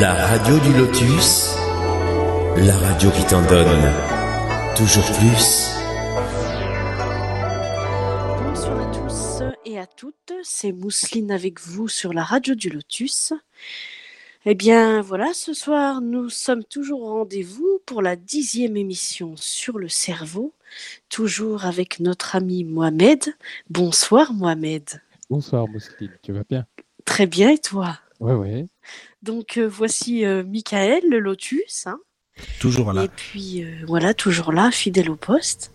La radio du lotus, la radio qui t'en donne toujours plus. Bonsoir à tous et à toutes, c'est Mousseline avec vous sur la radio du Lotus. Eh bien voilà, ce soir nous sommes toujours au rendez-vous pour la dixième émission sur le cerveau, toujours avec notre ami Mohamed. Bonsoir Mohamed. Bonsoir Mousseline, tu vas bien? Très bien et toi? Ouais, ouais. Donc euh, voici euh, Michael, le Lotus. hein. Toujours là. Et puis euh, voilà, toujours là, fidèle au poste.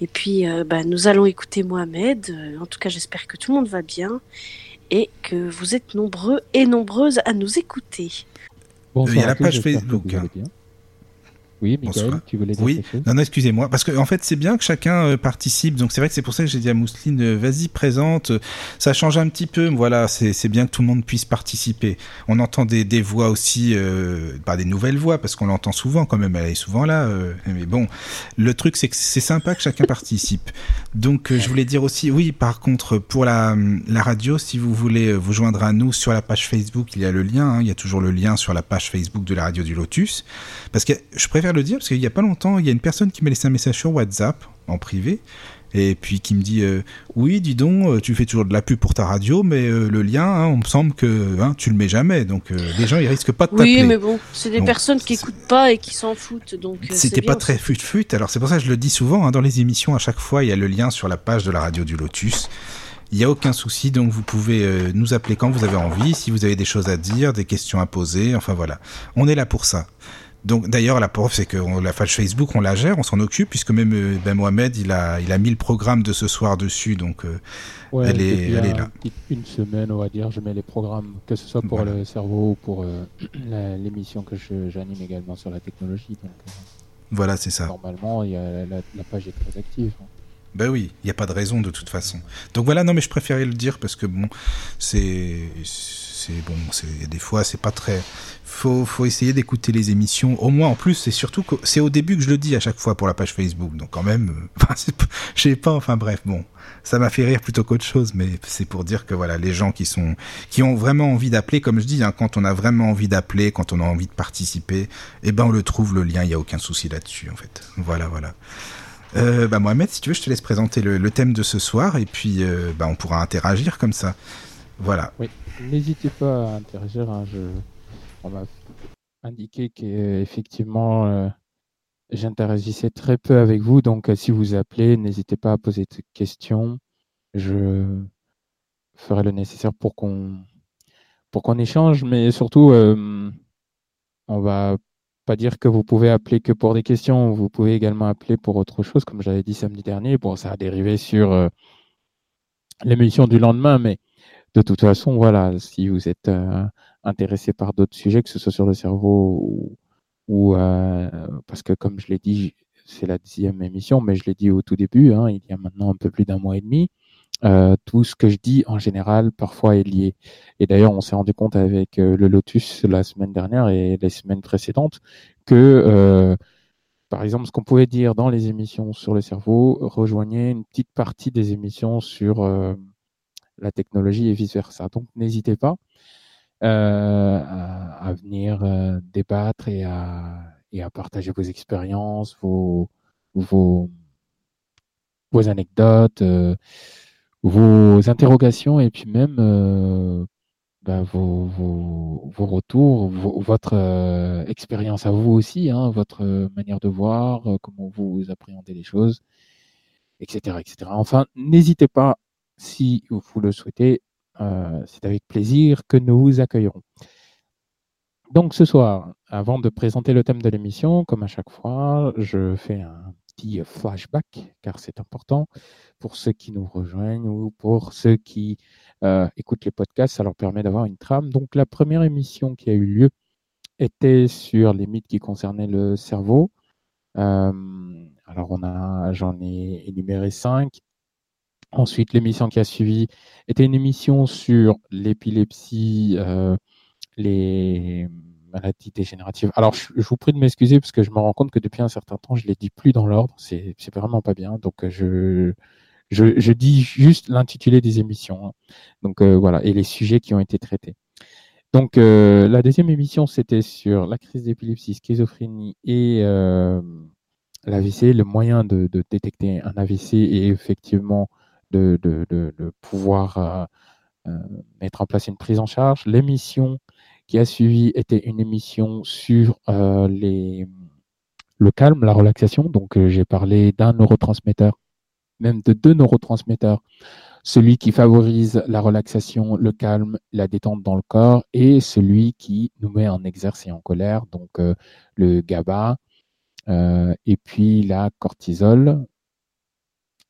Et puis euh, bah, nous allons écouter Mohamed. En tout cas, j'espère que tout le monde va bien et que vous êtes nombreux et nombreuses à nous écouter. Bonsoir Il y a la page Facebook, hein. Oui, Michael, Bonsoir. tu voulais dire Oui, quelque chose non, non, excusez-moi. Parce que en fait, c'est bien que chacun euh, participe. Donc, c'est vrai que c'est pour ça que j'ai dit à Mousseline, euh, vas-y, présente. Ça change un petit peu. Voilà, c'est bien que tout le monde puisse participer. On entend des, des voix aussi, euh, pas des nouvelles voix, parce qu'on l'entend souvent quand même. Elle est souvent là. euh, mais bon, le truc, c'est que c'est sympa que chacun participe. Donc, euh, je voulais dire aussi, oui, par contre, pour la, la radio, si vous voulez vous joindre à nous sur la page Facebook, il y a le lien. hein. il y a toujours le lien sur la page Facebook de la radio du Lotus. Parce que je préfère le dire parce qu'il y a pas longtemps, il y a une personne qui m'a laissé un message sur WhatsApp en privé et puis qui me dit euh, oui, dis donc, euh, tu fais toujours de la pub pour ta radio, mais euh, le lien, hein, on me semble que hein, tu le mets jamais, donc euh, les gens ils risquent pas de t'appeler. Oui, mais bon, c'est des Donc, personnes qui écoutent pas et qui s'en foutent. Donc C'était pas très aussi. fut-fut, alors c'est pour ça que je le dis souvent hein, dans les émissions, à chaque fois il y a le lien sur la page de la radio du Lotus. Il n'y a aucun souci, donc vous pouvez nous appeler quand vous avez envie, si vous avez des choses à dire, des questions à poser, enfin voilà. On est là pour ça. Donc d'ailleurs la preuve c'est que on- la page Facebook on la gère, on s'en occupe puisque même euh, ben Mohamed il a il a mis le programme de ce soir dessus donc euh, Ouais, elle est- elle est là. une semaine, on va dire, je mets les programmes, que ce soit pour Voilà. le cerveau ou pour euh, l'émission que j'anime également sur la technologie. Donc, euh, voilà c'est ça. normalement, il y a, la, la page est très active. hein. Ben oui, il n'y a pas de raison de toute façon. Donc voilà, non mais je préférais le dire parce que bon, c'est c'est bon, c'est des fois c'est pas très faut faut essayer d'écouter les émissions au moins en plus, c'est surtout que c'est au début que je le dis à chaque fois pour la page Facebook. Donc quand même euh, je sais pas enfin bref, bon, ça m'a fait rire plutôt qu'autre chose mais c'est pour dire que voilà, les gens qui sont qui ont vraiment envie d'appeler comme je dis hein, quand on a vraiment envie d'appeler, quand on a envie de participer, eh ben on le trouve le lien, il y a aucun souci là-dessus en fait. Voilà voilà. Euh, bah Mohamed, si tu veux, je te laisse présenter le, le thème de ce soir et puis euh, bah, on pourra interagir comme ça. Voilà. Oui, n'hésitez pas à interagir. hein, je... On m'a indiqué qu'effectivement, euh, j'interagissais très peu avec vous. Donc, euh, si vous appelez, n'hésitez pas à poser de questions. Je ferai le nécessaire pour qu'on pour qu'on échange, mais surtout, euh, on va pas dire que vous pouvez appeler que pour des questions. Vous pouvez également appeler pour autre chose, comme j'avais dit samedi dernier. Bon, ça a dérivé sur euh, l'émission du lendemain, mais de toute façon, voilà, si vous êtes euh, intéressé par d'autres sujets, que ce soit sur le cerveau ou, euh, parce que comme je l'ai dit, c'est la dixième émission, mais je l'ai dit au tout début, hein, il y a maintenant un peu plus d'un mois et demi. euh, tout ce que je dis en général parfois est lié. Et d'ailleurs, on s'est rendu compte avec euh, le Lotus la semaine dernière et les semaines précédentes que, par exemple, ce qu'on pouvait dire dans les émissions sur le cerveau rejoignait une petite partie des émissions sur la technologie et vice-versa. Donc, n'hésitez pas à, à venir euh, débattre et à, partager vos expériences, vos, anecdotes, euh, vos interrogations et puis même euh, bah, vos, retours, votre euh, expérience à vous aussi, hein, votre euh, manière de voir, euh, comment vous appréhendez les choses, etc. etc. Enfin, n'hésitez pas, si vous le souhaitez, euh, c'est avec plaisir que nous vous accueillerons. Donc ce soir, avant de présenter le thème de l'émission, comme à chaque fois, je fais un petit flashback, car c'est important pour ceux qui nous rejoignent ou pour ceux qui euh, écoutent les podcasts, ça leur permet d'avoir une trame. Donc la première émission qui a eu lieu était sur les mythes qui concernaient le cerveau. Euh, alors on a, j'en ai énuméré cinq. Ensuite, l'émission qui a suivi était une émission sur l'épilepsie, euh, les maladies dégénératives. Alors, je, vous prie de m'excuser parce que je me rends compte que depuis un certain temps, je les dis plus dans l'ordre. C'est vraiment pas bien. Donc, euh, je, je, dis juste l'intitulé des émissions. hein. Donc, euh, voilà, et les sujets qui ont été traités. Donc, la deuxième émission, c'était sur la crise d'épilepsie, schizophrénie et l'AVC, le moyen de, détecter un AVC et effectivement de, pouvoir euh, mettre en place une prise en charge. L'émission qui a suivi était une émission sur les, le calme, la relaxation. Donc, j'ai parlé d'un neurotransmetteur, même de deux neurotransmetteurs celui qui favorise la relaxation, le calme, la détente dans le corps, et celui qui nous met en exerce et en colère, donc euh, le GABA, euh, et puis la cortisol.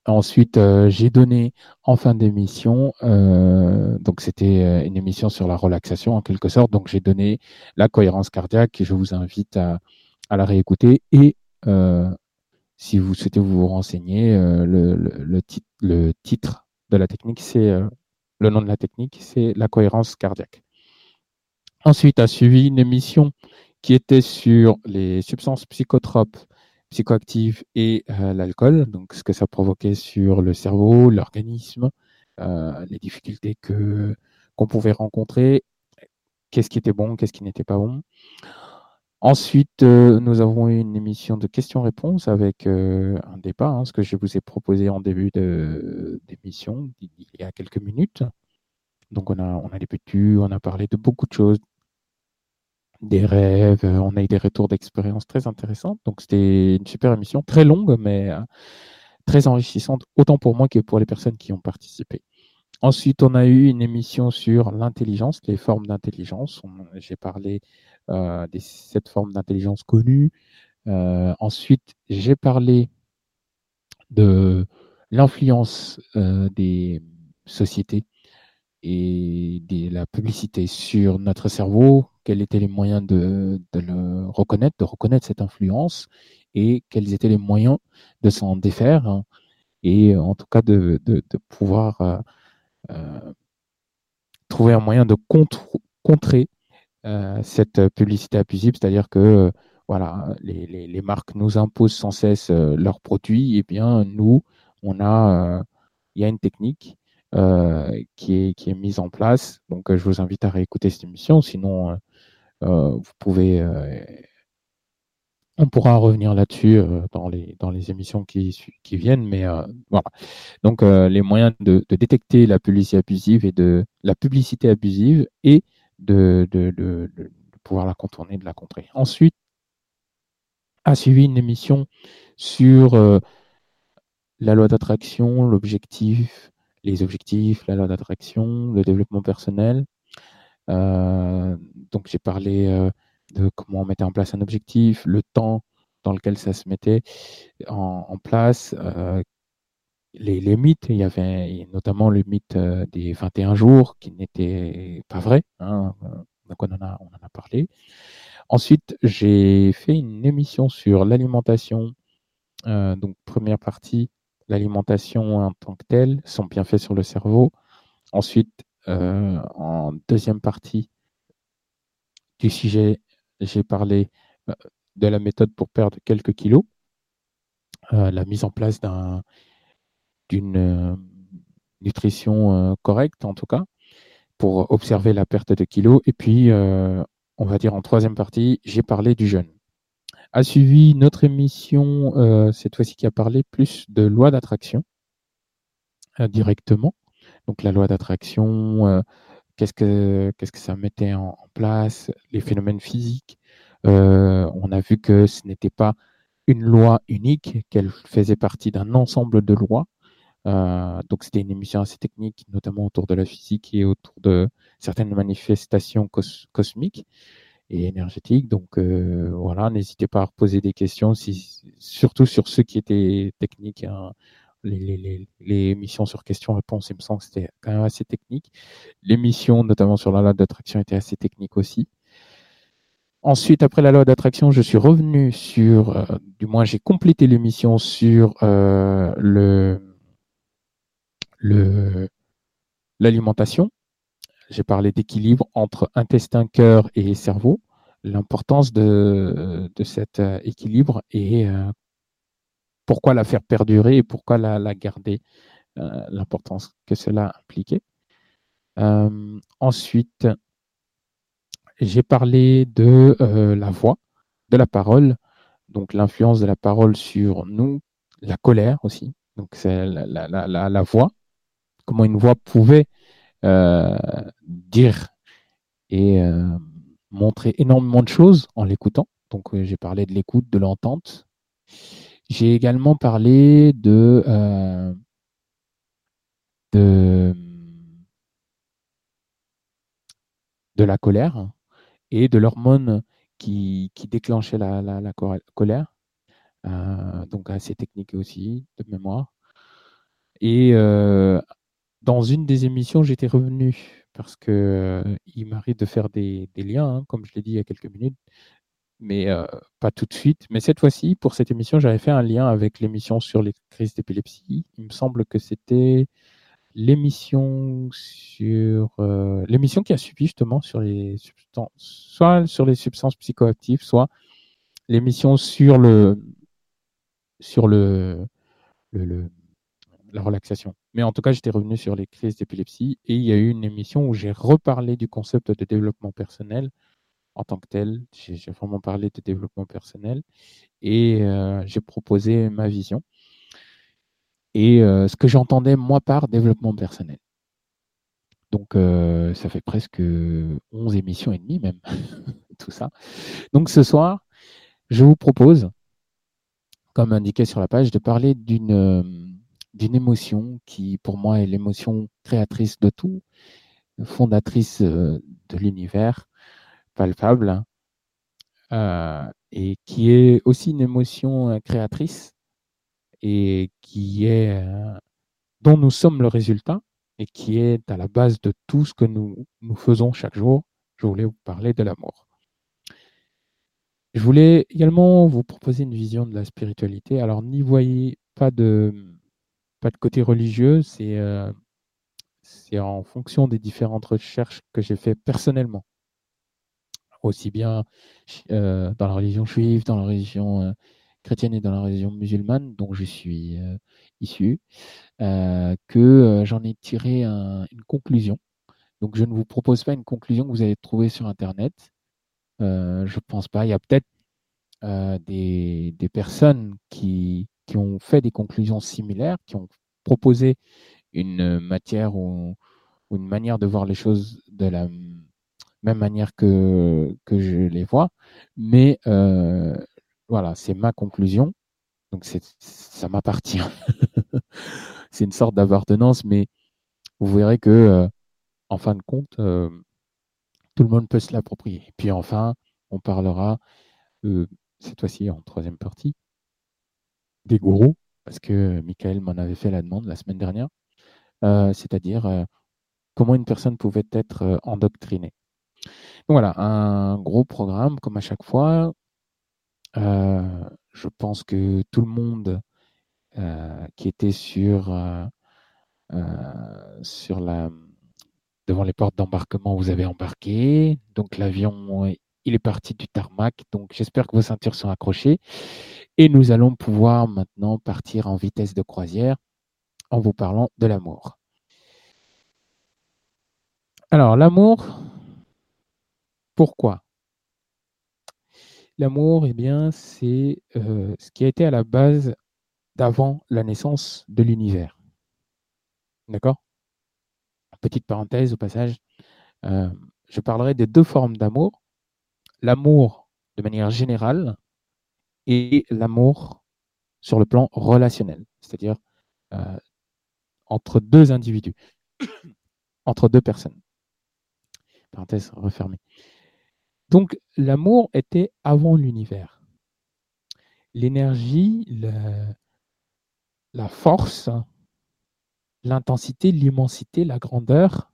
Ensuite, euh, j'ai donné en fin d'émission, donc c'était une émission sur la relaxation en quelque sorte, donc j'ai donné la cohérence cardiaque et je vous invite à, la réécouter. Et si vous souhaitez vous renseigner, le, titre de la technique, c'est euh, le nom de la technique, c'est la cohérence cardiaque. Ensuite, a suivi une émission qui était sur les substances psychotropes, psychoactives et euh, l'alcool, donc ce que ça provoquait sur le cerveau, l'organisme, euh, les difficultés que qu'on pouvait rencontrer, qu'est-ce qui était bon, qu'est-ce qui n'était pas bon. Ensuite, euh, nous avons eu une émission de questions-réponses avec un débat, hein, ce que je vous ai proposé en début d'émission, il y a quelques minutes. Donc, on a, on a débuté, on a parlé de beaucoup de choses, des rêves, euh, on a eu des retours d'expérience très intéressants. Donc, c'était une super émission, très longue, mais très enrichissante, autant pour moi que pour les personnes qui ont participé. Ensuite, on a eu une émission sur l'intelligence, les formes d'intelligence. J'ai parlé euh, des sept formes d'intelligence connues. Euh, ensuite, j'ai parlé de l'influence euh, des sociétés et de la publicité sur notre cerveau, quels étaient les moyens de, le reconnaître, de reconnaître cette influence et quels étaient les moyens de s'en défaire et en tout cas de, pouvoir trouver un moyen de contrer euh, cette publicité abusive, c'est-à-dire que euh, voilà, les, marques nous imposent sans cesse euh, leurs produits, et bien nous, on a, il y a une technique qui, est, qui est mise en place. Donc, je vous invite à réécouter cette émission. Sinon, vous pouvez, on pourra revenir là-dessus dans, les, dans les émissions qui, qui viennent. Mais voilà. Donc, les moyens de, de, détecter la publicité abusive et de la publicité abusive et de, de, pouvoir la contourner, de la contrer. Ensuite, a suivi une émission sur euh, la loi d'attraction, l'objectif, les objectifs, la loi d'attraction, le développement personnel. Euh, donc j'ai parlé euh, de comment on mettait en place un objectif, le temps dans lequel ça se mettait en, place, les, mythes. Il y avait notamment le mythe euh, des 21 jours qui n'était pas vrai. Hein, euh, donc on en, a, parlé. Ensuite, j'ai fait une émission sur l'alimentation. Euh, donc, première partie, l'alimentation en tant que telle, son bienfait sur le cerveau. Ensuite, en deuxième partie du sujet, j'ai parlé de la méthode pour perdre quelques kilos, la mise en place d'un d'une euh, nutrition euh, correcte, en tout cas, pour observer la perte de kilos. Et puis, euh, on va dire en troisième partie, j'ai parlé du jeûne. A suivi notre émission, cette fois-ci qui a parlé plus de loi d'attraction directement. Donc la loi d'attraction, qu'est-ce que qu'est-ce que ça mettait en, place, les phénomènes physiques. on a vu que ce n'était pas une loi unique, qu'elle faisait partie d'un ensemble de lois euh, donc c'était une émission assez technique, notamment autour de la physique et autour de certaines manifestations cosmiques et énergétiques. Donc euh, voilà, n'hésitez pas à poser des questions, surtout sur ceux qui étaient techniques. Hein. Les, les, les, émissions sur questions-réponses, il me semble que c'était quand même assez technique. L'émission, notamment sur la loi d'attraction, était assez technique aussi. Ensuite, après la loi d'attraction, je suis revenu sur, euh, du moins j'ai complété l'émission sur le l'alimentation. J'ai parlé d'équilibre entre intestin, cœur et cerveau, l'importance de, de, cet euh, équilibre et euh, pourquoi la faire perdurer et pourquoi la, garder, euh, l'importance que cela impliquait. ensuite, j'ai parlé de la voix, de la parole, donc l'influence de la parole sur nous, la colère aussi, donc c'est la, voix, comment une voix pouvait dire et montrer énormément de choses en l'écoutant. Donc j'ai parlé de l'écoute, de l'entente. J'ai également parlé de, de de la colère et de l'hormone qui, qui, déclenchait la, la, colère. Euh, donc assez technique aussi, de mémoire. Et euh, dans une des émissions, j'étais revenu parce que euh, m'arrive de faire des, liens, hein, comme je l'ai dit il y a quelques minutes, mais pas tout de suite. Mais cette fois-ci, pour cette émission, j'avais fait un lien avec l'émission sur les crises d'épilepsie. Il me semble que c'était l'émission sur euh, l'émission qui a suivi justement sur les substances, soit sur les substances psychoactives, soit l'émission sur le sur le, la relaxation. Mais en tout cas, j'étais revenu sur les crises d'épilepsie et il y a eu une émission où j'ai reparlé du concept de développement personnel en tant que tel. J'ai vraiment parlé de développement personnel et euh, j'ai proposé ma vision et euh, ce que j'entendais moi par développement personnel. Donc euh, ça fait presque 11 émissions et demie même, tout ça. Donc ce soir, je vous propose, comme indiqué sur la page, de parler d'une d'une émotion qui pour moi est l'émotion créatrice de tout, fondatrice de l'univers palpable, et qui est aussi une émotion créatrice et qui est euh, dont nous sommes le résultat et qui est à la base de tout ce que nous, nous faisons chaque jour. Je voulais vous parler de l'amour. Je voulais également vous proposer une vision de la spiritualité. Alors n'y voyez pas de, pas de côté religieux, c'est euh, c'est en fonction des différentes recherches que j'ai fait personnellement. Aussi bien euh, dans la religion juive, dans la religion chrétienne et dans la religion musulmane dont je suis euh, issu, euh, que euh, j'en ai tiré une conclusion. Donc je ne vous propose pas une conclusion que vous allez trouver sur Internet. je ne pense pas. Il y a peut-être des, personnes qui, qui, ont fait des conclusions similaires, qui ont proposé une matière ou, une manière de voir les choses de la même manière que, que je les vois. Mais voilà, c'est ma conclusion. Donc ça m'appartient. c'est une sorte d'appartenance, mais vous verrez que, euh, en fin de compte, euh, tout le monde peut se l'approprier. Et puis enfin, on parlera euh, cette fois-ci en troisième partie des gourous, parce que Michael m'en avait fait la demande la semaine dernière, c'est-à-dire comment une personne pouvait être endoctrinée. Donc voilà, un gros programme comme à chaque fois, euh, je pense que tout le monde euh, qui était sur, euh, sur la, devant les portes d'embarquement, vous avez embarqué. Donc l'avion, il est parti du tarmac. Donc j'espère que vos ceintures sont accrochées. Et nous allons pouvoir maintenant partir en vitesse de croisière en vous parlant de l'amour. Alors l'amour, pourquoi? L'amour, eh bien, c'est euh, ce qui a été à la base d'avant la naissance de l'univers. D'accord? Petite parenthèse au passage, euh, je parlerai des deux formes d'amour. L'amour de manière générale et l'amour sur le plan relationnel, c'est-à-dire euh, entre deux individus, entre deux personnes. Parenthèse refermée. Donc l'amour était avant l'univers. L'énergie, la force, l'intensité, l'immensité, la grandeur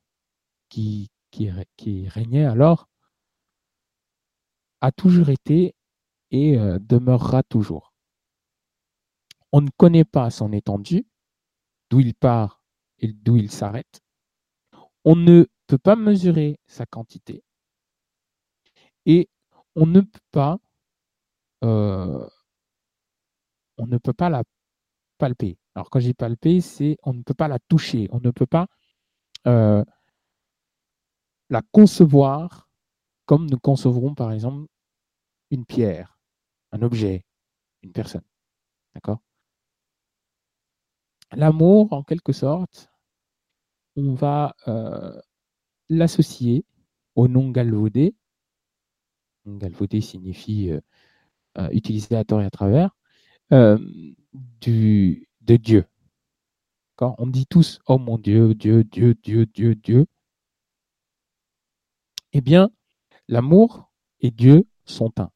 qui, qui, régnait alors a toujours été et euh, demeurera toujours. On ne connaît pas son étendue, d'où il part et d'où il s'arrête. On ne peut pas mesurer sa quantité et on ne peut pas, euh, la palper. Alors quand j'ai palpé, c'est on ne peut pas la toucher, on ne peut pas euh, la concevoir comme nous concevrons par exemple une pierre, un objet, une personne. D'accord? L'amour, en quelque sorte, on va euh, l'associer au nom galvaudé. Galvaudé signifie euh, euh, utiliser à tort et à travers du, de Dieu. On dit tous Oh mon Dieu, Dieu, Dieu, Dieu, Dieu, Dieu. Eh bien, l'amour et Dieu sont un.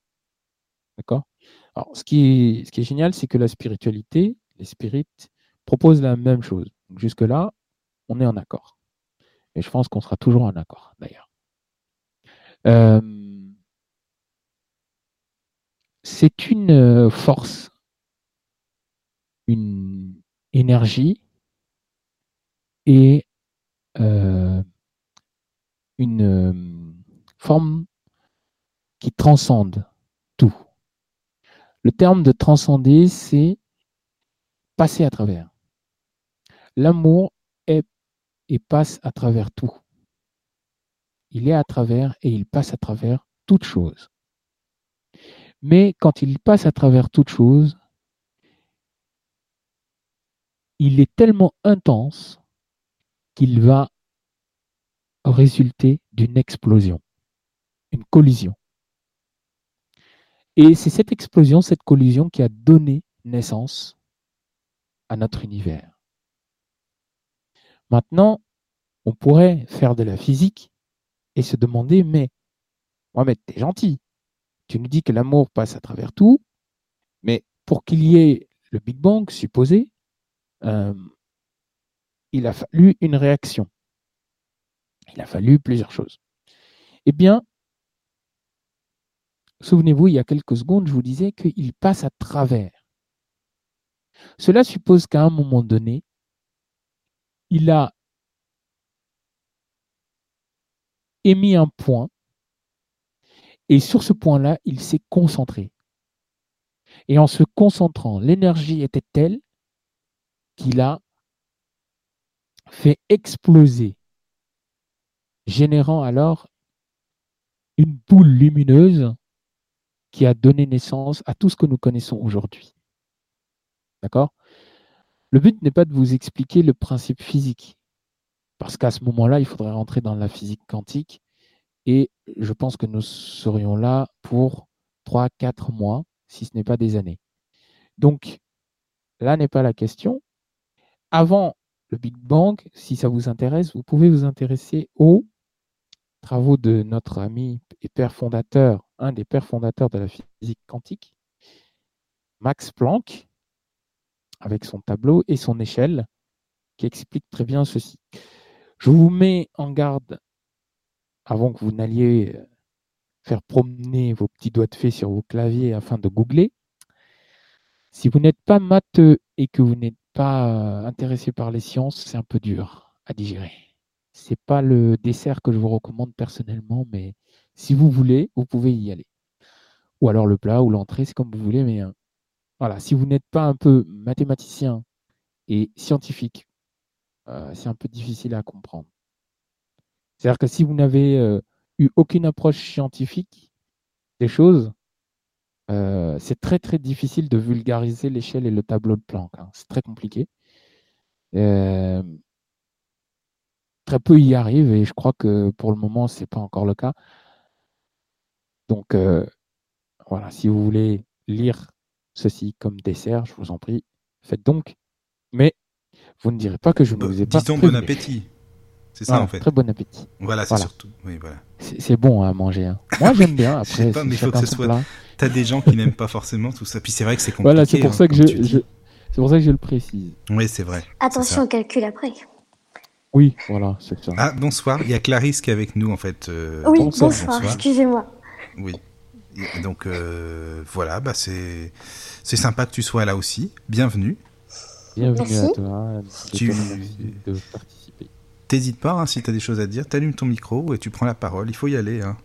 D'accord? Alors, ce qui est, génial, c'est que la spiritualité, les spirites, proposent la même chose. Jusque-là, on est en accord. Et je pense qu'on sera toujours en accord, d'ailleurs. Euh, c'est une euh, force, une énergie et euh, une forme qui transcende tout. Le terme de transcender, c'est passer à travers. L'amour est et passe à travers tout. Il est à travers et il passe à travers toute chose. Mais quand il passe à travers toute chose, il est tellement intense qu'il va résulter d'une explosion, une collision. Et c'est cette explosion, cette collision qui a donné naissance à notre univers. Maintenant, on pourrait faire de la physique et se demander, mais Mohamed, t'es gentil. Tu nous dis que l'amour passe à travers tout, mais pour qu'il y ait le Big Bang supposé, euh, il a fallu une réaction. Il a fallu plusieurs choses. Eh bien, souvenez-vous, il y a quelques secondes, je vous disais qu'il passe à travers. Cela suppose qu'à un moment donné, il a émis un point et sur ce point-là, il s'est concentré. Et en se concentrant, l'énergie était telle qu'il a fait exploser, générant alors une boule lumineuse qui a donné naissance à tout ce que nous connaissons aujourd'hui. D'accord? Le but n'est pas de vous expliquer le principe physique, parce qu'à ce moment-là, il faudrait rentrer dans la physique quantique, et je pense que nous serions là pour 3-4 mois, si ce n'est pas des années. Donc, là n'est pas la question. Avant le Big Bang, si ça vous intéresse, vous pouvez vous intéresser aux travaux de notre ami et père fondateur, un des pères fondateurs de la physique quantique, Max Planck, avec son tableau et son échelle, qui explique très bien ceci. Je vous mets en garde avant que vous n'alliez euh, faire promener vos petits doigts de fée sur vos claviers afin de googler. Si vous n'êtes pas matheux et que vous n'êtes pas euh, intéressé par les sciences, c'est un peu dur à digérer. C'est pas le dessert que je vous recommande personnellement, mais si vous voulez, vous pouvez y aller. Ou alors le plat ou l'entrée, c'est comme vous voulez, mais euh, voilà, si vous n'êtes pas un peu mathématicien et scientifique, c'est un peu difficile à comprendre. C'est-à-dire que si vous n'avez eu aucune approche scientifique des choses, c'est très très difficile de vulgariser l'échelle et le tableau de Planck. Hein. C'est très compliqué. Très peu y arrivent et je crois que pour le moment, ce n'est pas encore le cas. Donc voilà, si vous voulez lire ceci comme dessert, je vous en prie, faites donc. Mais vous ne direz pas que je ne vous ai pas. Disons bon appétit. C'est ça en fait. Très bon appétit. Voilà, c'est surtout. Oui, voilà. C'est bon à manger. Hein. Moi j'aime bien. Après, pas, mais il faut que ce soit. T'as des gens qui n'aiment pas forcément tout ça. Puis c'est vrai que c'est compliqué. Voilà, c'est pour hein, ça que je, c'est pour ça que je le précise. Oui, c'est vrai. Attention au calcul après. Oui, voilà, c'est ça. Ah, bonsoir. Il y a Clarisse qui est avec nous en fait. Euh, oui, bonsoir. Excusez-moi. Oui. Donc euh, voilà, bah c'est c'est sympa que tu sois là aussi. Bienvenue. Bienvenue à toi. Tu... De T'hésites pas, hein, si tu as des choses à dire, t'allumes ton micro et tu prends la parole. Il faut y aller. Hein.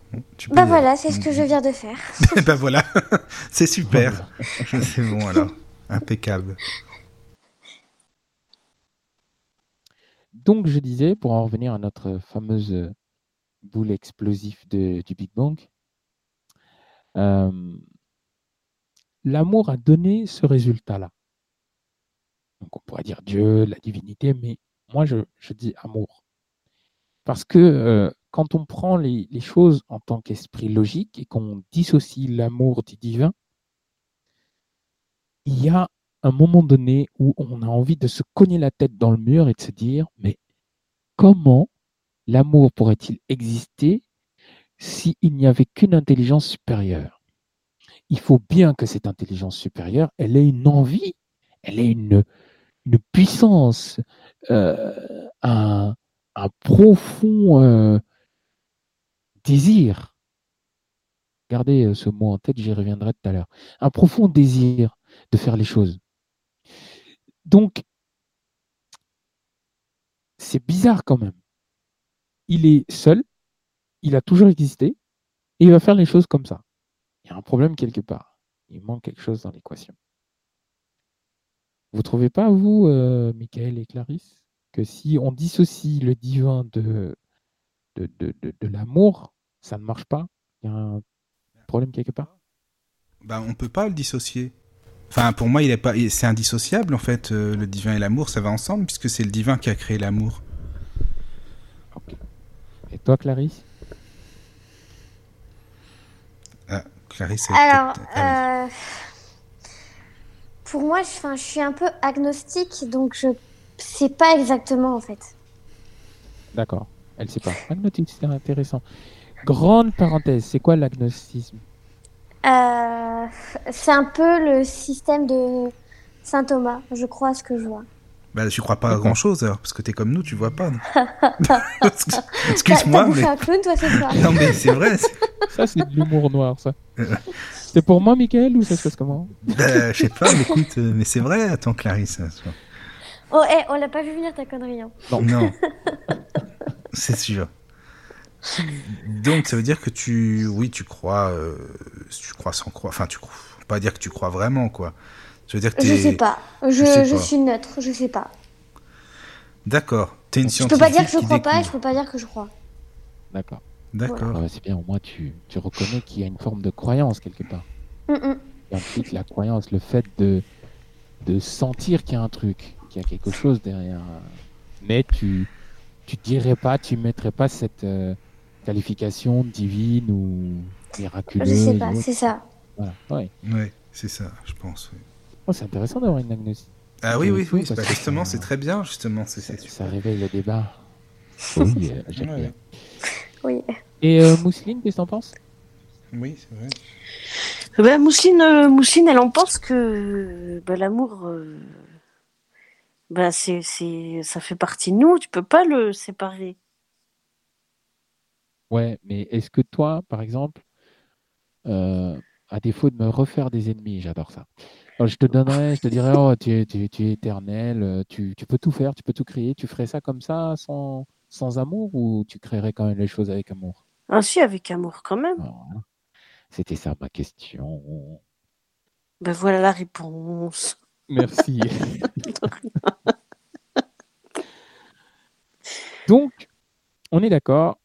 bah voilà, c'est ce que je viens de faire. bah voilà, c'est super. c'est bon alors, impeccable. Donc je disais, pour en revenir à notre fameuse boule explosif du Big Bang. L'amour a donné ce résultat-là. Donc on pourrait dire Dieu, la divinité, mais moi je, dis amour. Parce que quand on prend les, choses en tant qu'esprit logique et qu'on dissocie l'amour du divin, il y a un moment donné où on a envie de se cogner la tête dans le mur et de se dire, mais comment l'amour pourrait-il exister s'il n'y avait qu'une intelligence supérieure? Il faut bien que cette intelligence supérieure, elle ait une envie, elle ait une, puissance, euh, un, profond euh, désir. Gardez euh, ce mot en tête, j'y reviendrai tout à l'heure. Un profond désir de faire les choses. Donc, c'est bizarre quand même. Il est seul, il a toujours existé, et il va faire les choses comme ça. Il y a un problème quelque part. Il manque quelque chose dans l'équation. Vous trouvez pas, vous, euh, Michael et Clarisse, que si on dissocie le divin de, l'amour, ça ne marche pas? Il y a un problème quelque part? Ben, On ne peut pas le dissocier. Enfin, pour moi, il est pas, c'est indissociable en fait. Euh, le divin et l'amour, ça va ensemble puisque c'est le divin qui a créé l'amour. Et toi, Clarisse? Ah, Clarisse. Alors, euh, pour moi, je, je suis un peu agnostique, donc je sais pas exactement en fait. D'accord. Elle sait pas. Agnostique, c'est intéressant. Grande parenthèse, c'est quoi l'agnosticisme? Euh, c'est un peu le système de Saint Thomas, je crois ce que je vois. Bah, tu crois pas à grand chose alors, parce que t'es comme nous, tu vois pas. Excuse-moi. mais... un clown, toi, ce soir. non, mais c'est vrai. Ça, c'est de l'humour noir, ça. c'est pour moi, Michael, ou ça se passe comment? Bah, Je sais pas, mais écoute, euh, mais c'est vrai, attends, Clarisse. Oh, hey, on l'a pas vu venir ta connerie. Hein. Non. non. c'est sûr. Donc ça veut dire que tu, oui, tu crois, euh, tu crois sans croire. Enfin, tu crois, pas dire que tu crois vraiment, quoi. Je veux dire que Je sais pas. Je, je, suis neutre. Je sais pas. D'accord. T'es une scientifique. Je peux pas dire que je crois pas et je peux pas dire que je crois. D'accord. D'accord. Ah c'est bien. Au moins, tu, tu reconnais qu'il y a une forme de croyance quelque part. Mm -mm. Et la croyance, le fait de de sentir qu'il y a un truc, qu'il y a quelque chose derrière. Mais tu tu dirais pas, tu mettrais pas cette euh, qualification divine ou miraculeuse. Je sais pas, c'est ça. Voilà, ouais. Ouais, c'est ça, je pense. Oh, c'est intéressant d'avoir une agnostic. Ah oui, oui, oui, bah, justement, c'est très bien, justement. Ça, ça réveille le débat. Oui, euh, bien. Oui. Et euh, Mousseline, qu'est-ce que t'en penses? Oui, c'est vrai. Ben, Mousseline, euh, Mousseline, elle en pense que ben, l'amour, ben, c'est, c'est, ça fait partie de nous, tu peux pas le séparer. Ouais, mais est-ce que toi, par exemple, euh, à défaut de me refaire des ennemis, j'adore ça. je te donnerais, je te dirais, oh, tu es, tu, tu es éternel, euh, tu, tu, peux tout faire, tu peux tout créer. Tu ferais ça comme ça, sans, sans amour, ou tu créerais quand même les choses avec amour? Ah si, avec amour quand même. Oh, c'était ça ma question. Ben voilà la réponse. Merci. Donc, on est d'accord,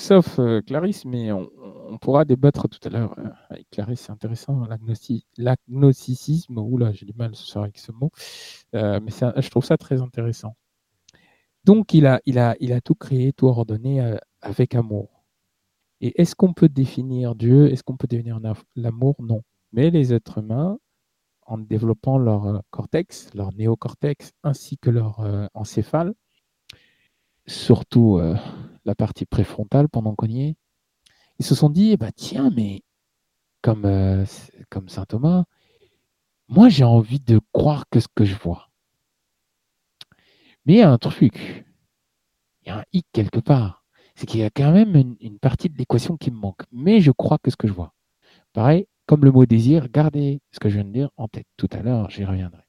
sauf euh, Clarisse, mais on, pourra débattre tout à l'heure euh, avec Clarisse, c'est intéressant, l'agnosticisme, oula, j'ai du mal ce soir avec ce mot, euh, mais je trouve ça très intéressant. Donc, il a, il a, tout créé, tout ordonné avec amour. Et est-ce qu'on peut définir Dieu? Est-ce qu'on peut définir l'amour? Non. Mais les êtres humains, en développant leur cortex, leur néocortex, ainsi que leur encéphale, surtout la partie préfrontale pendant qu'on y est, ils se sont dit, bah tiens, mais comme, euh, comme saint Thomas, moi j'ai envie de croire que ce que je vois. Mais il y a un truc, il y a un hic quelque part, c'est qu'il y a quand même une, une partie de l'équation qui me manque, mais je crois que ce que je vois. Pareil, comme le mot désir, gardez ce que je viens de dire en tête tout à l'heure, j'y reviendrai.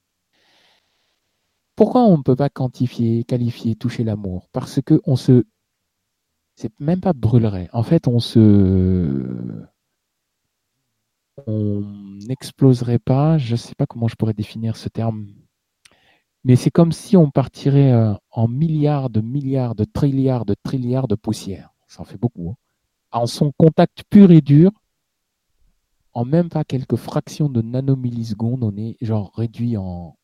Pourquoi on ne peut pas quantifier, qualifier, toucher l'amour? Parce que on se. C'est même pas brûlerait. En fait, on se. On n'exploserait pas. Je ne sais pas comment je pourrais définir ce terme. Mais c'est comme si on partirait euh, en milliards de milliards de trilliards de trilliards de poussière. ça en fait beaucoup, hein. en son contact pur et dur, en même pas quelques fractions de nanomillisecondes, on est genre réduit en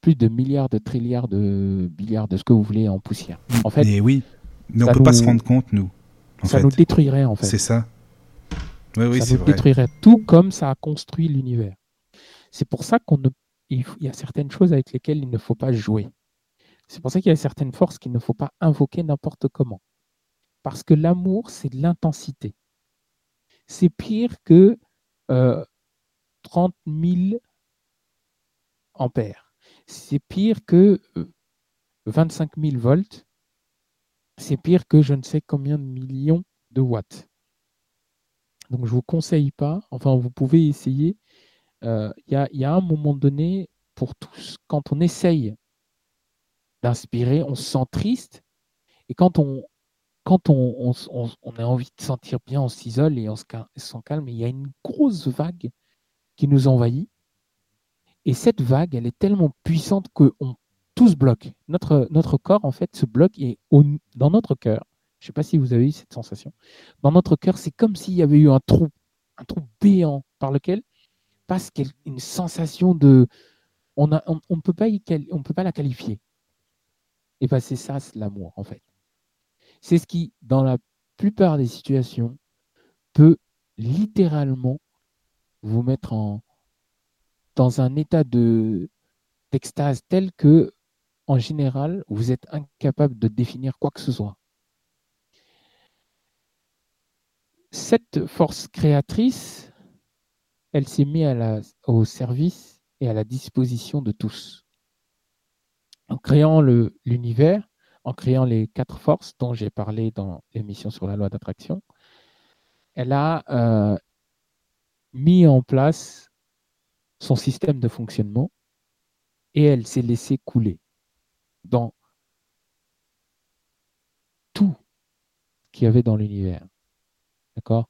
plus de milliards de trilliards de billiards de ce que vous voulez en poussière. En fait, Et oui, mais on ça peut pas se rendre compte, nous. En ça fait. nous détruirait en fait. C'est ça. Oui, oui, ça nous vrai. détruirait tout comme ça a construit l'univers. C'est pour ça qu'on ne, il, y a certaines choses avec lesquelles il ne faut pas jouer. C'est pour ça qu'il y a certaines forces qu'il ne faut pas invoquer n'importe comment. Parce que l'amour, c'est de l'intensité. C'est pire que euh, 30 000 ampères. C'est pire que euh, 25 000 volts. C'est pire que je ne sais combien de millions de watts. Donc je ne vous conseille pas, enfin vous pouvez essayer. Euh, Il y, a, un moment donné, pour tous, quand on essaye d'inspirer, on se sent triste. Et quand on, quand on, on a envie de sentir bien, on s'isole et on se, sent calme. Il y a une grosse vague qui nous envahit. Et cette vague, elle est tellement puissante que on, tout se bloque. Notre, corps, en fait, se bloque et dans notre cœur, je ne sais pas si vous avez eu cette sensation, dans notre cœur, c'est comme s'il y avait eu un trou, un trou béant par lequel passe une sensation de... On ne peut, pas la qualifier. Et ben c'est ça, c'est l'amour, en fait. C'est ce qui, dans la plupart des situations, peut littéralement vous mettre dans un état de d'extase tel que, en général, vous êtes incapable de définir quoi que ce soit. Cette force créatrice, elle s'est mise au service et à la disposition de tous. En créant l'univers, en créant les quatre forces dont j'ai parlé dans l'émission sur la loi d'attraction, elle a euh, mis en place son système de fonctionnement et elle s'est laissée couler dans tout qu'il y avait dans l'univers. D'accord?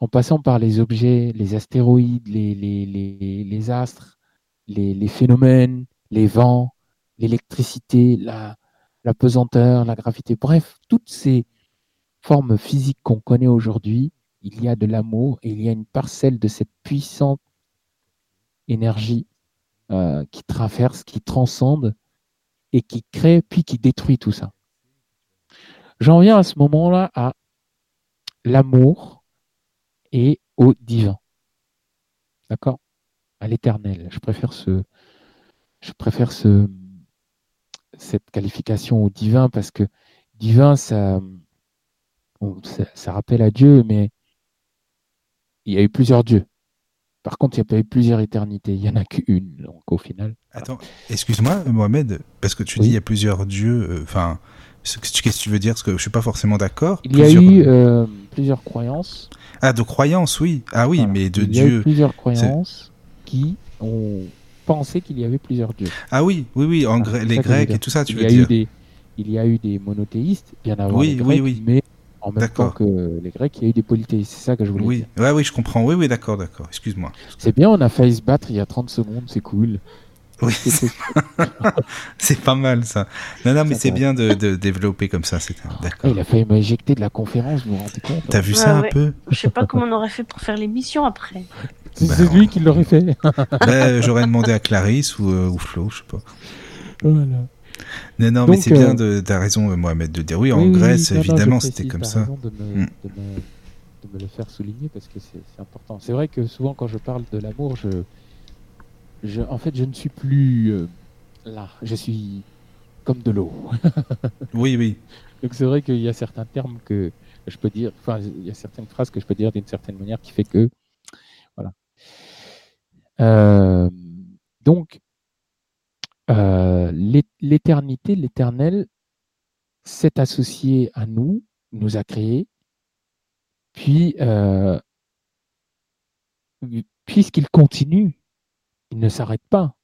En passant par les objets, les astéroïdes, les, astres, les, phénomènes, les vents, l'électricité, la, la pesanteur, la gravité, bref, toutes ces formes physiques qu'on connaît aujourd'hui, il y a de l'amour et il y a une parcelle de cette puissante énergie euh, qui traverse, qui transcende et qui crée puis qui détruit tout ça. J'en viens à ce moment-là à l'amour et au divin. D'accord? À l'éternel. Je préfère ce je préfère ce cette qualification au divin parce que divin ça rappelle à Dieu mais il y a eu plusieurs dieux. Par contre, il n'y a pas eu plusieurs éternités, il n'y en a qu'une. Donc au final, Attends, excuse-moi, Mohamed, parce que tu Oui. dis il y a plusieurs dieux. euh, Enfin, qu'est-ce que tu veux dire? Parce que je suis pas forcément d'accord. il y a eu euh, plusieurs croyances. Ah, de croyances, oui. Ah oui, Voilà. mais de il y a eu dieux. plusieurs croyances qui ont pensé qu'il y avait plusieurs dieux. Ah oui, oui, oui. En les Grecs et tout ça, tu il veux y a dire eu des il y a eu des monothéistes bien avant Oui, les oui, Grecs, oui. mais en même temps D'accord. que les Grecs, il y a eu des polythéistes. C'est ça que je voulais Oui, dire. ouais, oui, je comprends. Oui, oui, d'accord, d'accord. Excuse-moi. C'est bien, on a failli se battre il y a 30 secondes, c'est cool. Oui, C'est c'est cool. c'est pas mal ça. Non, non, mais c'est bien de, de développer comme ça. C'est Ah, d'accord. il a failli m'éjecter de la conférence, vous vous rendez compte T'as vu Ouais, ça un ouais. peu? Je sais pas comment on aurait fait pour faire l'émission après. C'est Bah, c'est lui qui l'aurait fait. Ben, J'aurais demandé à Clarisse ou, euh, ou Flo, je sais pas. Voilà. Non, non, mais c'est bien euh, de, t'as raison, euh, Mohamed, de dire oui, en Oui, Grèce, évidemment, c'était comme ça. raison de me, Mm. de me- de me le faire souligner parce que c'est c'est important. C'est vrai que souvent quand je parle de l'amour, je, je, en fait, je ne suis plus euh, là. Je suis comme de l'eau. Oui, oui. Donc c'est vrai qu'il y a certains termes que je peux dire, enfin il y a certaines phrases que je peux dire d'une certaine manière qui fait que, voilà. Euh, donc euh, l'é- l'éternité, l'éternel, s'est associé à nous, nous a créés, puis euh, puisqu'il continue, il ne s'arrête pas.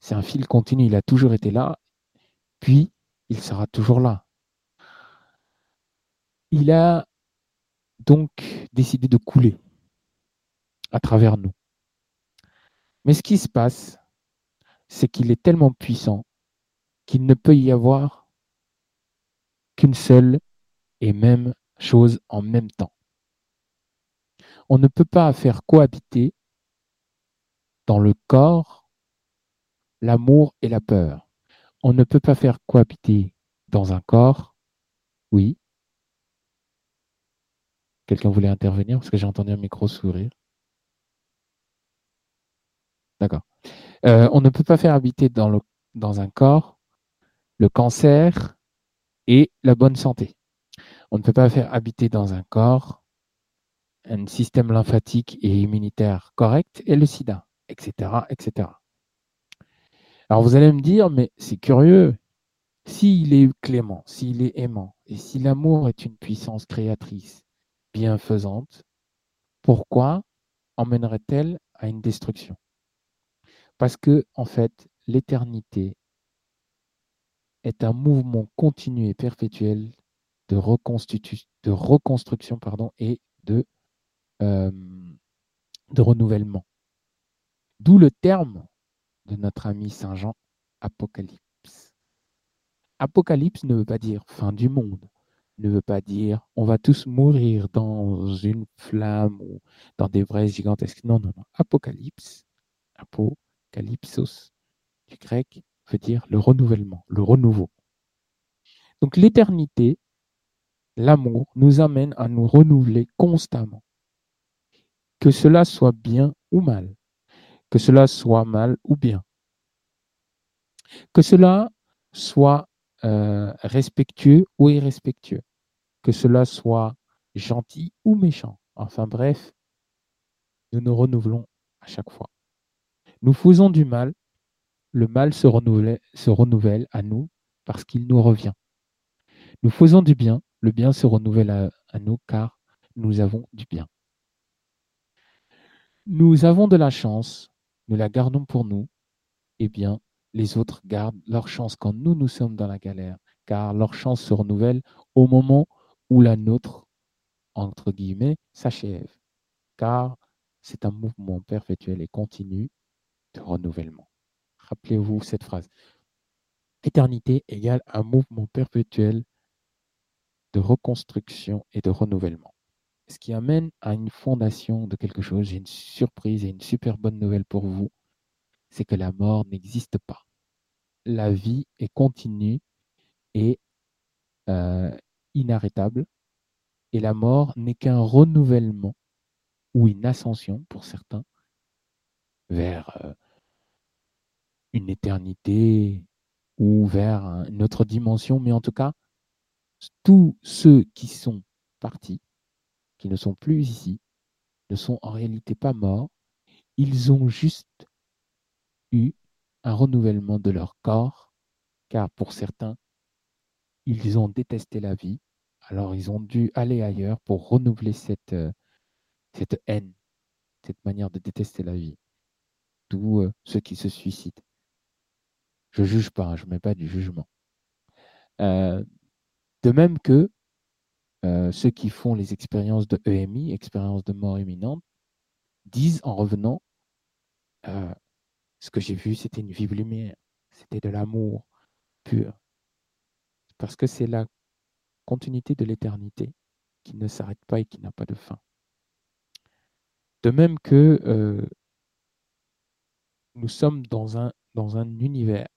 C'est un fil continu, il a toujours été là, puis il sera toujours là. Il a donc décidé de couler à travers nous. Mais ce qui se passe, c'est qu'il est tellement puissant qu'il ne peut y avoir qu'une seule et même chose en même temps. On ne peut pas faire cohabiter dans le corps l'amour et la peur. On ne peut pas faire cohabiter dans un corps, oui. Quelqu'un voulait intervenir parce que j'ai entendu un micro sourire. D'accord. Euh, on ne peut pas faire habiter dans, un corps le cancer et la bonne santé. On ne peut pas faire habiter dans un corps un système lymphatique et immunitaire correct et le sida, etc., etc. Alors vous allez me dire, mais c'est curieux, s'il est clément, s'il est aimant, et si l'amour est une puissance créatrice bienfaisante, pourquoi emmènerait-elle à une destruction? Parce que, en fait, l'éternité est un mouvement continu et perpétuel de, reconstruction et de, de renouvellement. D'où le terme de notre ami Saint Jean, Apocalypse. Apocalypse ne veut pas dire fin du monde, ne veut pas dire on va tous mourir dans une flamme ou dans des braises gigantesques. Non, non, non. Apocalypse, apocalypsos, du grec, veut dire le renouvellement, le renouveau. Donc l'éternité, l'amour, nous amène à nous renouveler constamment. Que cela soit bien ou mal, que cela soit mal ou bien, que cela soit euh, respectueux ou irrespectueux, que cela soit gentil ou méchant. Enfin bref, nous nous renouvelons à chaque fois. Nous faisons du mal, le mal se renouvelle, à nous parce qu'il nous revient. Nous faisons du bien, le bien se renouvelle à, à nous car nous avons du bien. Nous avons de la chance, nous la gardons pour nous, eh bien, les autres gardent leur chance quand nous, nous sommes dans la galère, car leur chance se renouvelle au moment où la nôtre, entre guillemets, s'achève, car c'est un mouvement perpétuel et continu renouvellement. Rappelez-vous cette phrase. Éternité égale un mouvement perpétuel de reconstruction et de renouvellement. Ce qui amène à une fondation de quelque chose. J'ai une surprise et une super bonne nouvelle pour vous. C'est que la mort n'existe pas. La vie est continue et euh, inarrêtable. Et la mort n'est qu'un renouvellement ou une ascension pour certains vers euh, une éternité ou vers une autre dimension. Mais en tout cas, tous ceux qui sont partis, qui ne sont plus ici, ne sont en réalité pas morts. Ils ont juste eu un renouvellement de leur corps, car pour certains, ils ont détesté la vie, alors ils ont dû aller ailleurs pour renouveler cette, euh, haine, cette manière de détester la vie. D'où euh, ceux qui se suicident. Je ne juge pas, hein, je ne mets pas du jugement. Euh, de même que ceux qui font les expériences de EMI, expériences de mort imminente, disent en revenant, ce que j'ai vu, c'était une vive lumière, c'était de l'amour pur. Parce que c'est la continuité de l'éternité qui ne s'arrête pas et qui n'a pas de fin. De même que nous sommes dans un, dans un univers.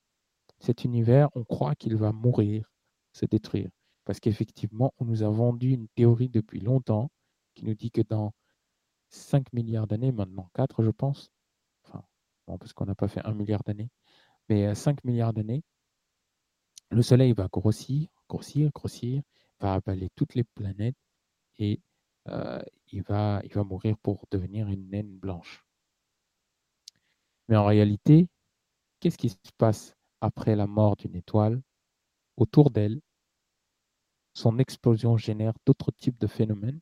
Cet univers, on croit qu'il va mourir, se détruire. Parce qu'effectivement, on nous a vendu une théorie depuis longtemps qui nous dit que dans 5 milliards d'années, maintenant 4 je pense, enfin, parce qu'on n'a pas fait 1 milliard d'années, mais 5 milliards d'années, le Soleil va grossir, grossir, grossir, va avaler toutes les planètes et euh, il va mourir pour devenir une naine blanche. Mais en réalité, qu'est-ce qui se passe? Après la mort d'une étoile Autour d'elle, son explosion génère d'autres types de phénomènes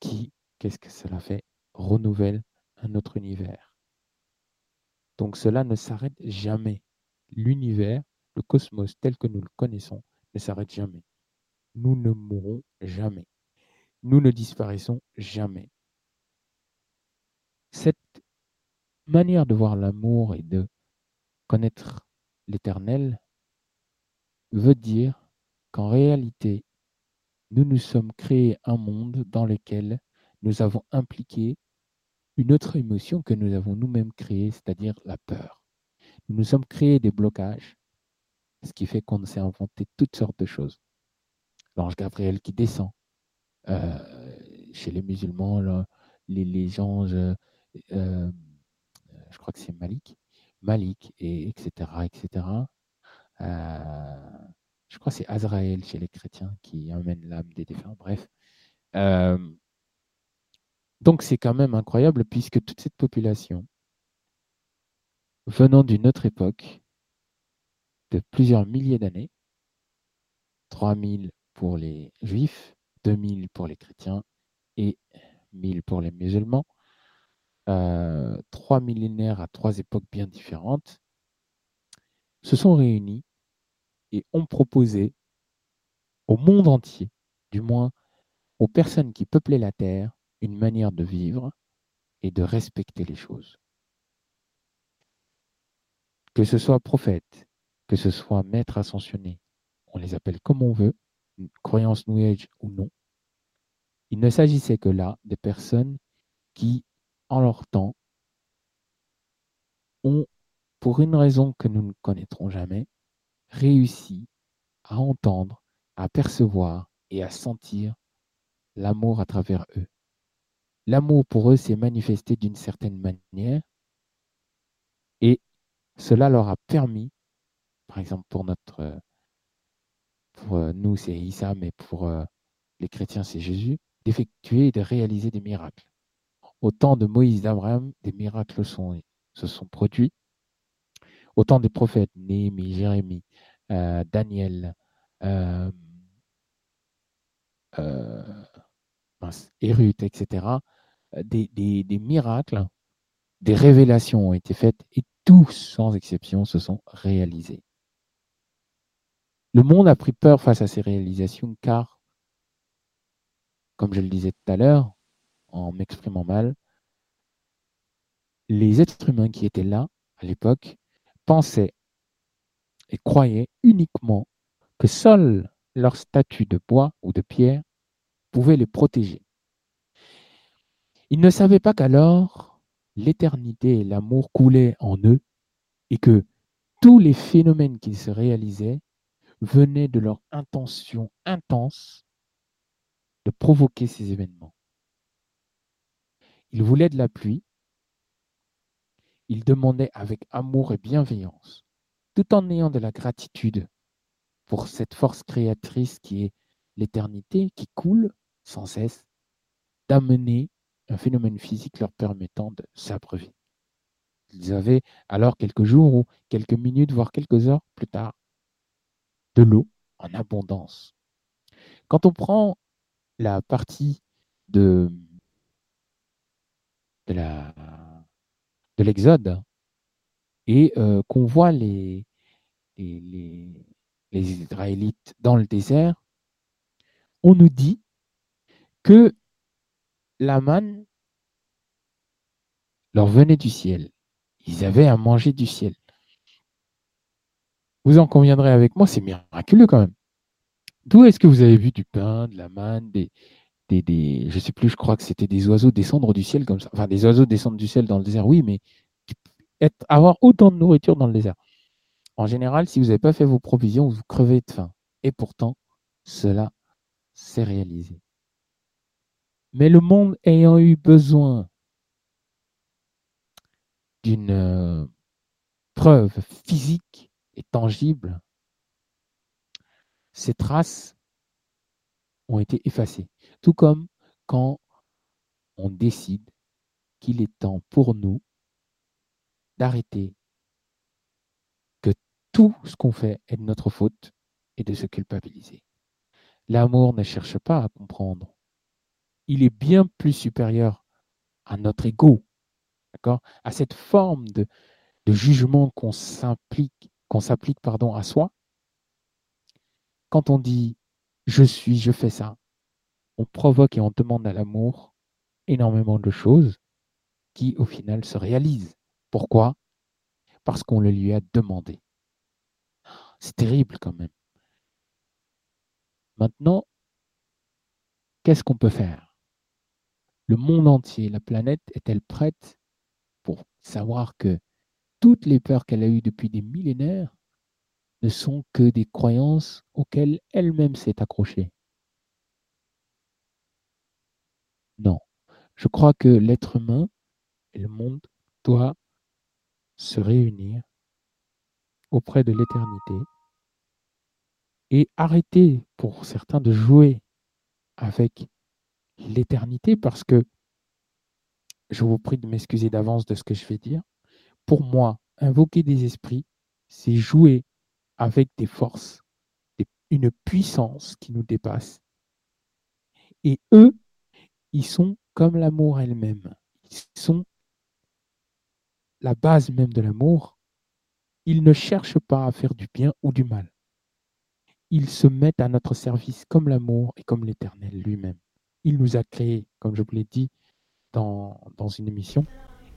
qui, qu'est-ce que cela fait? Renouvelle un autre univers. Donc cela ne s'arrête jamais. L'univers, le cosmos tel que nous le connaissons, ne s'arrête jamais. Nous ne mourrons jamais. Nous ne disparaissons jamais. Cette manière de voir l'amour et de connaître l'éternel veut dire qu'en réalité, nous nous sommes créés un monde dans lequel nous avons impliqué une autre émotion que nous avons nous-mêmes créée, c'est-à-dire la peur. Nous nous sommes créés des blocages, ce qui fait qu'on s'est inventé toutes sortes de choses. L'ange Gabriel qui descend. Euh, chez les musulmans, les, les, anges, euh, je crois que c'est Malik, Malik, et etc., etc. Euh, je crois que c'est Azraël chez les chrétiens qui amène l'âme des défunts, bref. Euh, donc c'est quand même incroyable puisque toute cette population, venant d'une autre époque, de plusieurs milliers d'années, 3000 pour les juifs, 2000 pour les chrétiens et 1000 pour les musulmans, euh, trois millénaires à trois époques bien différentes, se sont réunis et ont proposé au monde entier, du moins aux personnes qui peuplaient la Terre, une manière de vivre et de respecter les choses. Que ce soit prophète, que ce soit maître ascensionné, on les appelle comme on veut, croyance New ou non, il ne s'agissait que là des personnes qui, en leur temps, ont, pour une raison que nous ne connaîtrons jamais, réussi à entendre, à percevoir et à sentir l'amour à travers eux. L'amour pour eux s'est manifesté d'une certaine manière et cela leur a permis, par exemple pour notre, pour euh, nous c'est Issa, mais pour euh, les chrétiens c'est Jésus, d'effectuer et de réaliser des miracles. Au temps de Moïse d'Abraham, des miracles se sont produits. Au temps des prophètes, Néhémie, Jérémie, euh, Daniel, euh, euh, etc., des, des, miracles, des révélations ont été faites et tous, sans exception, se sont réalisés. Le monde a pris peur face à ces réalisations car, comme je le disais tout à l'heure, en m'exprimant mal, les êtres humains qui étaient là à l'époque pensaient et croyaient uniquement que seul leur statut de bois ou de pierre pouvait les protéger. Ils ne savaient pas qu'alors l'éternité et l'amour coulaient en eux et que tous les phénomènes qui se réalisaient venaient de leur intention intense de provoquer ces événements. Ils voulaient de la pluie, ils demandaient avec amour et bienveillance tout en ayant de la gratitude pour cette force créatrice qui est l'éternité, qui coule sans cesse, d'amener un phénomène physique leur permettant de s'abreuver. Ils avaient alors quelques jours ou quelques minutes, voire quelques heures plus tard, de l'eau en abondance. Quand on prend la partie de, de l'Exode et euh, qu'on voit les, les, Israélites dans le désert, on nous dit que la manne leur venait du ciel. Ils avaient à manger du ciel. Vous en conviendrez avec moi, c'est miraculeux quand même. D'où est-ce que vous avez vu du pain, de la manne, des, des, des je sais plus, je crois que c'était des oiseaux descendre du ciel comme ça. Enfin, des oiseaux descendre du ciel dans le désert, oui, mais avoir autant de nourriture dans le désert. En général, si vous n'avez pas fait vos provisions, vous crevez de faim. Et pourtant, cela s'est réalisé. Mais le monde ayant eu besoin d'une euh, preuve physique et tangible, ces traces ont été effacées. Tout comme quand on décide qu'il est temps pour nous d'arrêter que tout ce qu'on fait est de notre faute et de se culpabiliser. L'amour ne cherche pas à comprendre. Il est bien plus supérieur à notre ego, à cette forme de, jugement qu'on qu'on s'applique pardon à soi. Quand on dit je suis, je fais ça, on provoque et on demande à l'amour énormément de choses qui au final se réalisent. Pourquoi? Parce qu'on le lui a demandé. C'est terrible quand même. Maintenant, qu'est-ce qu'on peut faire? Le monde entier, la planète, est-elle prête pour savoir que toutes les peurs qu'elle a eues depuis des millénaires ne sont que des croyances auxquelles elle-même s'est accrochée Non. Je crois que l'être humain et le monde doivent se réunir auprès de l'éternité et arrêter pour certains de jouer avec l'éternité parce que je vous prie de m'excuser d'avance de ce que je vais dire. Pour moi, invoquer des esprits, c'est jouer avec des forces, une puissance qui nous dépasse. Et eux, ils sont comme l'amour elle-même. Ils sont la base même de l'amour. Ils ne cherchent pas à faire du bien ou du mal. Ils se mettent à notre service comme l'amour et comme l'éternel lui-même. Il nous a créés, comme je vous l'ai dit dans, dans une émission.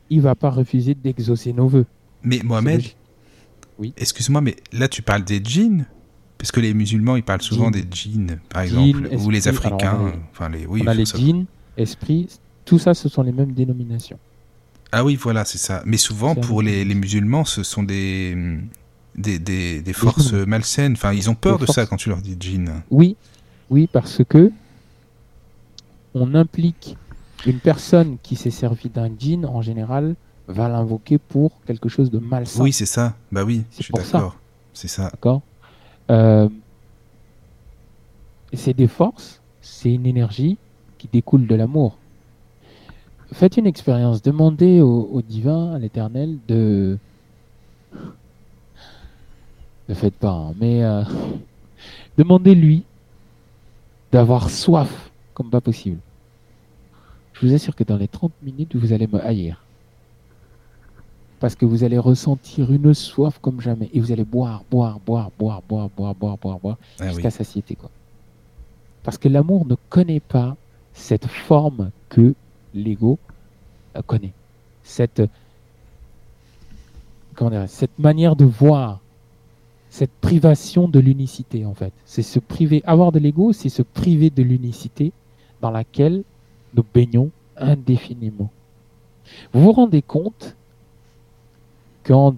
Il ne va pas refuser d'exaucer nos voeux. Mais Mohamed, oui. excuse-moi, mais là tu parles des djinns Parce que les musulmans, ils parlent souvent des djinns, par exemple, ou les Africains. on a les, enfin, les, oui, on a les djinns, esprits, tout ça, ce sont les mêmes dénominations. Ah oui, voilà, c'est ça. Mais souvent, pour les, les, musulmans, ce sont des, des, des, des forces malsaines. Enfin, ils ont peur de ça quand tu leur dis djinn. Oui, oui, parce que on implique une personne qui s'est servie d'un djinn, en général, va l'invoquer pour quelque chose de malsain. Oui, c'est ça. Bah oui, je suis d'accord. C'est ça. D'accord. Euh, c'est des forces, c'est une énergie qui découle de l'amour. Faites une expérience, demandez au, au divin, à l'éternel, de... Ne faites pas, hein, mais euh, demandez-lui d'avoir soif comme pas possible. Je vous assure que dans les 30 minutes, vous allez me haïr. Parce que vous allez ressentir une soif comme jamais. Et vous allez boire, boire, boire, boire, boire, boire, boire, boire, boire, Ah jusqu'à oui. satiété. Quoi. Parce que l'amour ne connaît pas cette forme que l'ego euh, connaît. Cette, comment dire, cette manière de voir, cette privation de l'unicité en fait. C'est se priver, avoir de l'ego, c'est se priver de l'unicité dans laquelle nous baignons indéfiniment. Vous vous rendez compte qu'en,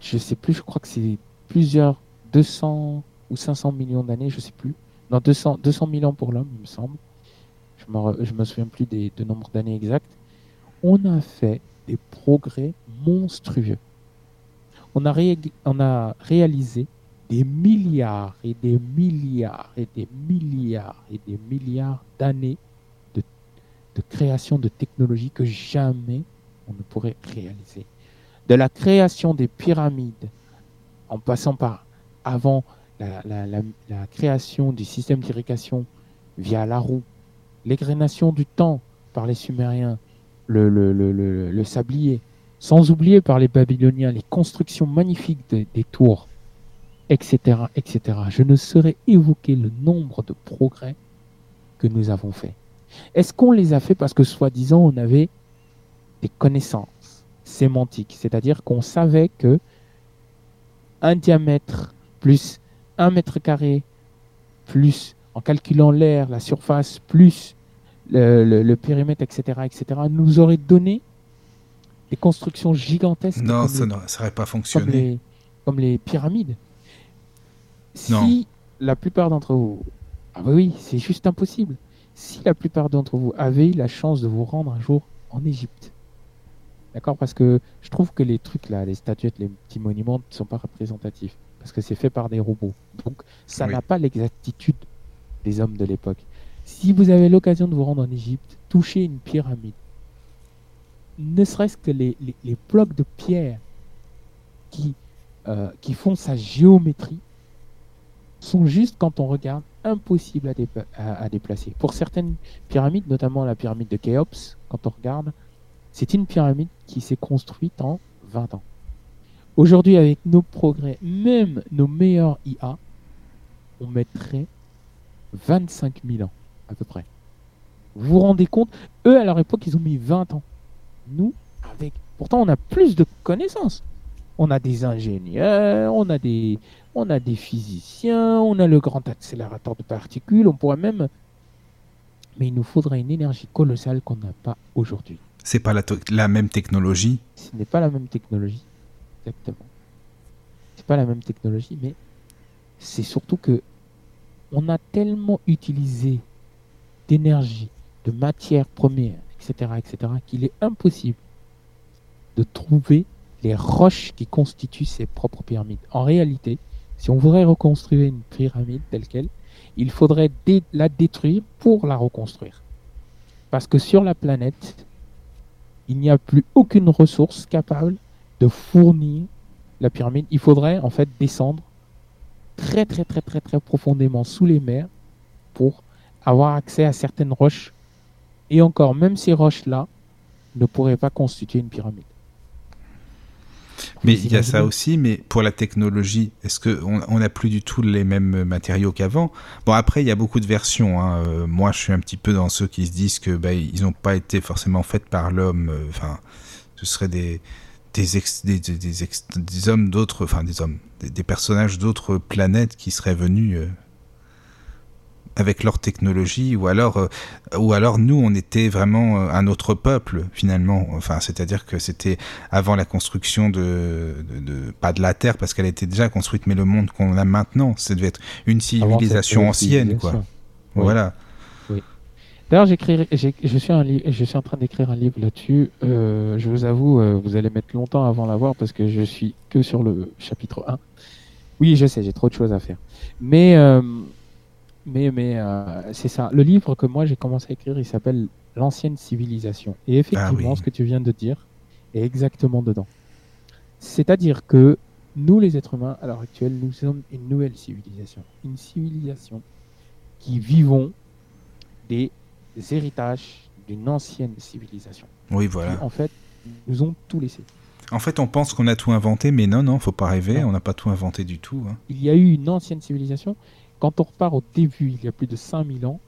je sais plus, je crois que c'est plusieurs 200 ou 500 millions d'années, je sais plus. Non, 200, 200 000 ans pour l'homme, il me semble. Je me, me souviens plus des, de nombre d'années exacts. On a fait des progrès monstrueux. On a, réalisé des milliards et des milliards et des milliards et des milliards d'années de, de création de technologies que jamais on ne pourrait réaliser. De la création des pyramides, en passant par avant la- la création du système d'irrigation via la roue, l'égrénation du temps par les Sumériens, le, sablier, sans oublier par les Babyloniens les constructions magnifiques de- des tours, etc., etc. Je ne saurais évoquer le nombre de progrès que nous avons faits. Est-ce qu'on les a fait parce que soi-disant on avait des connaissances sémantiques, c'est-à-dire qu'on savait que un diamètre plus un mètre carré plus en calculant l'air, la surface plus le, le- le périmètre, etc., etc., nous aurait donné des constructions gigantesques Non, comme ça les- n'aurait pas comme fonctionné. les, comme les pyramides. Si Non. la plupart d'entre vous, ah bah oui, c'est juste impossible. Si la plupart d'entre vous avaient eu la chance de vous rendre un jour en Égypte, d'accord, parce que je trouve que les trucs là, les statuettes, les petits monuments ne sont pas représentatifs, parce que c'est fait par des robots. Donc ça Oui. n'a pas l'exactitude des hommes de l'époque. Si vous avez l'occasion de vous rendre en Égypte, touchez une pyramide, ne serait-ce que les, blocs de pierre qui, euh, qui font sa géométrie sont juste, quand on regarde, impossibles à déplacer. Pour certaines pyramides, notamment la pyramide de Khéops, quand on regarde, c'est une pyramide qui s'est construite en 20 ans. Aujourd'hui, avec nos progrès, même nos meilleurs IA, on mettrait 25 000 ans, à peu près. Vous vous rendez compte Eux, à leur époque, ils ont mis 20 ans. Nous, avec... Pourtant, on a plus de connaissances. On a des ingénieurs, on a des, on a des physiciens, on a le grand accélérateur de particules, on pourrait même mais il nous faudrait une énergie colossale qu'on n'a pas aujourd'hui. C'est pas la, la, même technologie? Ce n'est pas la même technologie, exactement. C'est pas la même technologie, mais c'est surtout que on a tellement utilisé d'énergie, de matières premières, etc., etc., qu'il est impossible de trouver les roches qui constituent ces propres pyramides. En réalité, si on voudrait reconstruire une pyramide telle qu'elle, il faudrait la détruire pour la reconstruire. Parce que sur la planète, il n'y a plus aucune ressource capable de fournir la pyramide. Il faudrait en fait descendre très très très très très profondément sous les mers pour avoir accès à certaines roches. Et encore, même ces roches-là ne pourraient pas constituer une pyramide. Mais il y a ça aussi, mais pour la technologie, est-ce qu'on n'a plus du tout les mêmes matériaux qu'avant? Bon, après, il y a beaucoup de versions. Hein. Euh, moi, je suis un petit peu dans ceux qui se disent que bah, ils n'ont pas été forcément faits par l'homme. Euh, enfin, ce seraient des des, des, des, hommes d'autres, enfin des hommes, des, personnages d'autres planètes qui seraient venus euh, avec leur technologie, ou alors, euh, ou alors nous, on était vraiment euh, un autre peuple finalement. Enfin, c'est-à-dire que c'était avant la construction de, de, pas de la Terre parce qu'elle était déjà construite, mais le monde qu'on a maintenant, ça devait être une civilisation ancienne, quoi. Voilà. Oui. D'ailleurs, j'écris, je suis un je suis en train d'écrire un livre là-dessus. Euh, je vous avoue, vous allez mettre longtemps avant l'avoir parce que je suis que sur le chapitre 1. Oui, je sais, j'ai trop de choses à faire. Mais mais, mais euh, c'est ça. Le livre que moi j'ai commencé à écrire, il s'appelle L'ancienne civilisation. Et effectivement, ah ce que tu viens de dire est exactement dedans. C'est-à-dire que nous, les êtres humains, à l'heure actuelle, nous sommes une nouvelle civilisation. Une civilisation qui vivons des héritages d'une ancienne civilisation. Oui, voilà. en fait, nous ont tout laissé. En fait, on pense qu'on a tout inventé, mais non, non, faut pas rêver, on n'a pas tout inventé du tout. Hein. Il y a eu une ancienne civilisation quand on repart au début, il y a plus de 5000 ans,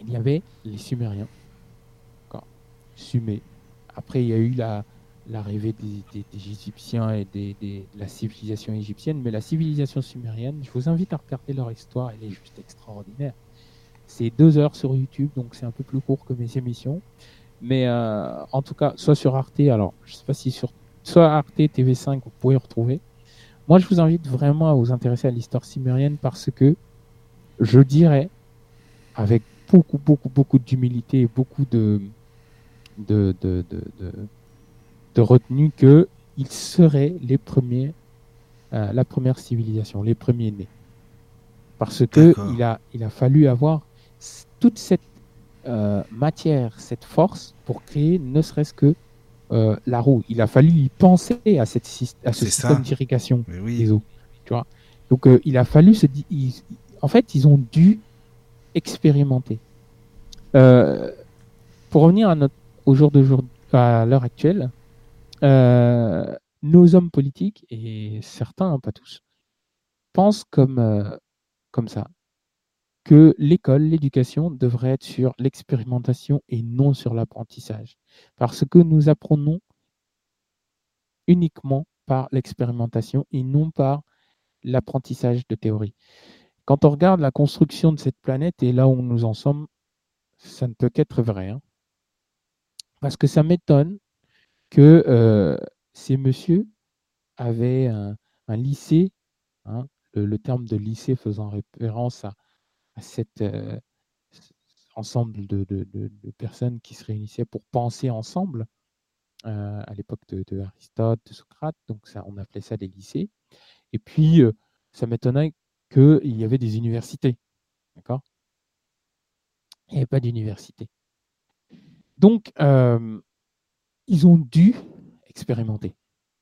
il y avait les Sumériens. Sumé. Après, il y a eu la, l'arrivée des, Égyptiens et de la civilisation égyptienne. Mais la civilisation sumérienne, je vous invite à regarder leur histoire, elle est juste extraordinaire. C'est deux heures sur YouTube, donc c'est un peu plus court que mes émissions. Mais euh, en tout cas, soit sur Arte, alors je sais pas si sur soit Arte TV5, vous pouvez retrouver. Moi, je vous invite vraiment à vous intéresser à l'histoire sumérienne parce que je dirais, avec beaucoup, beaucoup, beaucoup d'humilité et beaucoup de, de, de, de, de retenue, qu'ils seraient les premiers, euh, la première civilisation, les premiers nés. Parce que il a, il a fallu avoir toute cette euh, matière, cette force pour créer ne serait-ce que euh, la roue. Il a fallu y penser à, cette, à ce système d'irrigation des eaux. Tu vois Donc euh, il a fallu se en fait, ils ont dû expérimenter. Euh, pour revenir à notre, au jour de jour, à l'heure actuelle, nos hommes politiques, et certains, hein, pas tous, pensent comme, comme ça que l'école, l'éducation devrait être sur l'expérimentation et non sur l'apprentissage. Parce que nous apprenons uniquement par l'expérimentation et non par l'apprentissage de théorie. Quand on regarde la construction de cette planète et là où nous en sommes, ça ne peut qu'être vrai. Hein. Parce que ça m'étonne que euh, ces messieurs avaient un, lycée, hein, le, terme de lycée faisant référence à, cet ensemble de, personnes qui se réunissaient pour penser ensemble à l'époque de, Aristote, de Socrate. Donc ça, on appelait ça des lycées. Et puis, ça m'étonnait qu'il y avait des universités. D'accord? Il n'y avait pas d'université. Donc, ils ont dû expérimenter.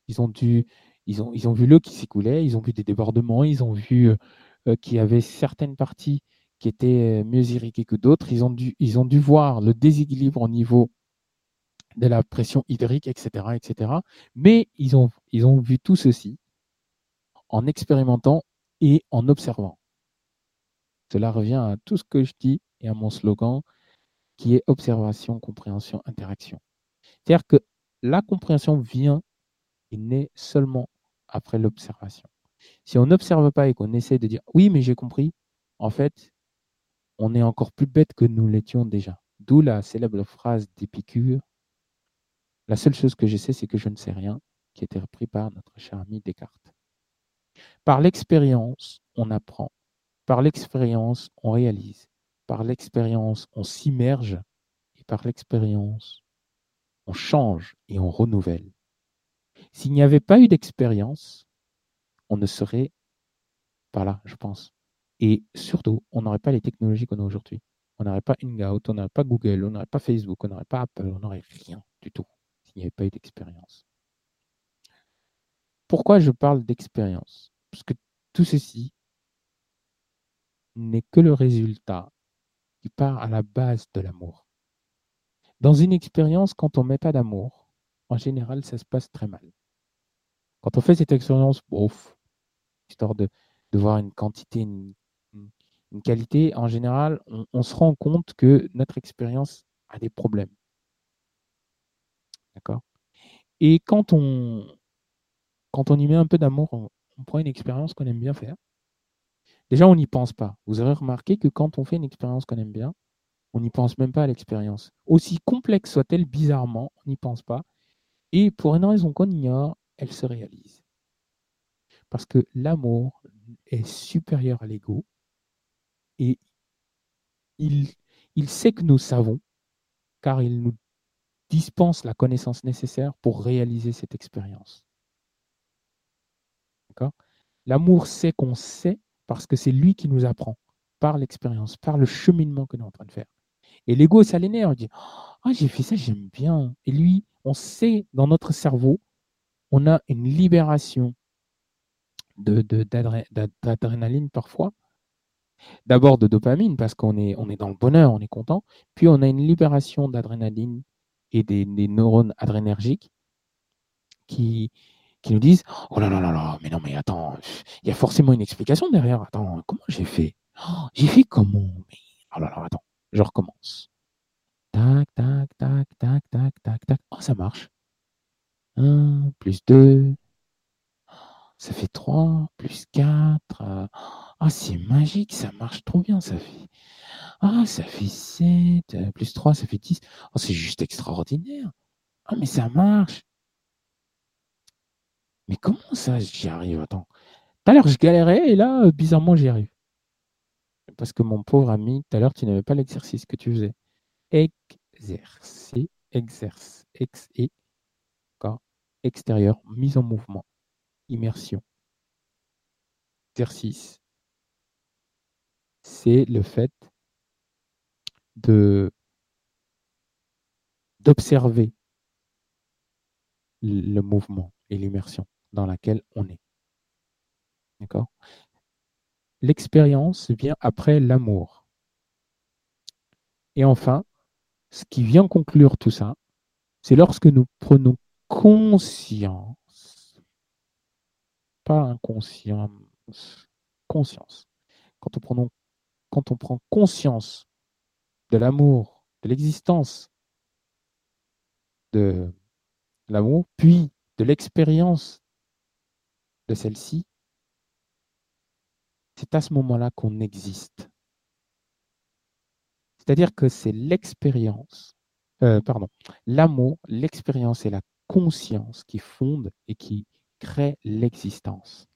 Ils ont dû, ils ont, ils ont vu l'eau qui s'écoulait, ils ont vu des débordements, ils ont vu qu'il y avait certaines parties qui étaient mieux irrigués que d'autres. Ils ont dû, ils ont dû voir le déséquilibre au niveau de la pression hydrique, etc., etc. Mais ils ont, ils ont vu tout ceci en expérimentant et en observant. Cela revient à tout ce que je dis et à mon slogan qui est observation, compréhension, interaction. C'est-à-dire que la compréhension vient et naît seulement après l'observation. Si on n'observe pas et qu'on essaie de dire oui, mais j'ai compris, en fait, on est encore plus bête que nous l'étions déjà. D'où la célèbre phrase d'Épicure La seule chose que je sais, c'est que je ne sais rien, qui était repris par notre cher ami Descartes. Par l'expérience, on apprend. Par l'expérience, on réalise. Par l'expérience, on s'immerge. Et par l'expérience, on change et on renouvelle. S'il n'y avait pas eu d'expérience, on ne serait pas là, je pense. Et surtout, on n'aurait pas les technologies qu'on a aujourd'hui. On n'aurait pas Hangout, on n'aurait pas Google, on n'aurait pas Facebook, on n'aurait pas Apple, on n'aurait rien du tout s'il n'y avait pas eu d'expérience. Pourquoi je parle d'expérience? Parce que tout ceci n'est que le résultat qui part à la base de l'amour. Dans une expérience, quand on ne met pas d'amour, en général, ça se passe très mal. Quand on fait cette expérience, bof, histoire de, voir une quantité, une, qualité, en général, on, se rend compte que notre expérience a des problèmes. D'accord? Et quand on, quand on y met un peu d'amour, on, on prend une expérience qu'on aime bien faire. Déjà, on n'y pense pas. Vous aurez remarqué que quand on fait une expérience qu'on aime bien, on n'y pense même pas à l'expérience. Aussi complexe soit-elle bizarrement, on n'y pense pas. Et pour une raison qu'on ignore, elle se réalise. Parce que l'amour est supérieur à l'ego et il, il sait que nous savons, car il nous dispense la connaissance nécessaire pour réaliser cette expérience. D'accord? L'amour sait qu'on sait parce que c'est lui qui nous apprend par l'expérience, par le cheminement que nous sommes en train de faire. Et l'ego, ça l'énerve. On dit Ah, j'ai fait ça, j'aime bien. Et lui, on sait dans notre cerveau, on a une libération d'adrénaline parfois. D'abord de dopamine parce qu'on est, on est dans le bonheur, on est content. Puis on a une libération d'adrénaline et des, neurones adrénergiques qui, qui nous disent Oh là là là là, mais non, mais attends, il y a forcément une explication derrière. Attends, comment j'ai fait? Oh, J'ai fait comment? Mais, Oh là là, attends, je recommence. Tac, tac, tac, tac, tac, tac, tac. Oh, ça marche. 1 plus 2. Ça fait 3 plus 4. Ah, oh, c'est magique, ça marche trop bien. Ça fait. Ah, ça fait 7. Plus 3, ça fait 10. Oh, c'est juste extraordinaire. Ah, mais ça marche. Mais comment ça, j'y arrive? Attends. Tout à l'heure, je galérais et là, bizarrement, j'y arrive. Parce que mon pauvre ami, tout à l'heure, tu n'avais pas l'exercice que tu faisais exercer, exerce, ex et corps extérieur, mise en mouvement, immersion. Exercice, c'est le fait de d'observer le mouvement et l'immersion dans laquelle on est. D'accord? L'expérience vient après l'amour. Et enfin, ce qui vient conclure tout ça, c'est lorsque nous prenons conscience, pas inconscience, conscience. Quand on, prend, conscience de l'amour, de l'existence de l'amour, puis de l'expérience de celle-ci, c'est à ce moment-là qu'on existe. C'est-à-dire que c'est l'expérience, euh, pardon, l'amour, l'expérience et la conscience qui fondent et qui créent l'existence.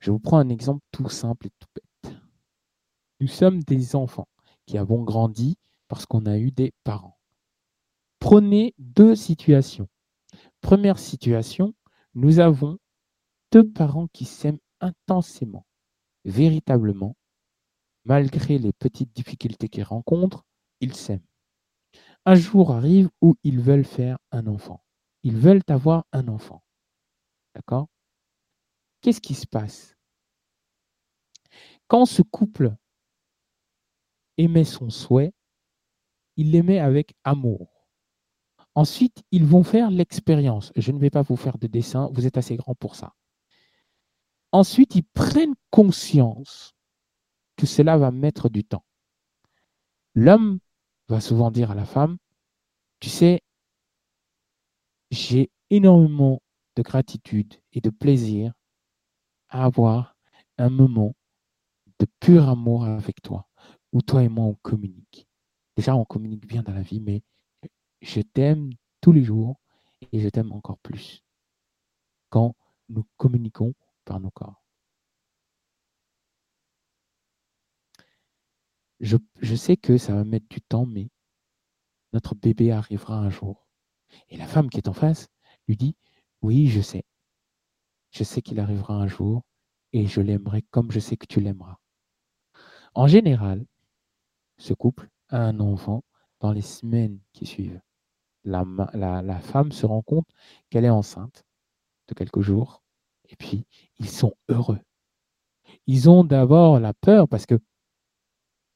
Je vous prends un exemple tout simple et tout bête. Nous sommes des enfants qui avons grandi parce qu'on a eu des parents. Prenez deux situations. Première situation, nous avons deux parents qui s'aiment intensément, véritablement, malgré les petites difficultés qu'ils rencontrent, ils s'aiment. Un jour arrive où ils veulent faire un enfant. Ils veulent avoir un enfant. D'accord? Qu'est-ce qui se passe? Quand ce couple émet son souhait, il l'aimait avec amour. Ensuite, ils vont faire l'expérience. Je ne vais pas vous faire de dessin, vous êtes assez grand pour ça. Ensuite, ils prennent conscience que cela va mettre du temps. L'homme va souvent dire à la femme, tu sais, j'ai énormément de gratitude et de plaisir à avoir un moment de pur amour avec toi, où toi et moi, on communique. Déjà, on communique bien dans la vie, mais je t'aime tous les jours et je t'aime encore plus quand nous communiquons par nos corps. Je, je sais que ça va mettre du temps, mais notre bébé arrivera un jour. Et la femme qui est en face lui dit, oui, je sais. Je sais qu'il arrivera un jour et je l'aimerai comme je sais que tu l'aimeras. En général, ce couple a un enfant dans les semaines qui suivent. La, femme se rend compte qu'elle est enceinte de quelques jours et puis ils sont heureux. Ils ont d'abord la peur parce que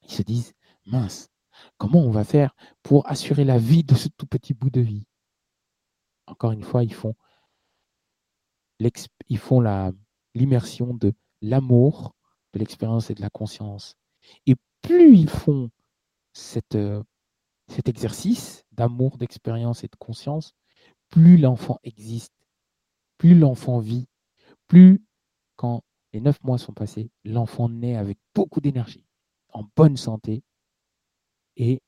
ils se disent mince, comment on va faire pour assurer la vie de ce tout petit bout de vie? Encore une fois, ils font ils font l'immersion de l'amour, de l'expérience et de la conscience. Et plus ils font euh, cet exercice d'amour, d'expérience et de conscience, plus l'enfant existe, plus l'enfant vit, plus quand les neuf mois sont passés, l'enfant naît avec beaucoup d'énergie, en bonne santé, et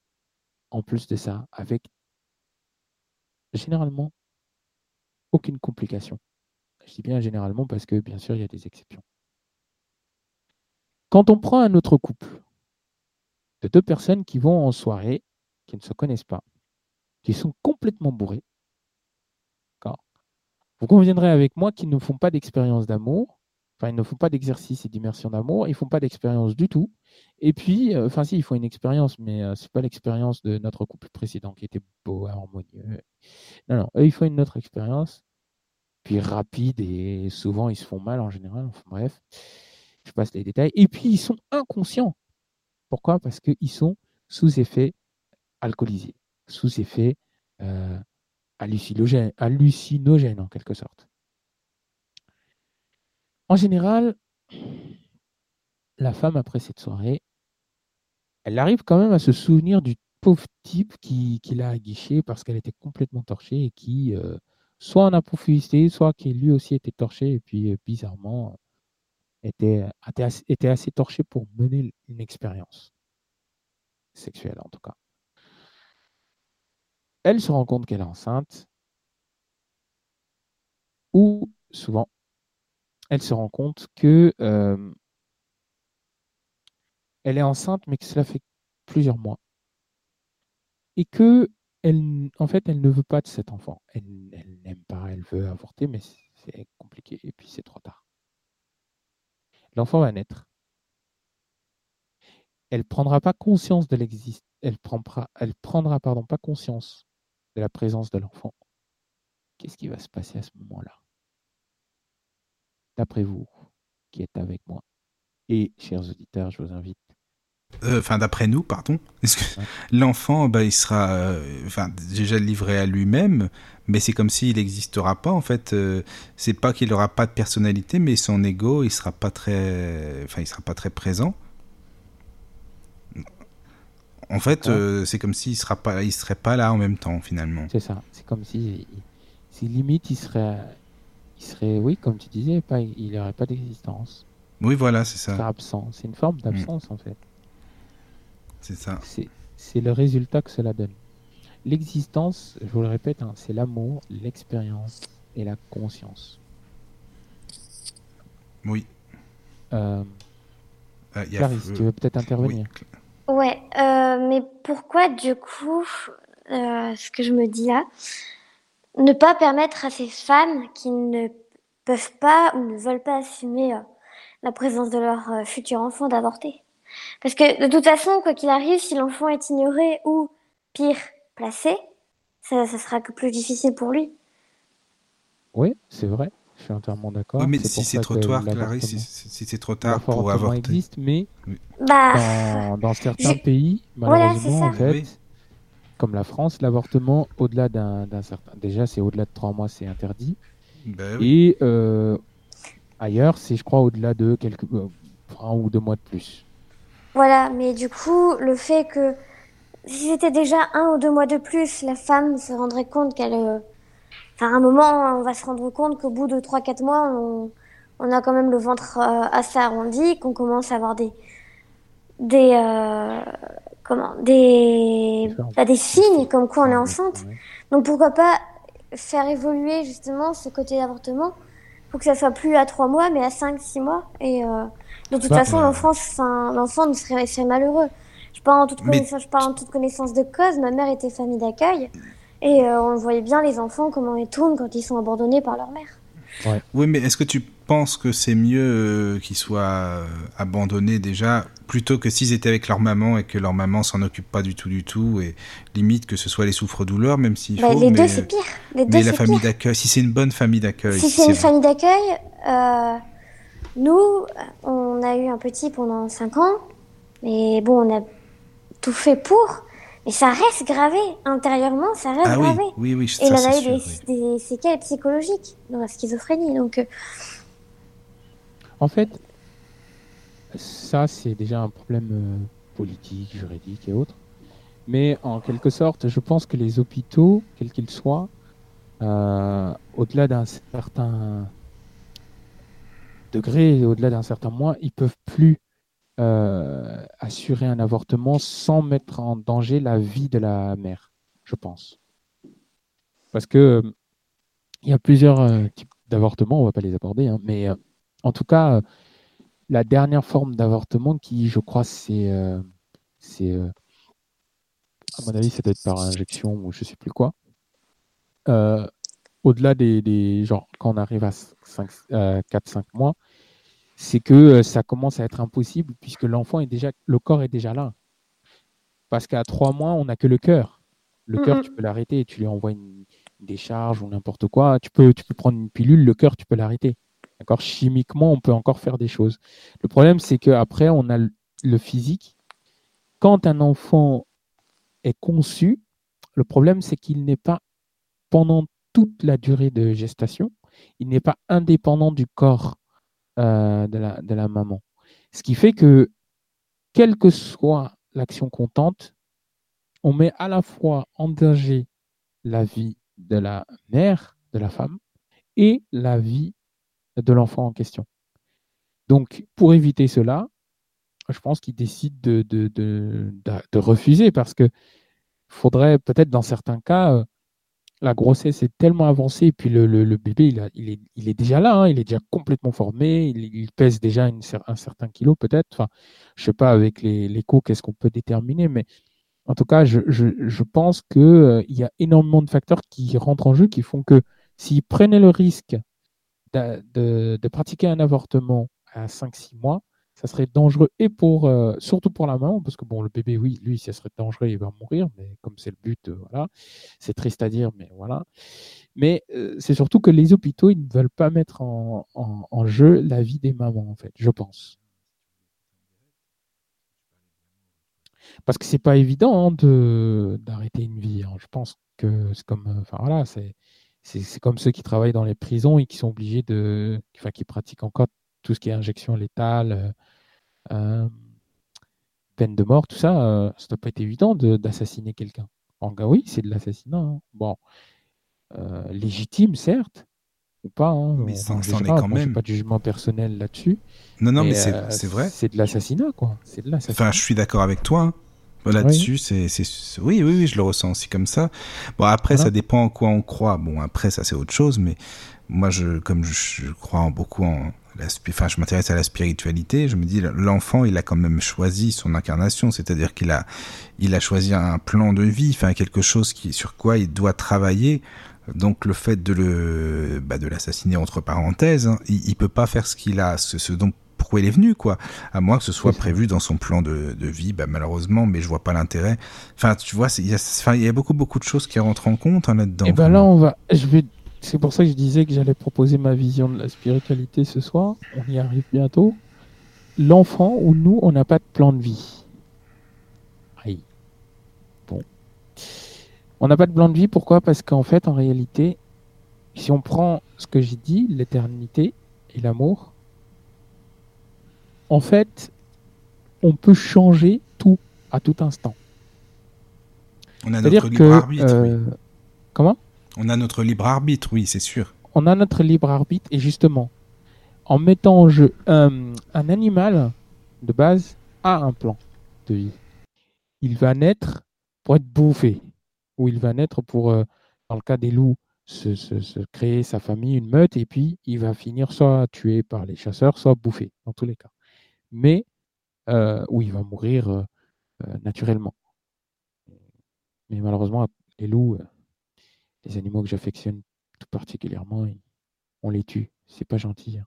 en plus de ça, avec généralement aucune complication. Je dis bien généralement parce que bien sûr, il y a des exceptions. Quand on prend un autre couple de deux personnes qui vont en soirée, qui ne se connaissent pas, qui sont complètement bourrés, vous conviendrez avec moi qu'ils ne font pas d'expérience d'amour, enfin ils ne font pas d'exercice et d'immersion d'amour, ils ne font pas d'expérience du tout. Et puis, euh, enfin si, ils font une expérience, mais euh, ce n'est pas l'expérience de notre couple précédent qui était beau, harmonieux. Non, non, eux, ils font une autre expérience, puis rapide, et souvent ils se font mal en général, bref je passe les détails. Et puis, ils sont inconscients. Pourquoi? Parce qu'ils sont sous effet alcoolisé, sous effet euh, hallucinogène, hallucinogène en quelque sorte. En général, la femme, après cette soirée, elle arrive quand même à se souvenir du pauvre type qui, l'a aguiché parce qu'elle était complètement torchée et qui, euh, soit en a profité, soit qui lui aussi était torché et puis euh, bizarrement, était, assez, torché pour mener une expérience sexuelle, en tout cas. Elle se rend compte qu'elle est enceinte, ou souvent, elle se rend compte que elle est enceinte, mais que cela fait plusieurs mois, et que en fait, elle ne veut pas de cet enfant. Elle, n'aime pas, elle veut avorter, mais c'est compliqué, et puis c'est trop tard. L'enfant va naître. Elle prendra pas conscience de l'existence. Elle prendra, elle prendra pardon, pas conscience de la présence de l'enfant. Qu'est-ce qui va se passer à ce moment-là? D'après vous, qui êtes avec moi, et chers auditeurs, je vous invite euh, enfin d'après nous, pardon, l'enfant, bah, il sera, euh, déjà livré à lui-même, mais c'est comme s'il n'existera pas en fait. Euh, c'est pas qu'il n'aura pas de personnalité, mais son ego, il sera pas très, enfin il sera pas très présent. En fait, c'est comme s'il sera pas, il serait pas là en même temps finalement. C'est ça. C'est comme si, si limite il serait, il serait, oui, comme tu disais, pas, il n'aurait pas d'existence. Oui, voilà, c'est ça. Il serait absent. C'est une forme d'absence en fait. C'est ça. C'est le résultat que cela donne. L'existence, je vous le répète, hein, c'est l'amour, l'expérience et la conscience. Oui. Euh, euh Clarisse, tu veux peut-être intervenir Ouais, euh, mais pourquoi du coup, euh, ce que je me dis là, ne pas permettre à ces femmes qui ne peuvent pas ou ne veulent pas assumer la présence de leur futur enfant d'avorter? Parce que de toute façon, quoi qu'il arrive, si l'enfant est ignoré ou, pire, placé, ça, ça sera que plus difficile pour lui. Oui, c'est vrai. Je suis entièrement d'accord. Oui, mais si c'est trop tard, Clarisse, si, c'est trop tard pour avorter. existe, mais bah... dans, certains pays, malheureusement, en fait, comme la France, l'avortement au-delà d'un certain. Déjà, c'est au-delà de trois mois, c'est interdit. Ben Et euh, ailleurs, c'est, je crois, au-delà de quelques euh, un ou deux mois de plus. Voilà, mais du coup, le fait que si c'était déjà un ou deux mois de plus, la femme se rendrait compte qu'elle... Euh, enfin, à un moment, on va se rendre compte qu'au bout de 3-4 mois, on, a quand même le ventre euh, assez arrondi, qu'on commence à avoir des, des euh, comment des bah, des signes comme quoi on est enceinte. Donc pourquoi pas faire évoluer justement ce côté d'avortement pour que ça soit plus à trois mois mais à 5 six mois et euh, de toute façon l'enfant l'enfant ne serait, serait malheureux. Je parle en toute connaissance je parle en toute connaissance de cause, ma mère était famille d'accueil. Et euh, on voyait bien les enfants comment ils tournent quand ils sont abandonnés par leur mère. Oui, mais est-ce que tu penses que c'est mieux euh, qu'ils soient euh, abandonnés déjà plutôt que s'ils étaient avec leur maman et que leur maman s'en occupe pas du tout du tout et limite que ce soit les souffres-douleurs même s'il bah, faut les deux c'est pire. Les mais la famille d'accueil si c'est une bonne famille d'accueil si c'est une famille d'accueil euh, nous on a eu un petit pendant 5 ans mais bon on a tout fait pour mais ça reste gravé intérieurement, ça reste ah gravé. Oui, oui, oui. Et il en a eu des, séquelles psychologiques dans la schizophrénie. Donc, euh, en fait, ça c'est déjà un problème euh, politique, juridique et autres. Mais en quelque sorte, je pense que les hôpitaux, quels qu'ils soient, euh, au-delà d'un certain au-delà d'un certain mois, ils peuvent plus euh, assurer un avortement sans mettre en danger la vie de la mère, je pense. Parce que il y a plusieurs euh, types d'avortements, on va pas les aborder, hein, mais euh, en tout cas, la dernière forme d'avortement qui, je crois, c'est, c'est, à mon avis, ça doit être par injection ou je sais plus quoi. au-delà des, des, genre, quand on arrive à 4-5 mois, c'est que euh, ça commence à être impossible puisque l'enfant est déjà, le corps est déjà là. Parce qu'à trois mois, on n'a que le cœur. Le cœur, tu peux l'arrêter, tu lui envoies une, décharge ou n'importe quoi. Tu peux, tu peux prendre une pilule, le cœur, tu peux l'arrêter. D'accord? Chimiquement, on peut encore faire des choses. Le problème, c'est qu'après, on a le physique. Quand un enfant est conçu, le problème, c'est qu'il n'est pas, pendant toute la durée de gestation, il n'est pas indépendant du corps euh, de, la, de la maman. Ce qui fait que, quelle que soit l'action qu'on tente, on met à la fois en danger la vie de la mère, de la femme, et la vie de l'enfant en question. Donc, pour éviter cela, je pense qu'il décide de, de, de, de, refuser parce que faudrait peut-être dans certains cas euh, la grossesse est tellement avancée, et puis le, bébé, il, est, déjà là, hein, il est déjà complètement formé, il, pèse déjà un certain kilo peut-être. Je ne sais pas avec l'écho qu'est-ce qu'on peut déterminer, mais en tout cas, je, pense qu'il euh, y a énormément de facteurs qui rentrent en jeu qui font que s'ils prenaient le risque de pratiquer un avortement à 5-6 mois, ça serait dangereux et pour euh, surtout pour la maman parce que bon le bébé oui lui ça serait dangereux il va mourir mais comme c'est le but euh, voilà c'est triste à dire mais voilà mais euh, c'est surtout que les hôpitaux ils ne veulent pas mettre en, jeu la vie des mamans en fait je pense parce que c'est pas évident hein, de d'arrêter une vie hein. je pense que c'est comme enfin voilà c'est c'est comme ceux qui travaillent dans les prisons et qui sont obligés de enfin qui pratiquent encore tout ce qui est injection létale, euh, euh, peine de mort, tout ça, euh, ça doit pas être évident d'assassiner quelqu'un. En gars, oui, c'est de l'assassinat. Hein. Bon, légitime, certes, ou pas. Hein, mais ça, est quand même. pas de jugement personnel là-dessus. Non, non, mais, c'est vrai. C'est de l'assassinat, quoi. C'est de Enfin, je suis d'accord avec toi. Hein. Là-dessus, c'est, oui, oui, oui, je le ressens aussi comme ça. Bon, après, ça dépend en quoi on croit. Bon, après, ça c'est autre chose, mais moi, je, comme je, crois beaucoup en, enfin, je m'intéresse à la spiritualité, je me dis l'enfant, il a quand même choisi son incarnation, c'est-à-dire qu'il a, il a choisi un plan de vie, enfin quelque chose qui, sur quoi il doit travailler. Donc le fait de le, bah, de l'assassiner entre parenthèses, hein, il, il, peut pas faire ce qu'il a, ce, ce dont pourquoi il est venu, quoi. À moins que ce soit prévu dans son plan de, de vie, bah, malheureusement, mais je vois pas l'intérêt. Enfin, tu vois, il y, a, y a beaucoup, beaucoup de choses qui rentrent en compte hein, là-dedans. Et ben là, on va, je vais c'est pour ça que je disais que j'allais proposer ma vision de la spiritualité ce soir. On y arrive bientôt. L'enfant ou nous, on n'a pas de plan de vie. Aïe. Bon. On n'a pas de plan de vie, pourquoi? Parce qu'en fait, en réalité, si on prend ce que j'ai dit, l'éternité et l'amour, en fait, on peut changer tout à tout instant. On a notre libre arbitre. Euh, comment? On a notre libre arbitre, oui, c'est sûr. On a notre libre arbitre et justement, en mettant en jeu un, animal de base, a un plan de vie. Il va naître pour être bouffé, ou il va naître pour, euh, dans le cas des loups, se, créer sa famille, une meute, et puis il va finir soit tué par les chasseurs, soit bouffé, dans tous les cas. Mais, euh, ou il va mourir euh, naturellement. Mais malheureusement, les loups, les animaux que j'affectionne tout particulièrement, on les tue. C'est pas gentil. Hein.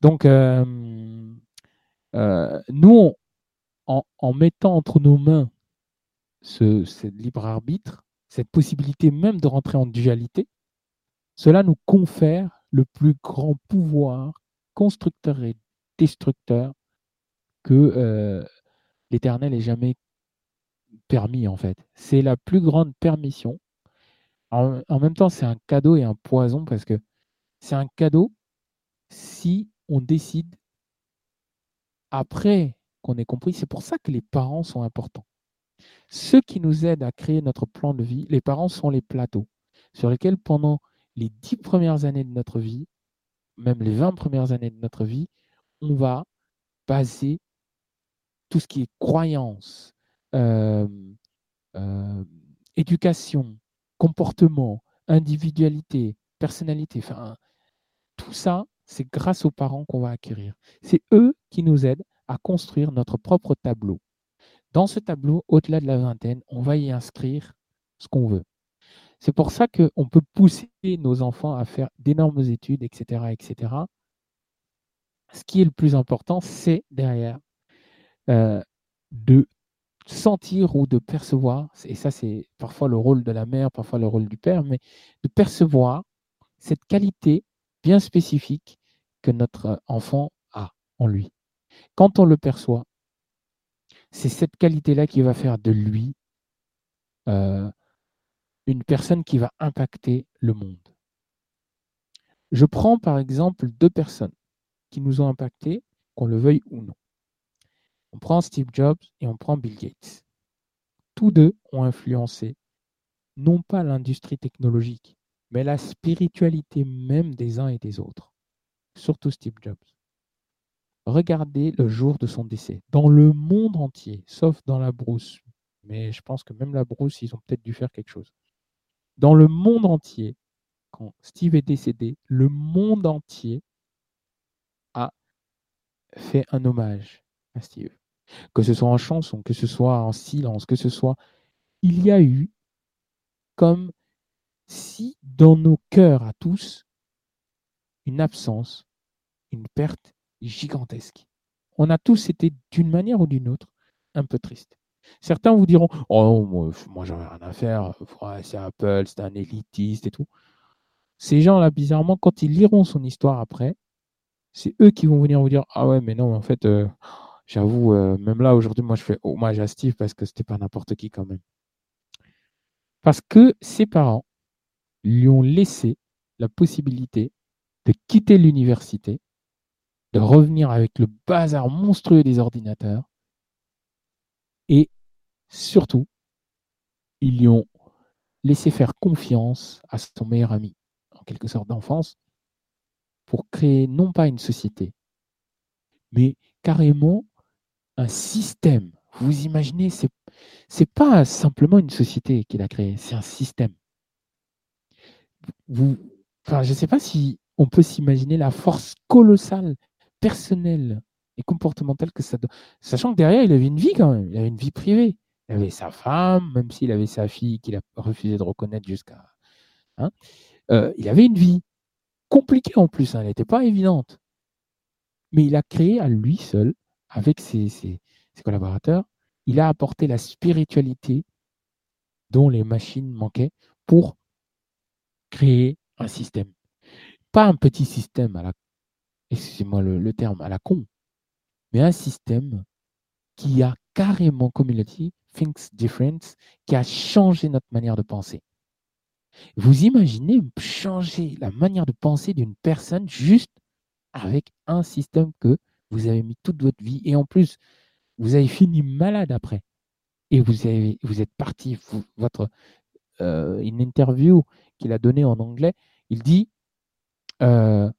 Donc, nous, en, mettant entre nos mains ce, libre arbitre, cette possibilité même de rentrer en dualité, cela nous confère le plus grand pouvoir constructeur et destructeur que euh, l'Éternel ait jamais permis, en fait. C'est la plus grande permission. En, même temps, c'est un cadeau et un poison parce que c'est un cadeau si on décide après qu'on ait compris. C'est pour ça que les parents sont importants. Ceux qui nous aident à créer notre plan de vie, les parents sont les plateaux sur lesquels pendant les dix premières années de notre vie, même les vingt premières années de notre vie, on va baser tout ce qui est croyance, euh, euh, éducation, comportement, individualité, personnalité, tout ça, c'est grâce aux parents qu'on va acquérir. C'est eux qui nous aident à construire notre propre tableau. Dans ce tableau, au-delà de la vingtaine, on va y inscrire ce qu'on veut. C'est pour ça qu'on peut pousser nos enfants à faire d'énormes études, etc., etc. Ce qui est le plus important, c'est derrière euh, de sentir ou de percevoir, et ça c'est parfois le rôle de la mère, parfois le rôle du père, mais de percevoir cette qualité bien spécifique que notre enfant a en lui. Quand on le perçoit, c'est cette qualité-là qui va faire de lui euh, une personne qui va impacter le monde. Je prends par exemple deux personnes qui nous ont impactés, qu'on le veuille ou non. On prend Steve Jobs et on prend Bill Gates. Tous deux ont influencé non pas l'industrie technologique, mais la spiritualité même des uns et des autres, surtout Steve Jobs. Regardez le jour de son décès, dans le monde entier, sauf dans la brousse, mais je pense que même la brousse, ils ont peut-être dû faire quelque chose. Dans le monde entier, quand Steve est décédé, le monde entier a fait un hommage à Steve. Que ce soit en chanson, que ce soit en silence, que ce soit... Il y a eu comme si dans nos cœurs à tous, une absence, une perte gigantesque. On a tous été d'une manière ou d'une autre un peu tristes. Certains vous diront Oh, moi, j'en ai rien à faire, c'est Apple, c'est un élitiste et tout. Ces gens-là, bizarrement, quand ils liront son histoire après, c'est eux qui vont venir vous dire Ah ouais, mais non, en fait, euh, j'avoue, euh, même là, aujourd'hui, moi, je fais hommage à Steve parce que c'était pas n'importe qui quand même. Parce que ses parents lui ont laissé la possibilité de quitter l'université, de revenir avec le bazar monstrueux des ordinateurs, et surtout, ils lui ont laissé faire confiance à son meilleur ami, en quelque sorte d'enfance, pour créer non pas une société, mais carrément un système. Vous imaginez, c'est n'est pas simplement une société qu'il a créée, c'est un système je ne sais pas si on peut s'imaginer la force colossale, personnelle et comportementale que ça donne. Sachant que derrière, il avait une vie quand même, il avait une vie privée. Il avait sa femme, même s'il avait sa fille qu'il a refusé de reconnaître jusqu'à. Hein, euh, il avait une vie compliquée en plus, hein, elle n'était pas évidente. Mais il a créé à lui seul, avec ses, collaborateurs, il a apporté la spiritualité dont les machines manquaient pour créer un système. Pas un petit système à la, excusez-moi le, terme, à la con, mais un système qui a carrément, comme il dit, different, qui a changé notre manière de penser. Vous imaginez changer la manière de penser d'une personne juste avec un système que vous avez mis toute votre vie et en plus, vous avez fini malade après. Et vous, avez, vous êtes parti, votre, euh, une interview qu'il a donné en anglais, il dit euh,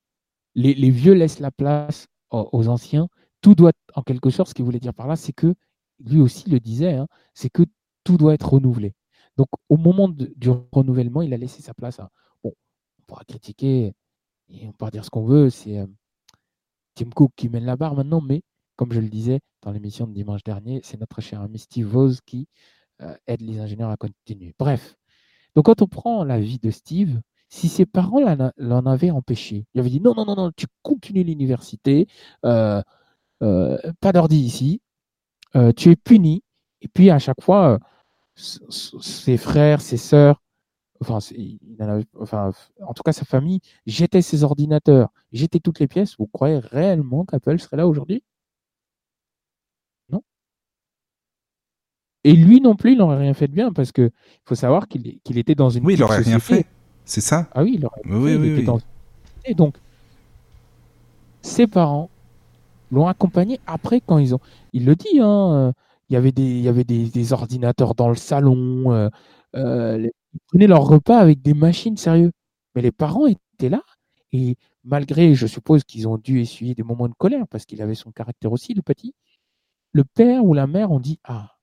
les, vieux laissent la place aux, anciens tout doit, en quelque sorte, ce qu'il voulait dire par là, c'est que lui aussi le disait, hein, c'est que tout doit être renouvelé. Donc, au moment du renouvellement, il a laissé sa place à. Bon, on pourra critiquer et on pourra dire ce qu'on veut, c'est euh, Cook qui mène la barre maintenant, mais comme je le disais dans l'émission de dimanche dernier, c'est notre cher ami Steve Voss qui euh, aide les ingénieurs à continuer. Bref, donc quand on prend la vie de Steve, si ses parents l'en avaient empêché, il avait dit non, non, non, non, tu continues l'université, euh, euh, pas d'ordi ici, tu es puni, et puis à chaque fois, ses frères, ses sœurs, enfin, enfin, en tout cas sa famille, jetaient ses ordinateurs, jetaient toutes les pièces, vous croyez réellement qu'Apple serait là aujourd'hui? Et lui non plus, il n'aurait rien fait de bien parce qu'il faut savoir qu'il était dans une. Oui, il n'aurait rien fait. C'est ça Ah oui, il aurait oui, oui, oui, dans... Et donc, ses parents l'ont accompagné après quand ils ont. Il le dit, hein, euh, il y avait des, il y avait des, ordinateurs dans le salon. Euh, euh, ils prenaient leur repas avec des machines, sérieux. Mais les parents étaient là. Et malgré, je suppose qu'ils ont dû essuyer des moments de colère parce qu'il avait son caractère aussi, le petit, le père ou la mère ont dit Ah,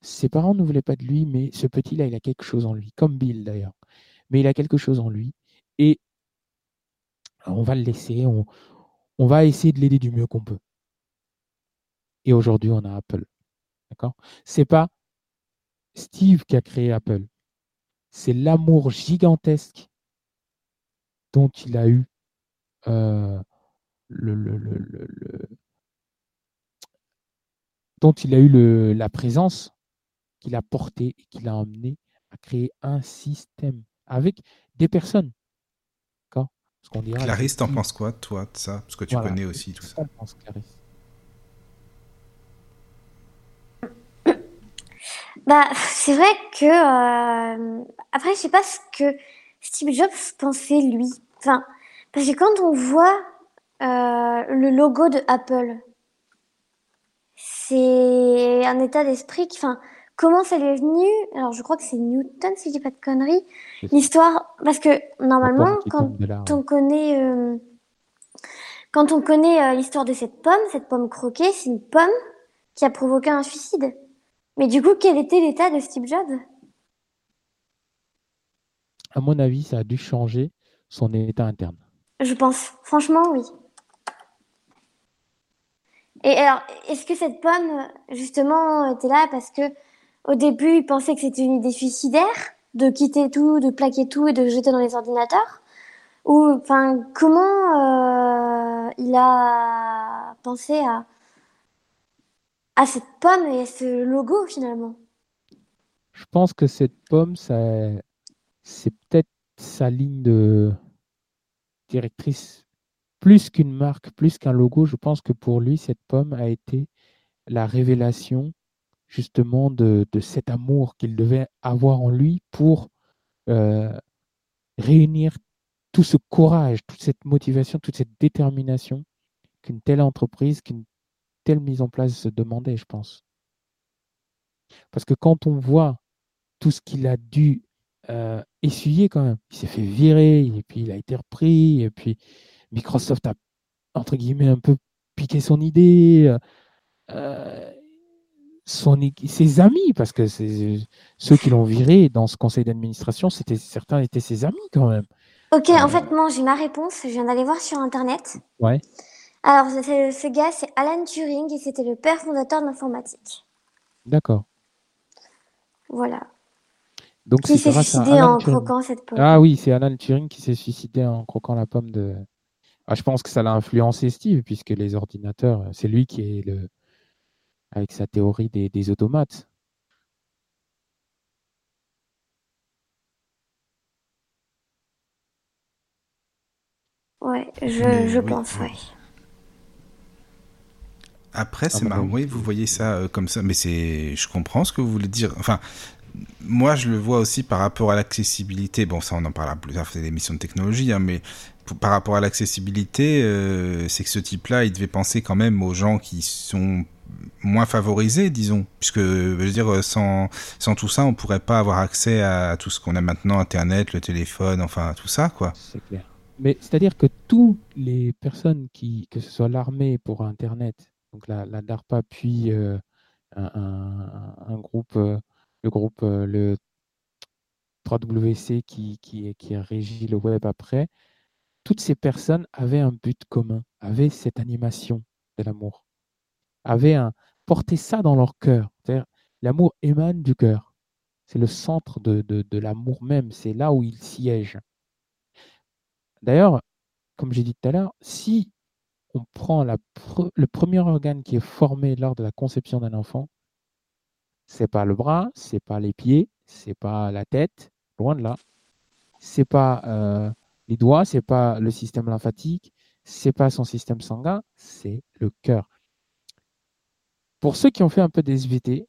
ses parents ne voulaient pas de lui, mais ce petit-là, il a quelque chose en lui, comme Bill d'ailleurs. Mais il a quelque chose en lui. Et on va le laisser, on, on va essayer de l'aider du mieux qu'on peut. Et aujourd'hui, on a Apple. D'accord? C'est pas Steve qui a créé Apple. C'est l'amour gigantesque dont il a eu euh, le, dont il a eu la présence qu'il a porté et qui l'a emmené à créer un système avec des personnes. D'accord? Clarisse, t'en penses quoi, toi, de ça? Parce que tu connais aussi tout ça. Pense, Clarisse? Bah, c'est vrai que. Euh, après, je sais pas ce que Steve Jobs pensait lui. Enfin, parce que quand on voit euh, le logo de Apple, c'est un état d'esprit qui. Enfin, Comment ça lui est venu? Alors, je crois que c'est Newton, si je dis pas de conneries. L'histoire, parce que normalement, quand on connaît, euh, quand on connaît euh, l'histoire de cette pomme, cette pomme croquée, c'est une pomme qui a provoqué un suicide. Mais du coup, quel était l'état de Steve Jobs? À mon avis, ça a dû changer son état interne. Je pense, franchement, oui. Et alors, est-ce que cette pomme, justement, était là parce que au début, il pensait que c'était une idée suicidaire de quitter tout, de plaquer tout et de jeter dans les ordinateurs? Ou, enfin, comment euh, il a pensé à à cette pomme et à ce logo finalement Je pense que cette pomme, c'est peut-être sa ligne de directrice plus qu'une marque, plus qu'un logo. Je pense que pour lui, cette pomme a été la révélation justement de, cet amour qu'il devait avoir en lui pour euh, réunir tout ce courage, toute cette motivation, toute cette détermination qu'une telle entreprise, qu'une telle mise en place se demandait, je pense. Parce que quand on voit tout ce qu'il a dû euh, essuyer quand même, il s'est fait virer, et puis il a été repris, et puis Microsoft a, entre guillemets, un peu piqué son idée. Euh, son, ses amis, parce que ceux qui l'ont viré dans ce conseil d'administration, c'était certains étaient ses amis quand même. Ok, en euh, fait, moi j'ai ma réponse. Je viens d'aller voir sur internet. Ouais. Alors, ce gars, c'est Alan Turing et c'était le père fondateur de l'informatique. D'accord. Voilà. Donc, qui s'est suicidé en croquant cette pomme. Ah oui, c'est Alan Turing qui s'est suicidé en croquant la pomme de. Ah, je pense que ça l'a influencé Steve, puisque les ordinateurs, c'est lui qui est le, avec sa théorie des, automates. Ouais, je, pense, oui. Après, c'est ah, marrant, oui, vous voyez ça euh, comme ça, mais c'est, je comprends ce que vous voulez dire. Enfin, moi, je le vois aussi par rapport à l'accessibilité. Bon, ça, on en parlera plus tard, c'est des missions de technologie, hein, mais par rapport à l'accessibilité, euh, c'est que ce type-là, il devait penser quand même aux gens qui sont moins favorisés, disons, puisque je veux dire sans sans tout ça, on pourrait pas avoir accès à tout ce qu'on a maintenant, Internet, le téléphone, enfin tout ça, quoi. C'est clair. Mais c'est-à-dire que toutes les personnes qui, que ce soit l'armée pour Internet, donc la, la DARPA, puis euh, un, groupe, euh, le groupe, euh, le 3WC qui, qui, qui régit le web après, toutes ces personnes avaient un but commun, avaient cette animation de l'amour, avaient un, porté ça dans leur cœur. L'amour émane du cœur. C'est le centre de, de, de l'amour même, c'est là où il siège. D'ailleurs, comme j'ai dit tout à l'heure, si on prend le premier organe qui est formé lors de la conception d'un enfant, c'est pas le bras, c'est pas les pieds, c'est pas la tête, loin de là. C'est pas euh, les doigts, c'est pas le système lymphatique, c'est pas son système sanguin, c'est le cœur. Pour ceux qui ont fait un peu des SVT,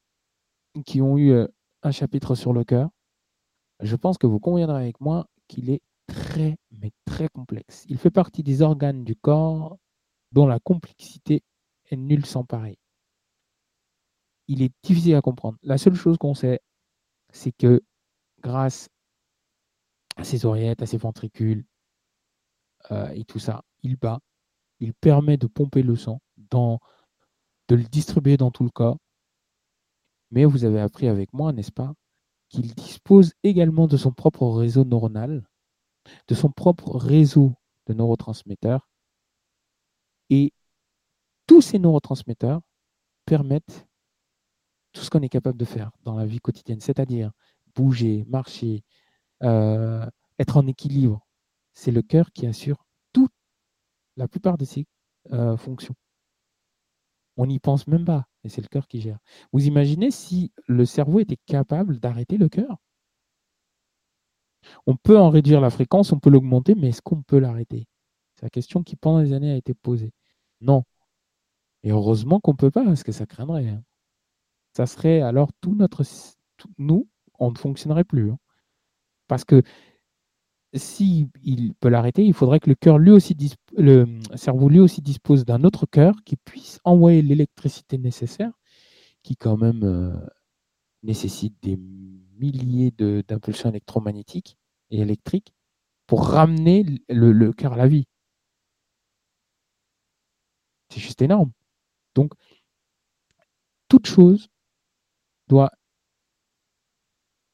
qui ont eu euh, un chapitre sur le cœur, je pense que vous conviendrez avec moi qu'il est très, mais très complexe. Il fait partie des organes du corps dont la complexité est nulle sans pareil. Il est difficile à comprendre. La seule chose qu'on sait, c'est que grâce à ses oreillettes, à ses ventricules euh, et tout ça, il bat, il permet de pomper le sang, de le distribuer dans tout le corps. Mais vous avez appris avec moi, n'est-ce pas, qu'il dispose également de son propre réseau neuronal, de son propre réseau de neurotransmetteurs. Et tous ces neurotransmetteurs permettent tout ce qu'on est capable de faire dans la vie quotidienne, c'est-à-dire bouger, marcher, euh, être en équilibre. C'est le cœur qui assure toute la plupart de ces euh, fonctions. On n'y pense même pas, et c'est le cœur qui gère. Vous imaginez si le cerveau était capable d'arrêter le cœur? On peut en réduire la fréquence, on peut l'augmenter, mais est-ce qu'on peut l'arrêter? C'est la question qui pendant des années a été posée. Non. Et heureusement qu'on ne peut pas, parce que ça craindrait. hein. Ça serait alors tout notre... nous, on ne fonctionnerait plus. hein. Parce que si peut l'arrêter, il faudrait que le cœur lui aussi le cerveau lui aussi dispose d'un autre cœur qui puisse envoyer l'électricité nécessaire, qui quand même euh, nécessite des milliers d'impulsions électromagnétiques et électriques pour ramener le cœur à la vie. C'est juste énorme. Donc, toute chose doit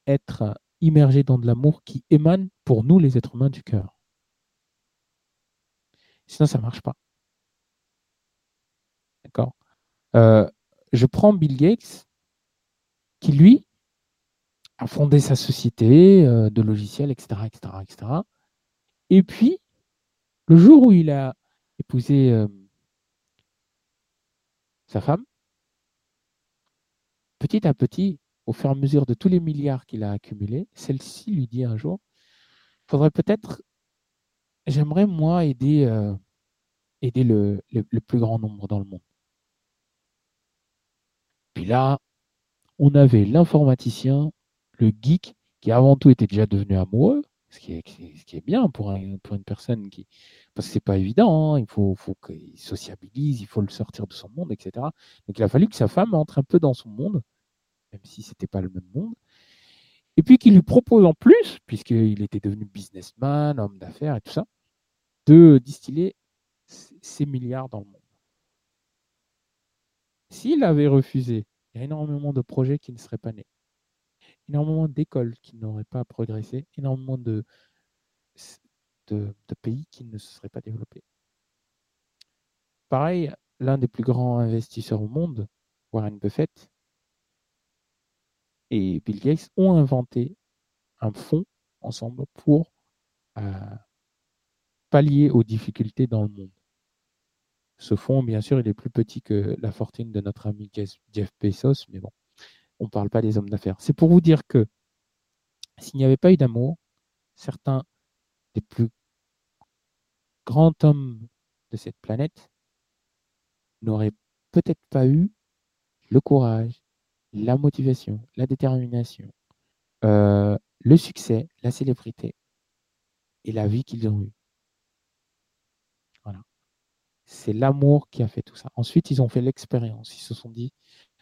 être immergée dans de l'amour qui émane pour nous, les êtres humains, du cœur. Sinon, ça ne marche pas. D'accord? Euh, Je prends Bill Gates, qui lui a fondé sa société euh, de logiciels, etc., etc., etc. Et puis, le jour où il a épousé euh, sa femme, petit à petit, au fur et à mesure de tous les milliards qu'il a accumulés, celle-ci lui dit un jour, faudrait peut-être, j'aimerais moi aider, euh, aider le plus grand nombre dans le monde. Puis là, on avait l'informaticien, le geek, qui avant tout était déjà devenu amoureux, ce qui est, bien pour, un, pour une personne qui. Parce que c'est pas évident, hein, il faut, qu'il sociabilise, il faut le sortir de son monde, etc. Donc il a fallu que sa femme entre un peu dans son monde, même si c'était pas le même monde. Et puis qu'il lui propose en plus, puisqu'il était devenu businessman, homme d'affaires et tout ça, de distiller ces milliards dans le monde. S'il avait refusé, il y a énormément de projets qui ne seraient pas nés, énormément d'écoles qui n'auraient pas progressé, énormément de, pays qui ne se seraient pas développés. Pareil, l'un des plus grands investisseurs au monde, Warren Buffett, et Bill Gates ont inventé un fonds ensemble pour euh, pallier aux difficultés dans le monde. Ce fonds, bien sûr, il est plus petit que la fortune de notre ami Jeff Bezos, mais bon, on ne parle pas des hommes d'affaires. C'est pour vous dire que s'il n'y avait pas eu d'amour, certains des plus grands hommes de cette planète n'auraient peut-être pas eu le courage, la motivation, la détermination, euh, le succès, la célébrité et la vie qu'ils ont eue. Voilà. C'est l'amour qui a fait tout ça. Ensuite, ils ont fait l'expérience. Ils se sont dit,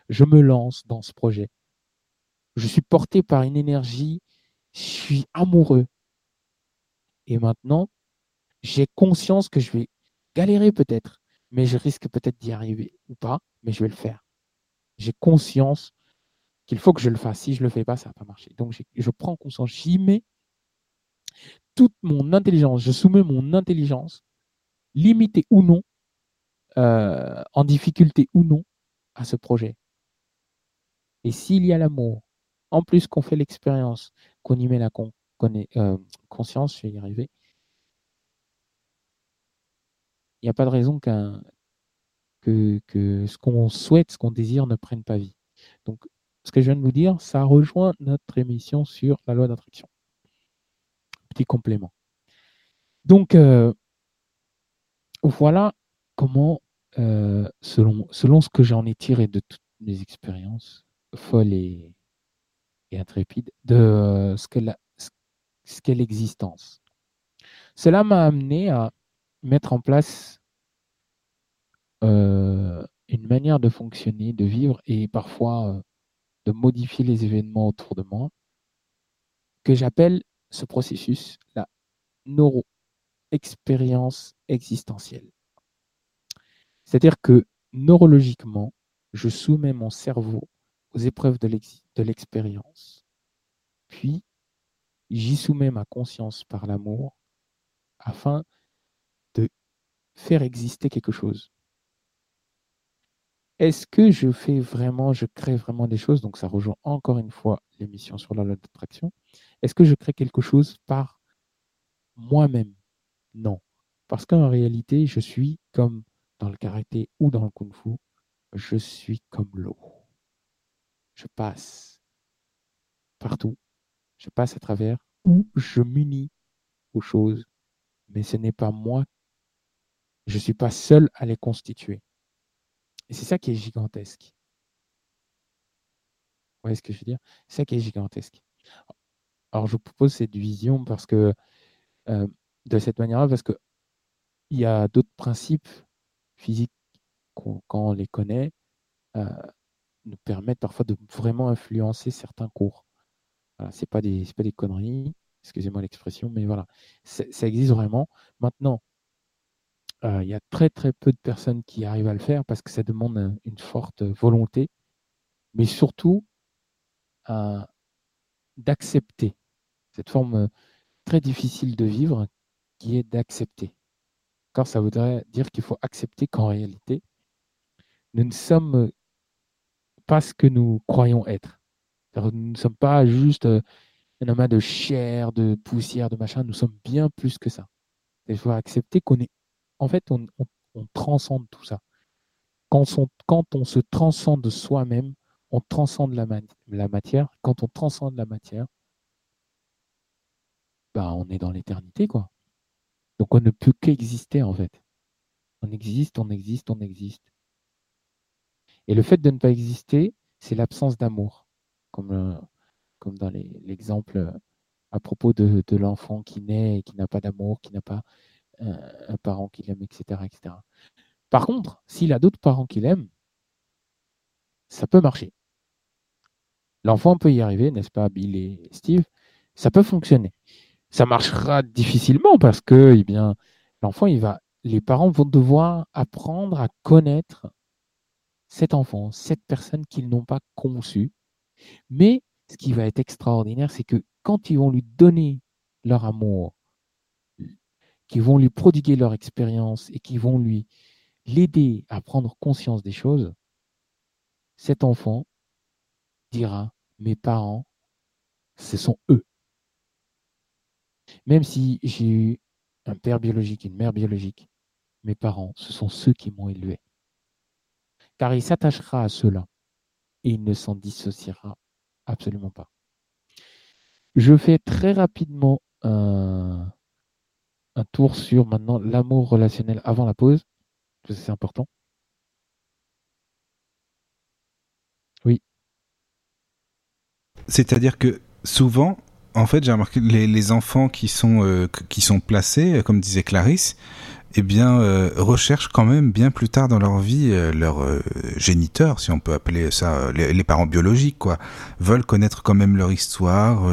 je me lance dans ce projet. Je suis porté par une énergie, je suis amoureux. Et maintenant, j'ai conscience que je vais galérer peut-être, mais je risque peut-être d'y arriver ou pas, mais je vais le faire. J'ai conscience qu'il faut que je le fasse. Si je ne le fais pas, ça ne va pas marcher. Donc, je prends conscience, j'y mets toute mon intelligence, je soumets mon intelligence, limitée ou non, euh, en difficulté ou non, à ce projet. Et s'il y a l'amour, en plus qu'on fait l'expérience, qu'on y met la euh, conscience, je vais y arriver, il n'y a pas de raison que, ce qu'on souhaite, ce qu'on désire ne prenne pas vie. Donc, ce que je viens de vous dire, ça rejoint notre émission sur la loi d'attraction. Petit complément. Donc, euh, voilà comment, euh, selon, selon ce que j'en ai tiré de toutes mes expériences folles et, intrépides, de euh, ce qu'est l'existence. Cela m'a amené à mettre en place euh, une manière de fonctionner, de vivre et parfois euh, de modifier les événements autour de moi, que j'appelle ce processus la neuro-expérience existentielle. C'est-à-dire que neurologiquement, je soumets mon cerveau aux épreuves de l'expérience, puis j'y soumets ma conscience par l'amour afin de faire exister quelque chose. Est-ce que je fais vraiment, je crée vraiment des choses? Donc ça rejoint encore une fois l'émission sur la loi d'attraction. Est-ce que je crée quelque chose par moi-même? Non. Parce qu'en réalité, je suis comme dans le karaté ou dans le kung fu, je suis comme l'eau. Je passe partout, je passe à travers ou je m'unis aux choses, mais ce n'est pas moi. Je ne suis pas seul à les constituer. Et c'est ça qui est gigantesque. Vous voyez ce que je veux dire? C'est ça qui est gigantesque. Alors, je vous propose cette vision parce que, euh, de cette manière-là, parce qu'il y a d'autres principes physiques quand on les connaît, euh, nous permettent parfois de vraiment influencer certains cours. Ce n'est pas, des, pas des conneries, excusez-moi l'expression, mais voilà, ça existe vraiment. Maintenant, euh, il y a très très peu de personnes qui arrivent à le faire parce que ça demande une forte volonté, mais surtout d'accepter cette forme très difficile de vivre qui est d'accepter. Ça voudrait dire qu'il faut accepter qu'en réalité, nous ne sommes pas ce que nous croyons être. Nous ne sommes pas juste un amas de chair, de poussière, de machin, nous sommes bien plus que ça. Il faut accepter qu'on est en fait, on, transcende tout ça. Quand on, se transcende soi-même, on transcende la, matière. Quand on transcende la matière, bah, on est dans l'éternité, quoi. Donc on ne peut qu'exister, en fait. On existe, on existe, on existe. Et le fait de ne pas exister, c'est l'absence d'amour, comme, euh, dans l'exemple euh, à propos de, l'enfant qui naît et qui n'a pas d'amour, qui n'a pas un parent qu'il aime, etc., etc. Par contre, s'il a d'autres parents qu'il aime, ça peut marcher. L'enfant peut y arriver, n'est-ce pas, Bill et Steve? Ça peut fonctionner. Ça marchera difficilement parce que, eh bien, l'enfant, va, les parents vont devoir apprendre à connaître cet enfant, cette personne qu'ils n'ont pas conçue. Mais ce qui va être extraordinaire, c'est que quand ils vont lui donner leur amour, qui vont lui prodiguer leur expérience et qui vont lui l'aider à prendre conscience des choses, cet enfant dira, mes parents, ce sont eux. Même si j'ai eu un père biologique, une mère biologique, mes parents, ce sont ceux qui m'ont élevé. Car il s'attachera à cela et il ne s'en dissociera absolument pas. Je fais très rapidement un, tour sur maintenant l'amour relationnel avant la pause, parce que c'est important. Oui. C'est-à-dire que souvent, en fait, j'ai remarqué les, les enfants qui sont, euh, qui sont placés, comme disait Clarisse, eh bien, euh, recherchent quand même bien plus tard dans leur vie euh, leur euh, géniteur, si on peut appeler ça, les, les, parents biologiques, quoi, veulent connaître quand même leur histoire,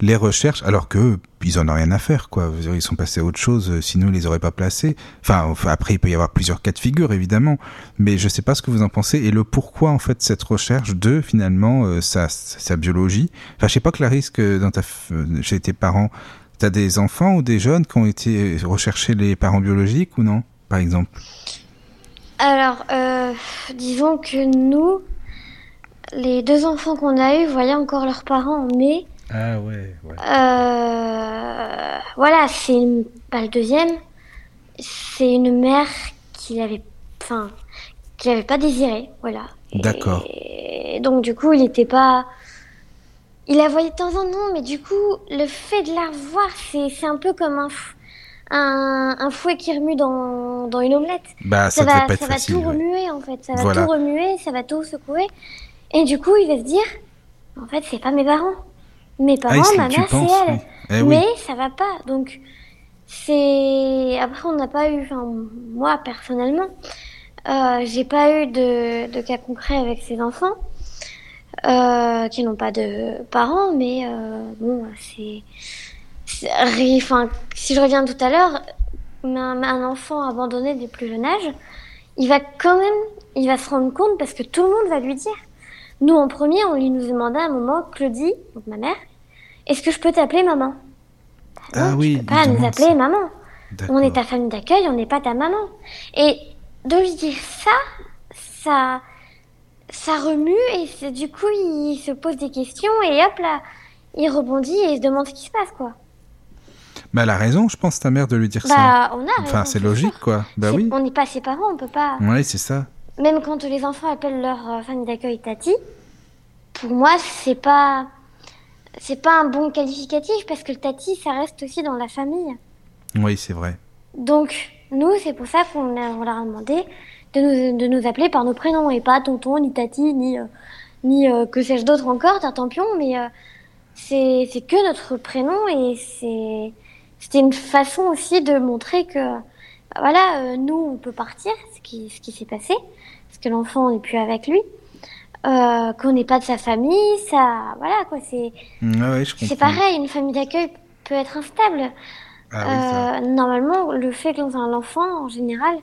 les recherches, alors que ils en ont rien à faire, quoi. Ils sont passés à autre chose, sinon ils les auraient pas placés. Enfin, enfin, après, il peut y avoir plusieurs cas de figure, évidemment, mais je sais pas ce que vous en pensez et le pourquoi en fait cette recherche de finalement sa, sa biologie. Enfin, je sais pas Clarisse que dans ta, chez tes parents T'as des enfants ou des jeunes qui ont été rechercher les parents biologiques ou non, par exemple? Alors, euh, disons que nous, les deux enfants qu'on a eus voyaient encore leurs parents en mai. Ah ouais, ouais. Euh, voilà, c'est pas le deuxième. C'est une mère qui avait, enfin, qui n'avait pas désiré, voilà. D'accord. Et donc du coup, il n'était pas il la voyait de temps en temps, mais du coup, le fait de la voir, c'est un peu comme un, un, un, fouet qui remue dans, dans une omelette. Bah, ça, va, pas ça va tout remuer, en fait. Ça va tout remuer, ça va tout secouer. Et du coup, il va se dire, en fait, c'est pas mes parents. Mes Ah, parents, ma mère, c'est elle. oui. Eh oui. Mais ça va pas. Donc, c'est. Après, on n'a pas eu. Enfin, moi, personnellement, euh, j'ai pas eu de, de cas concret avec ces enfants euh, qui n'ont pas de parents, mais euh, bon, c'est. Enfin, si je reviens tout à l'heure, un, un enfant abandonné dès le plus jeune âge, il va quand même. Il va se rendre compte parce que tout le monde va lui dire. Nous, en premier, on lui nous demandait à un moment, Claudie, donc ma mère, est-ce que je peux t'appeler maman? Bah Ah oui, tu peux pas nous appeler ça. maman. On est ta famille d'accueil, on n'est pas ta maman. Et de lui dire ça, ça, ça remue et du coup il se pose des questions et hop là, il rebondit et il se demande ce qui se passe quoi. Mais elle a raison, je pense, ta mère, de lui dire ça. Bah on a. Enfin, c'est logique, sûr. quoi. Bah oui. On n'est pas ses parents, on peut pas. Ouais, c'est ça. Même quand les enfants appellent leur euh, famille d'accueil tati, pour moi c'est pas, c'est pas un bon qualificatif parce que le tati ça reste aussi dans la famille. Oui, c'est vrai. Donc, nous, c'est pour ça qu'on leur a demandé de nous, de nous appeler par nos prénoms et pas tonton, ni tati, ni, euh, ni euh, que sais-je d'autre encore, tartampion, mais euh, c'est que notre prénom et c'était une façon aussi de montrer que bah, voilà, euh, nous, on peut partir, ce qui, ce qui s'est passé, parce que l'enfant n'est plus avec lui, qu'on n'est pas de sa famille, ça, voilà quoi, c'est Mm, Ouais, comprends. c'est pareil, une famille d'accueil peut être instable. Ah oui, ça. Normalement, le fait que l'on ait un enfant, en général,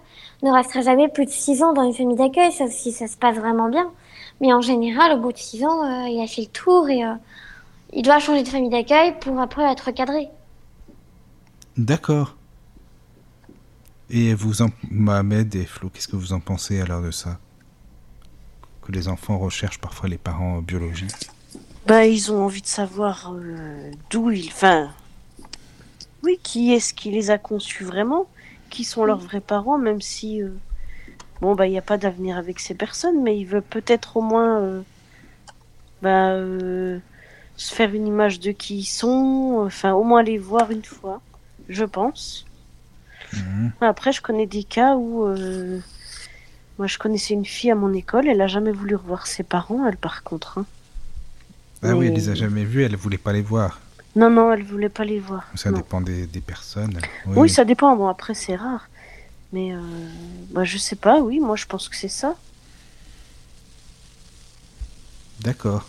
ne restera jamais plus de 6 ans dans une famille d'accueil, sauf si ça se passe vraiment bien. Mais en général, au bout de 6 ans, euh, il a fait le tour et euh, il doit changer de famille d'accueil pour après être cadré. D'accord. Et vous, en... Mohamed et Flo, qu'est-ce que vous en pensez alors de ça? Que les enfants recherchent parfois les parents biologiques. Bah, ils ont envie de savoir euh, d'où ils. Enfin. Oui, qui est-ce qui les a conçus vraiment? Qui sont leurs vrais parents, même si. euh, Bon, bah, il n'y a pas d'avenir avec ces personnes, mais ils veulent peut-être au moins. euh, Bah. euh, Se faire une image de qui ils sont. Enfin, au moins les voir une fois, je pense. Mhm. Après, je connais des cas où. euh, Moi, je connaissais une fille à mon école, elle a jamais voulu revoir ses parents, elle, par contre. hein. Ah oui, elle les a jamais vus, elle voulait pas les voir. Non, non, elle voulait pas les voir. Ça non. dépend des, des personnes. Oui, ça dépend. Bon, après, c'est rare. Mais euh, bah, je sais pas, oui, moi je pense que c'est ça. D'accord.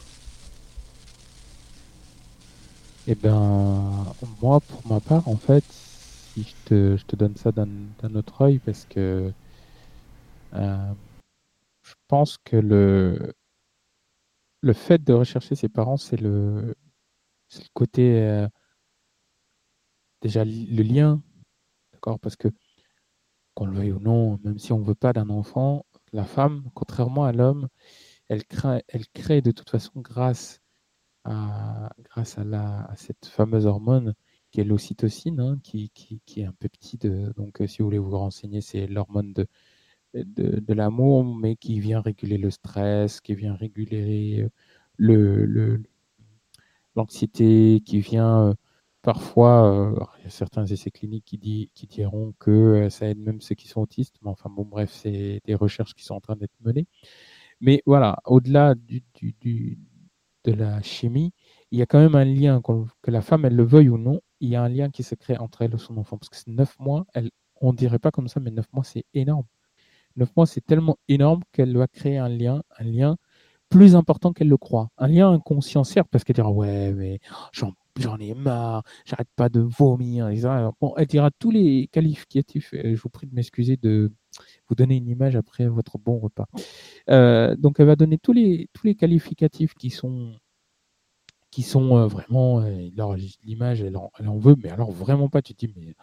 Eh ben, moi, pour ma part, en fait, si je te, je te donne ça d'un d'un autre œil, parce que euh, je pense que le, le fait de rechercher ses parents, c'est le, c'est le côté, euh, déjà, le lien, d'accord? Parce que, qu'on le veuille ou non, même si on veut pas d'un enfant, la femme, contrairement à l'homme, elle crée, elle crée de toute façon grâce à, grâce à, cette fameuse hormone qui est l'ocytocine, hein, qui, est un peptide. Donc, euh, si vous voulez vous renseigner, c'est l'hormone de, de, l'amour, mais qui vient réguler le stress, qui vient réguler euh, le, le, l'anxiété, qui vient euh, parfois, euh, il y a certains essais cliniques qui, qui diront que euh, ça aide même ceux qui sont autistes, mais enfin bon, bref, c'est des recherches qui sont en train d'être menées. Mais voilà, au-delà du, du, de la chimie, il y a quand même un lien, que la femme, elle le veuille ou non, il y a un lien qui se crée entre elle et son enfant. Parce que c'est neuf mois, elle, on ne dirait pas comme ça, mais neuf mois, c'est énorme. Neuf mois, c'est tellement énorme qu'elle doit créer un lien, un lien plus important qu'elle le croit. Un lien inconscient, certes, parce qu'elle dira Ouais, mais j'en ai marre, j'arrête pas de vomir. bon, elle dira tous les qualificatifs. Je vous prie de m'excuser de vous donner une image après votre bon repas. Euh, donc, elle va donner tous les, tous les qualificatifs qui sont qui sont euh, vraiment, euh, l'image, elle, en veut, mais alors vraiment pas. Tu te dis, mais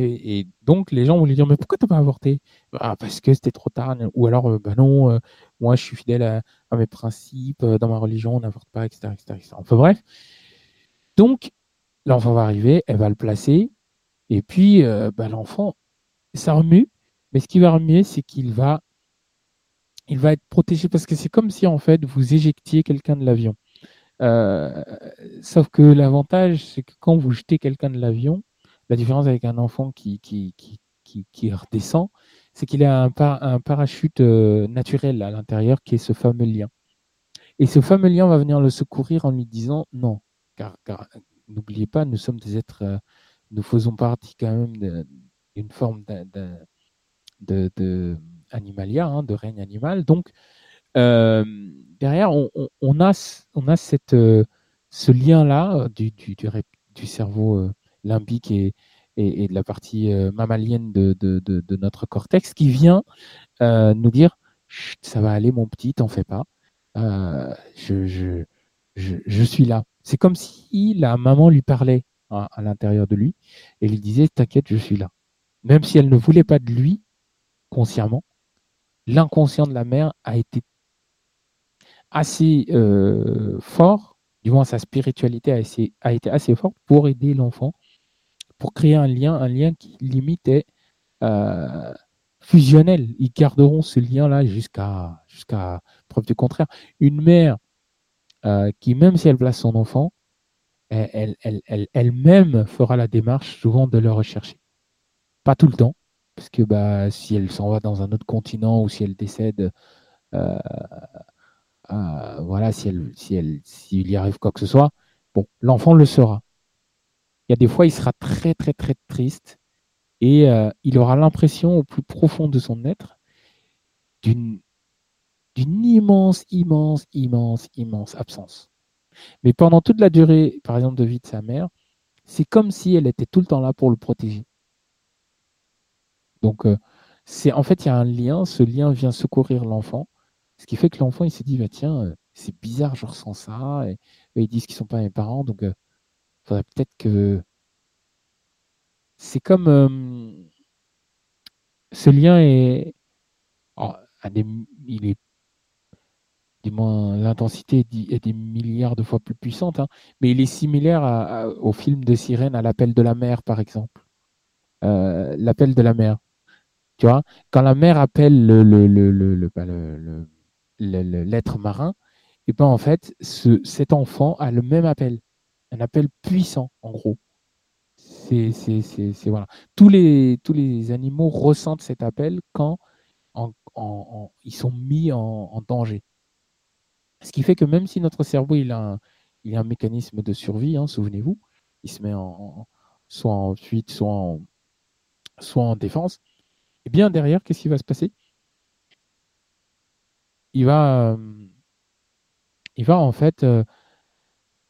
et, donc, les gens vont lui dire, mais pourquoi tu n'as pas avorté? Bah, Parce que c'était trop tard. Ou alors, bah non, moi, je suis fidèle à, mes principes, euh, dans ma religion, on n'avorte pas, etc., etc., Enfin bref. Donc, l'enfant va arriver, elle va le placer. Et puis, bah, l'enfant, ça remue. Mais ce qui va remuer, c'est qu'il va, il va être protégé parce que c'est comme si, en fait, vous éjectiez quelqu'un de l'avion. sauf que l'avantage, c'est que quand vous jetez quelqu'un de l'avion, la différence avec un enfant qui, qui, qui, qui, redescend, c'est qu'il a un, parachute euh, naturel à l'intérieur qui est ce fameux lien. Et ce fameux lien va venir le secourir en lui disant non, car, n'oubliez pas, nous sommes des êtres, euh, nous faisons partie quand même d'une forme de, de, hein, de règne animal. Donc, euh, derrière, on, on, a, on a cette, ce lien-là du, du, du, cerveau limbique et, et, de la partie euh, mammalienne de, de, notre cortex qui vient euh, nous dire ça va aller mon petit, t'en fais pas. Euh, je, je, je, je, suis là. C'est comme si la maman lui parlait à, l'intérieur de lui et lui disait t'inquiète, je suis là. Même si elle ne voulait pas de lui consciemment, l'inconscient de la mère a été assez fort, du moins sa spiritualité a, a été assez forte pour aider l'enfant pour créer un lien, un lien qui limite est euh, fusionnel. Ils garderont ce lien-là jusqu'à preuve du contraire. Une mère euh, qui, même si elle place son enfant, elle, elle, elle, elle-même fera la démarche souvent de le rechercher. Pas tout le temps, parce que bah, si elle s'en va dans un autre continent ou si elle décède, euh, voilà, si elle, si elle, s'il y arrive quoi que ce soit, bon, l'enfant le saura il y a des fois, il sera très, très, très triste et euh, il aura l'impression au plus profond de son être d'une immense, immense, immense, immense absence. Mais pendant toute la durée, par exemple, de vie de sa mère, c'est comme si elle était tout le temps là pour le protéger. Donc, euh, c'est en fait, il y a un lien, ce lien vient secourir l'enfant, ce qui fait que l'enfant, il s'est dit, bah, tiens, euh, c'est bizarre, je ressens ça, et, ils disent qu'ils ne sont pas mes parents, donc peut-être que c'est comme ce lien est, oh, il est du moins l'intensité est des milliards de fois plus puissante, hein, mais il est similaire au film de sirène à l'appel de la mer, par exemple. Euh, l'appel de la mer. Tu vois, quand la mer appelle le, bah, l'être marin, et ben en fait, ce, cet enfant a le même appel un appel puissant, en gros. C'est, voilà. Tous les, tous les animaux ressentent cet appel quand ils sont mis en, danger. Ce qui fait que même si notre cerveau il a un, il a un mécanisme de survie, hein, souvenez-vous, il se met en, soit en fuite, soit en, soit en défense, et eh bien derrière, qu'est-ce qui va se passer? Il va, euh, il va en fait euh,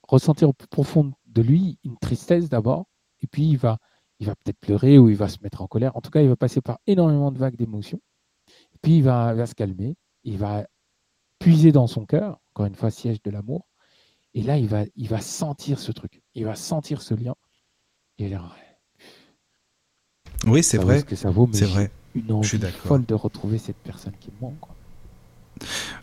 ressentir au plus profond de lui une tristesse d'abord, et puis il va, il va peut-être pleurer ou il va se mettre en colère. En tout cas, il va passer par énormément de vagues d'émotions. Et puis il va, se calmer, il va puiser dans son cœur, encore une fois, siège de l'amour. Et là, il va, il va sentir ce truc, il va sentir ce lien. Et il oui, c'est vrai. que ça vaut, c'est vrai. Une envie folle de retrouver cette personne qui manque.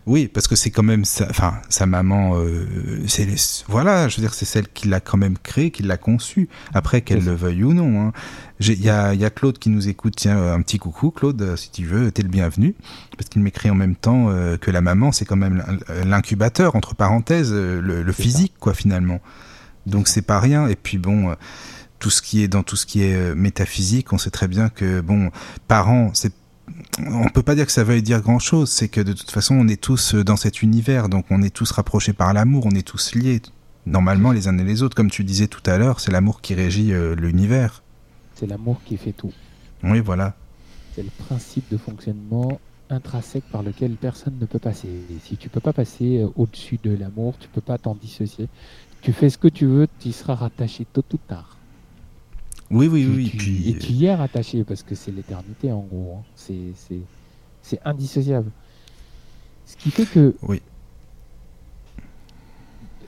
Oui, parce que c'est quand même sa, enfin, sa maman, euh, c'est voilà, je veux dire, c'est celle qui l'a quand même créé, qui l'a conçu. Après, qu'elle le veuille ou non. Hein. Il y a, y a Claude qui nous écoute. Tiens, un petit coucou, Claude, si tu veux, t'es le bienvenu. Parce qu'il m'écrit en même temps euh, que la maman, c'est quand même l'incubateur, entre parenthèses, euh, le, physique, quoi, finalement. Donc c'est pas rien. Et puis bon tout ce qui est dans tout ce qui est métaphysique, on sait très bien que bon, parents, c'est on peut pas dire que ça veuille dire grand chose, c'est que de toute façon on est tous dans cet univers, donc on est tous rapprochés par l'amour, on est tous liés, normalement les uns et les autres, comme tu disais tout à l'heure, c'est l'amour qui régit euh, l'univers. C'est l'amour qui fait tout. Oui, voilà. C'est le principe de fonctionnement intrinsèque par lequel personne ne peut passer. Et si tu peux pas passer euh, au-dessus de l'amour, tu peux pas t'en dissocier. Tu fais ce que tu veux, tu y seras rattaché tôt ou tard. Oui, oui, oui. tu- puis, Et tu y es rattaché parce que c'est l'éternité en gros. hein. C'est- indissociable. Ce qui fait que. Oui.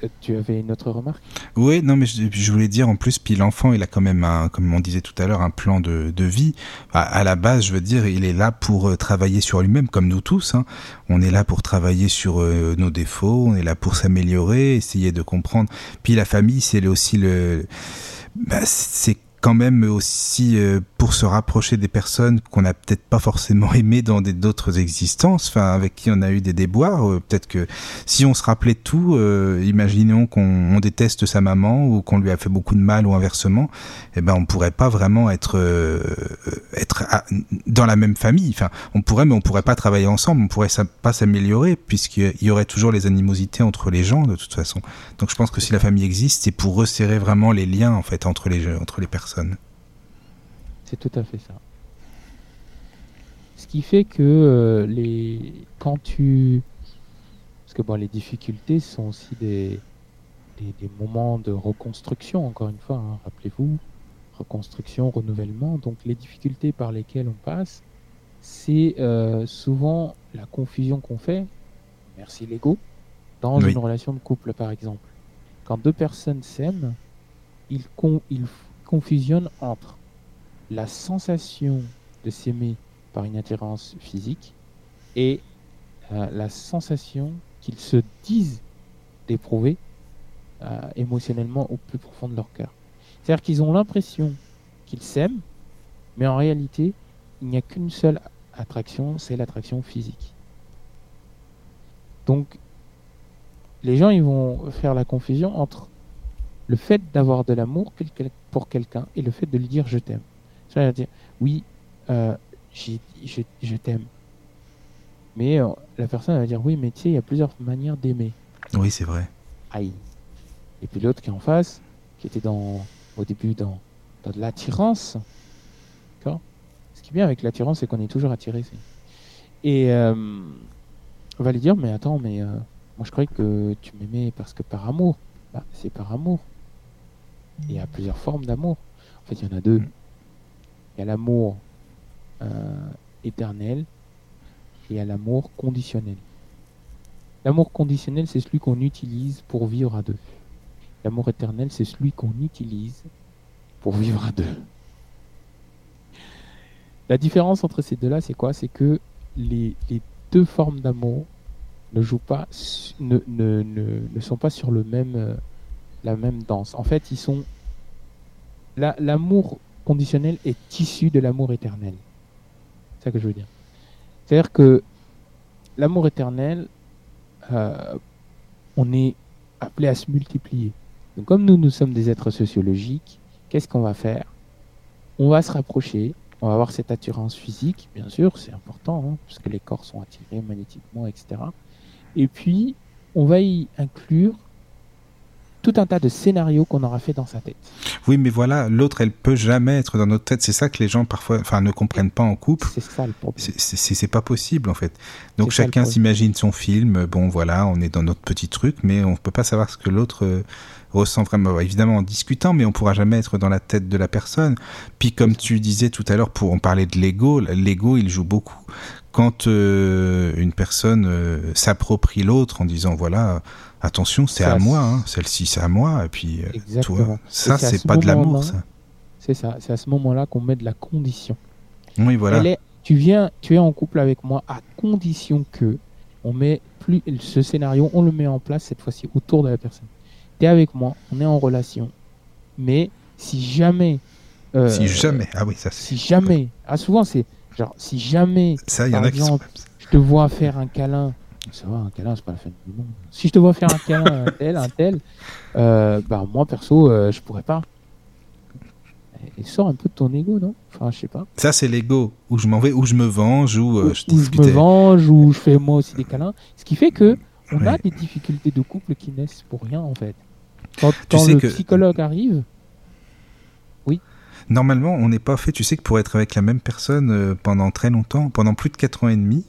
Euh, Tu avais une autre remarque? Oui, non, mais je, je voulais dire en plus, puis l'enfant, il a quand même, un, comme on disait tout à l'heure, un plan de, de vie. À, à la base, je veux dire, il est là pour euh, travailler sur lui-même, comme nous tous. hein. On est là pour travailler sur euh, nos défauts, on est là pour s'améliorer, essayer de comprendre. Puis la famille, c'est aussi le, bah, c'est quand même aussi euh, pour se rapprocher des personnes qu'on n'a peut-être pas forcément aimées dans d'autres existences, enfin avec qui on a eu des déboires. Euh, peut-être que si on se rappelait tout, euh, imaginons qu'on on déteste sa maman ou qu'on lui a fait beaucoup de mal ou inversement, eh ben on pourrait pas vraiment être dans la même famille. Enfin, on pourrait, mais on pourrait pas travailler ensemble. On pourrait sa- pas s'améliorer puisqu'il y aurait toujours les animosités entre les gens de toute façon. Donc je pense que si la famille existe, c'est pour resserrer vraiment les liens en fait entre les personnes. C'est tout à fait ça. Ce qui fait que euh, les quand tu parce que bon les difficultés sont aussi des des, des moments de reconstruction encore une fois hein, rappelez-vous reconstruction renouvellement donc les difficultés par lesquelles on passe c'est euh, souvent la confusion qu'on fait merci l'ego dans Oui. une relation de couple par exemple quand deux personnes s'aiment ils, con- ils confusionnent entre la sensation de s'aimer par une attirance physique et euh, la sensation qu'ils se disent d'éprouver euh, émotionnellement au plus profond de leur cœur. C'est-à-dire qu'ils ont l'impression qu'ils s'aiment, mais en réalité, il n'y a qu'une seule attraction, c'est l'attraction physique. Donc, les gens, ils vont faire la confusion entre le fait d'avoir de l'amour pour quelqu'un et le fait de lui dire je t'aime. C'est-à-dire dire oui, euh, je, je t'aime. Mais euh, la personne va dire oui, mais tu sais, il y a plusieurs manières d'aimer. Oui, c'est vrai. Aïe. Et puis l'autre qui est en face, qui était dans, au début dans, dans de l'attirance. D'accord? Ce qui est bien avec l'attirance, c'est qu'on est toujours attiré. c'est- Et euh, on va lui dire mais attends, mais euh, moi je croyais que tu m'aimais parce que par amour. Bah, c'est par amour. Il y a plusieurs formes d'amour. En fait, il y en a deux. Il y a l'amour euh, éternel et il y a l'amour conditionnel. L'amour conditionnel, c'est celui qu'on utilise pour vivre à deux. L'amour éternel, c'est celui qu'on utilise pour vivre à deux. La différence entre ces deux-là, c'est quoi? C'est que les, les deux formes d'amour ne jouent pas, ne, ne, ne, ne sont pas sur le même, euh, la même danse. En fait, ils sont. la- L'amour conditionnel est issu de l'amour éternel. C'est ça que je veux dire. C'est-à-dire que l'amour éternel, euh, on est appelé à se multiplier. Donc, comme nous, nous sommes des êtres sociologiques, qu'est-ce qu'on va faire? On va se rapprocher, on va avoir cette attirance physique, bien sûr, c'est important, hein, parce que les corps sont attirés magnétiquement, etc. Et puis, on va y inclure tout un tas de scénarios qu'on aura fait dans sa tête. Oui, mais voilà, l'autre, elle peut jamais être dans notre tête. C'est ça que les gens parfois, enfin, ne comprennent pas en couple. C'est ça le problème. C'est- pas possible en fait. Donc chacun s'imagine son film. Bon voilà, on est dans notre petit truc, mais on peut pas savoir ce que l'autre euh, ressent vraiment. Évidemment en discutant, mais on pourra jamais être dans la tête de la personne. Puis comme tu disais tout à l'heure, pour en parler de l'ego, l'ego il joue beaucoup. Quand euh, une personne euh, s'approprie l'autre en disant voilà, attention c'est à moi, hein, celle-ci c'est à moi, et puis euh, toi, ça c'est ce pas de l'amour ça. C'est ça, c'est à ce moment-là qu'on met de la condition. Oui voilà. Elle est, tu viens, tu es en couple avec moi à condition que on met plus ce scénario, on le met en place cette fois-ci autour de la personne. Tu es avec moi, on est en relation, mais si jamais, euh, si jamais, ah oui ça c'est. si jamais, ah souvent c'est genre si jamais Ça y en par a qui sont. exemple, je te vois faire un câlin, ça va, un câlin c'est pas la fin du monde. Si je te vois faire un câlin un tel, un tel, euh, bah moi perso euh, je pourrais pas. Et sort un peu de ton ego, non? Enfin, je sais pas. Ça, c'est l'ego, où je m'en vais, où je me venge, où euh, où je où je me venge, où je fais moi aussi des câlins. Ce qui fait que on a des difficultés de couple qui naissent pour rien en fait. Quand, Tu quand sais le que- psychologue arrive, normalement, on n'est pas fait. Tu sais que pour être avec la même personne euh, pendant très longtemps, pendant plus de 4 ans et demi,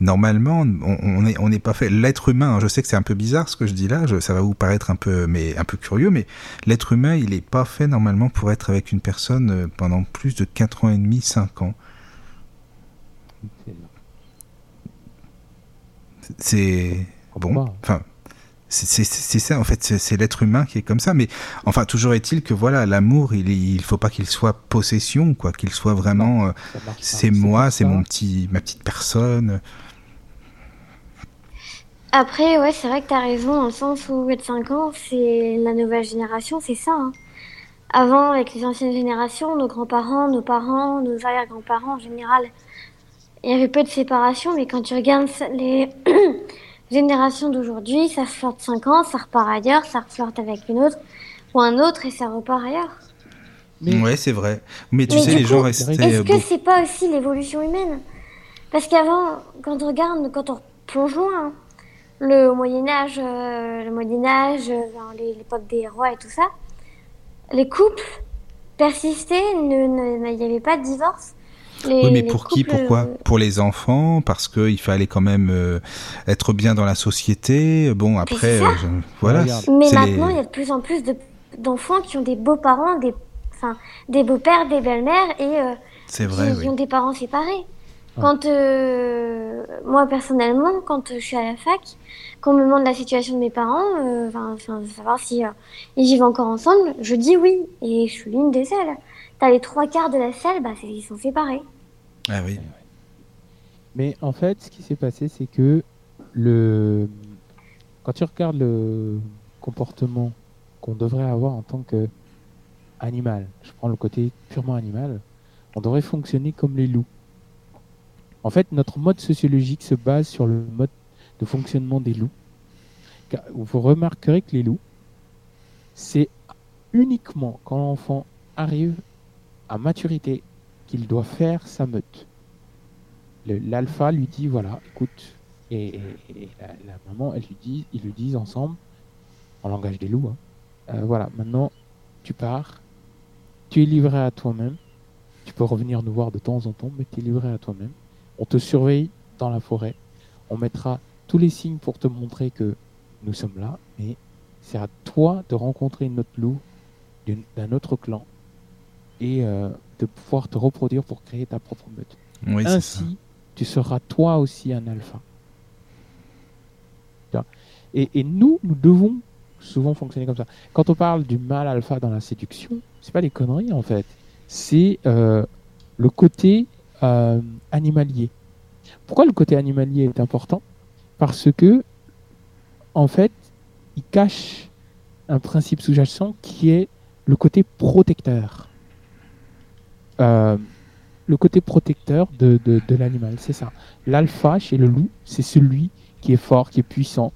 normalement, on n'est on pas fait. L'être humain, je sais que c'est un peu bizarre ce que je dis là, ça va vous paraître un peu, mais un peu curieux, mais l'être humain, il n'est pas fait normalement pour être avec une personne euh, pendant plus de 4 ans et demi, 5 ans. C'est bon, enfin. C'est ça en fait, c'est l'être humain qui est comme ça. Mais enfin, toujours est-il que voilà, l'amour, il il faut pas qu'il soit possession, quoi, qu'il soit vraiment, euh, c'est moi, c'est mon petit, ma petite personne. Après, ouais, c'est vrai que tu as raison, dans le sens où être 5 ans, c'est la nouvelle génération, c'est ça. Hein. Avant, avec les anciennes générations, nos grands-parents, nos parents, nos arrière-grands-parents en général, il y avait peu de séparation, mais quand tu regardes les générations d'aujourd'hui, ça flirte 5 ans, ça repart ailleurs, ça flirte avec une autre ou un autre et ça repart ailleurs. Mais... Ouais, c'est vrai. Mais tu sais, les gens restaient. Est-ce que c'est pas aussi l'évolution humaine? Parce qu'avant, quand on regarde, quand on plonge loin, le Moyen Âge, euh, le Moyen Âge, euh, l'époque des rois et tout ça, les couples persistaient, il n'y avait pas de divorce. oui, mais pour qui Pourquoi euh, Pour les enfants, parce qu'il fallait quand même être bien dans la société. Bon, après, voilà. Mais maintenant, il y a de plus en plus d'enfants qui ont des beaux-parents, des, enfin, des beaux-pères, des belles-mères et vrai, qui, ont des parents séparés. Quand euh, moi personnellement, quand je suis à la fac, quand on me demande la situation de mes parents, euh, enfin, savoir si euh, ils vivent encore ensemble, je dis oui et je suis l'une des seules. T'as les trois quarts de la salle, bah ils sont séparés. Ah oui. Mais en fait, ce qui s'est passé, c'est que le quand tu regardes le comportement qu'on devrait avoir en tant que animal, je prends le côté purement animal, on devrait fonctionner comme les loups. En fait, notre mode sociologique se base sur le mode de fonctionnement des loups. Vous remarquerez que les loups, c'est uniquement quand l'enfant arrive à maturité qu'il doit faire sa meute. L'alpha lui dit voilà, écoute, et, la, maman, lui dit, ils lui disent ensemble, en langage des loups, hein, euh, voilà, maintenant tu pars, tu es livré à toi-même, tu peux revenir nous voir de temps en temps, mais tu es livré à toi-même. On te surveille dans la forêt. On mettra tous les signes pour te montrer que nous sommes là, mais c'est à toi de rencontrer une autre loup d'un autre clan et euh, de pouvoir te reproduire pour créer ta propre meute. Ainsi, tu seras toi aussi un alpha. Et, et, nous, nous devons souvent fonctionner comme ça. Quand on parle du mal alpha dans la séduction, c'est pas des conneries en fait. C'est euh, le côté euh, animalier. Pourquoi le côté animalier est important? Parce que, en fait, il cache un principe sous-jacent qui est le côté protecteur. Euh, le côté protecteur de, l'animal, c'est ça. L'alpha chez le loup, c'est celui qui est fort, qui est puissant,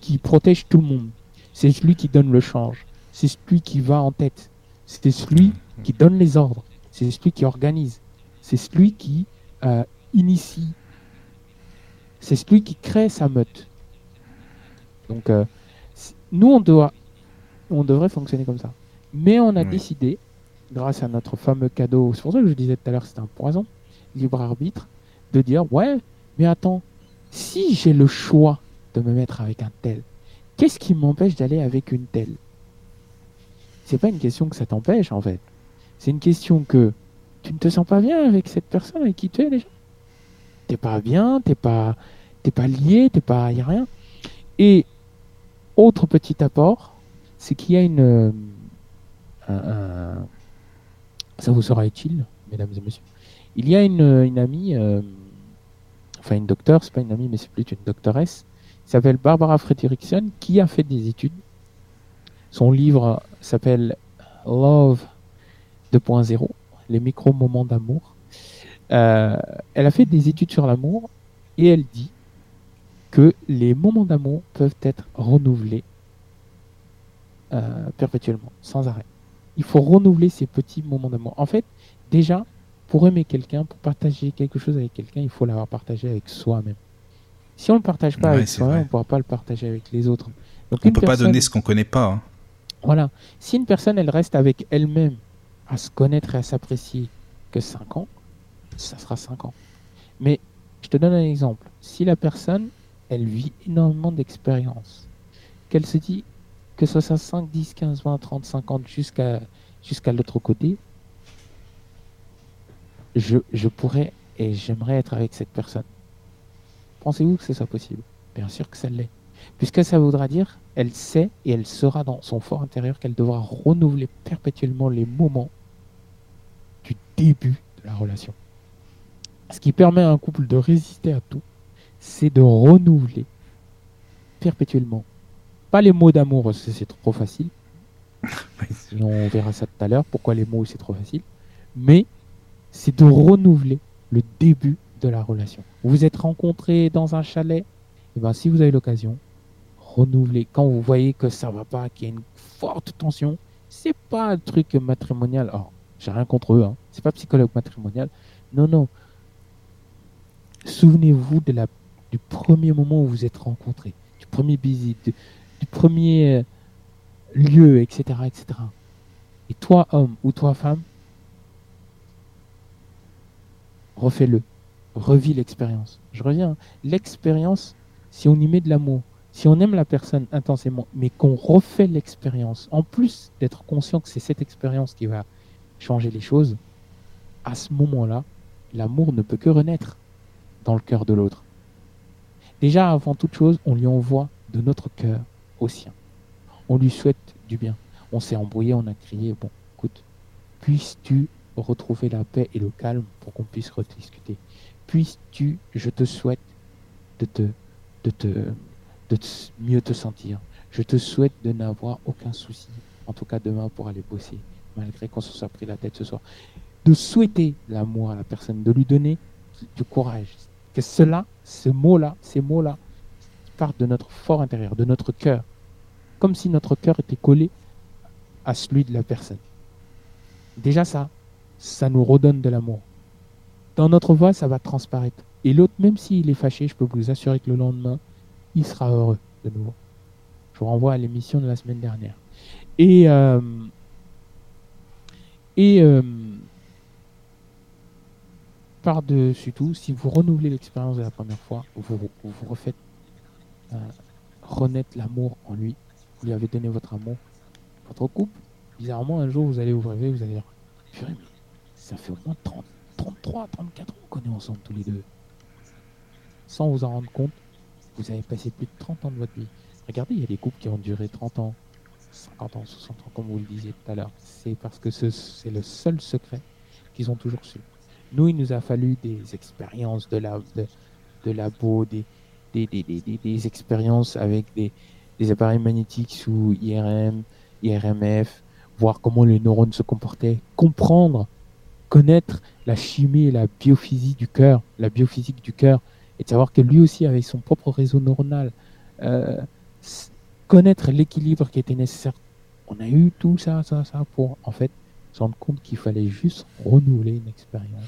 qui protège tout le monde. C'est celui qui donne le change. C'est celui qui va en tête. C'est celui qui donne les ordres. C'est celui qui organise c'est celui qui euh, initie, c'est celui qui crée sa meute. Donc, euh, nous, on, doit, on devrait fonctionner comme ça. Mais on a décidé, grâce à notre fameux cadeau, c'est pour ça que je disais tout à l'heure c'était un poison, libre arbitre, de dire ouais, mais attends, si j'ai le choix de me mettre avec un tel, qu'est-ce qui m'empêche d'aller avec une telle? C'est pas une question que ça t'empêche en fait. C'est une question que tu ne te sens pas bien avec cette personne avec qui tu es déjà. T'es pas bien, t'es pas, t'es pas lié, t'es pas, y a rien. Et autre petit apport, c'est qu'il y a une, euh, ça vous sera utile, mesdames et messieurs. Il y a une, amie, euh, enfin une docteure, c'est pas une amie, mais c'est plutôt une doctoresse, qui s'appelle Barbara Fredrickson, qui a fait des études. Son livre s'appelle Love 2.0 les micro-moments d'amour. Euh, elle a fait des études sur l'amour et elle dit que les moments d'amour peuvent être renouvelés euh, perpétuellement, sans arrêt. Il faut renouveler ces petits moments d'amour. En fait, déjà, pour aimer quelqu'un, pour partager quelque chose avec quelqu'un, il faut l'avoir partagé avec soi-même. Si on ne le partage pas avec soi-même, on ne pourra pas le partager avec les autres. Donc, on ne peut pas donner ce qu'on ne connaît pas. Hein. Voilà. Si une personne, elle reste avec elle-même à se connaître et à s'apprécier que 5 ans, ça sera 5 ans. Mais je te donne un exemple. Si la personne, elle vit énormément d'expérience, qu'elle se dit que ce soit 5, 10, 15, 20, 30, 50 jusqu'à jusqu'à l'autre côté, je, je pourrais et j'aimerais être avec cette personne. Pensez-vous que ce soit possible? Bien sûr que ça l'est. Puisque ça voudra dire, elle sait et elle saura dans son fort intérieur qu'elle devra renouveler perpétuellement les moments du début de la relation. Ce qui permet à un couple de résister à tout, c'est de renouveler perpétuellement. Pas les mots d'amour, c'est trop facile. Et on verra ça tout à l'heure, pourquoi les mots c'est trop facile. Mais c'est de renouveler le début de la relation. Vous vous êtes rencontrés dans un chalet, et eh ben si vous avez l'occasion, renouveler. Quand vous voyez que ça va pas, qu'il y a une forte tension, c'est pas un truc matrimonial. Alors, j'ai rien contre eux, hein. c'est pas psychologue matrimonial. Non, non. Souvenez-vous de la, du premier moment où vous êtes rencontrés, du premier visite, du, premier euh, lieu, etc., etc. Et toi, homme ou toi, femme, refais-le. Revis l'expérience. Je reviens. Hein. L'expérience, si on y met de l'amour, si on aime la personne intensément, mais qu'on refait l'expérience, en plus d'être conscient que c'est cette expérience qui va changer les choses, à ce moment-là, l'amour ne peut que renaître dans le cœur de l'autre. Déjà, avant toute chose, on lui envoie de notre cœur au sien. On lui souhaite du bien. On s'est embrouillé, on a crié, bon, écoute, puisses-tu retrouver la paix et le calme pour qu'on puisse rediscuter? Puisses-tu, je te souhaite de te, de te, de mieux te sentir. Je te souhaite de n'avoir aucun souci, en tout cas demain pour aller bosser, malgré qu'on se soit pris la tête ce soir. De souhaiter l'amour à la personne, de lui donner du courage. Que cela, ce mot-là, ces mots-là, partent de notre fort intérieur, de notre cœur. Comme si notre cœur était collé à celui de la personne. Déjà ça, ça nous redonne de l'amour. Dans notre voix, ça va transparaître. Et l'autre, même s'il est fâché, je peux vous assurer que le lendemain, il sera heureux de nouveau. Je vous renvoie à l'émission de la semaine dernière. Et, euh, et euh, par-dessus tout, si vous renouvelez l'expérience de la première fois, vous, vous, refaites euh, renaître l'amour en lui. Vous lui avez donné votre amour. Votre couple, bizarrement, un jour, vous allez vous réveiller, vous allez dire Purée, ça fait au moins 30, 33, 34 ans qu'on est ensemble tous les deux. Sans vous en rendre compte, vous avez passé plus de 30 ans de votre vie. Regardez, il y a des couples qui ont duré 30 ans, 50 ans, 60 ans, comme vous le disiez tout à l'heure. C'est parce que c'est le seul secret qu'ils ont toujours su. Nous, il nous a fallu des expériences de, la, de, labo, des, des, des, des, expériences avec des, des appareils magnétiques sous IRM, IRMF, voir comment les neurones se comportaient, comprendre connaître la chimie et la biophysique du cœur, la biophysique du cœur, et de savoir que lui aussi avait son propre réseau neuronal, euh, connaître l'équilibre qui était nécessaire. On a eu tout ça, ça, ça pour en fait se rendre compte qu'il fallait juste renouveler une expérience.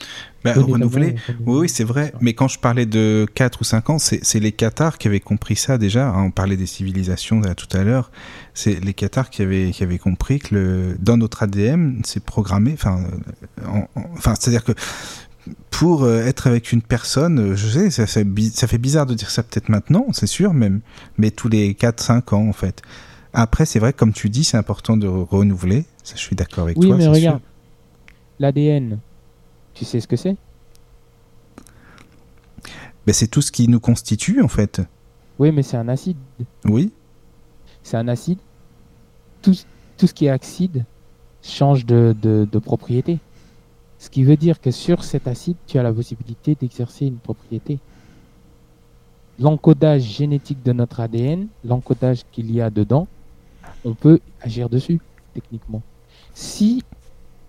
Bah, renouveler, oui, oui c'est vrai. Mais quand je parlais de 4 ou 5 ans, c'est les Qatars qui avaient compris ça déjà. Hein. on parlait des civilisations tout à l'heure. C'est les Qatars qui avaient, qui avaient compris que le, dans notre ADN, c'est programmé. Enfin, enfin c'est-à-dire que pour euh, être avec une personne, euh, je sais, ça, ça, ça fait bizarre de dire ça peut-être maintenant, c'est sûr même, mais tous les 4-5 ans en fait. Après, c'est vrai, comme tu dis, c'est important de renouveler. Ça, je suis d'accord avec toi. Oui, mais regarde, l'ADN, tu sais ce que c'est? Ben, C'est tout ce qui nous constitue, en fait. Oui, mais c'est un acide. Oui. C'est un acide. Tout, tout, ce qui est acide change de, de, de propriété. Ce qui veut dire que sur cet acide, tu as la possibilité d'exercer une propriété l'encodage génétique de notre ADN, l'encodage qu'il y a dedans, on peut agir dessus, techniquement. Si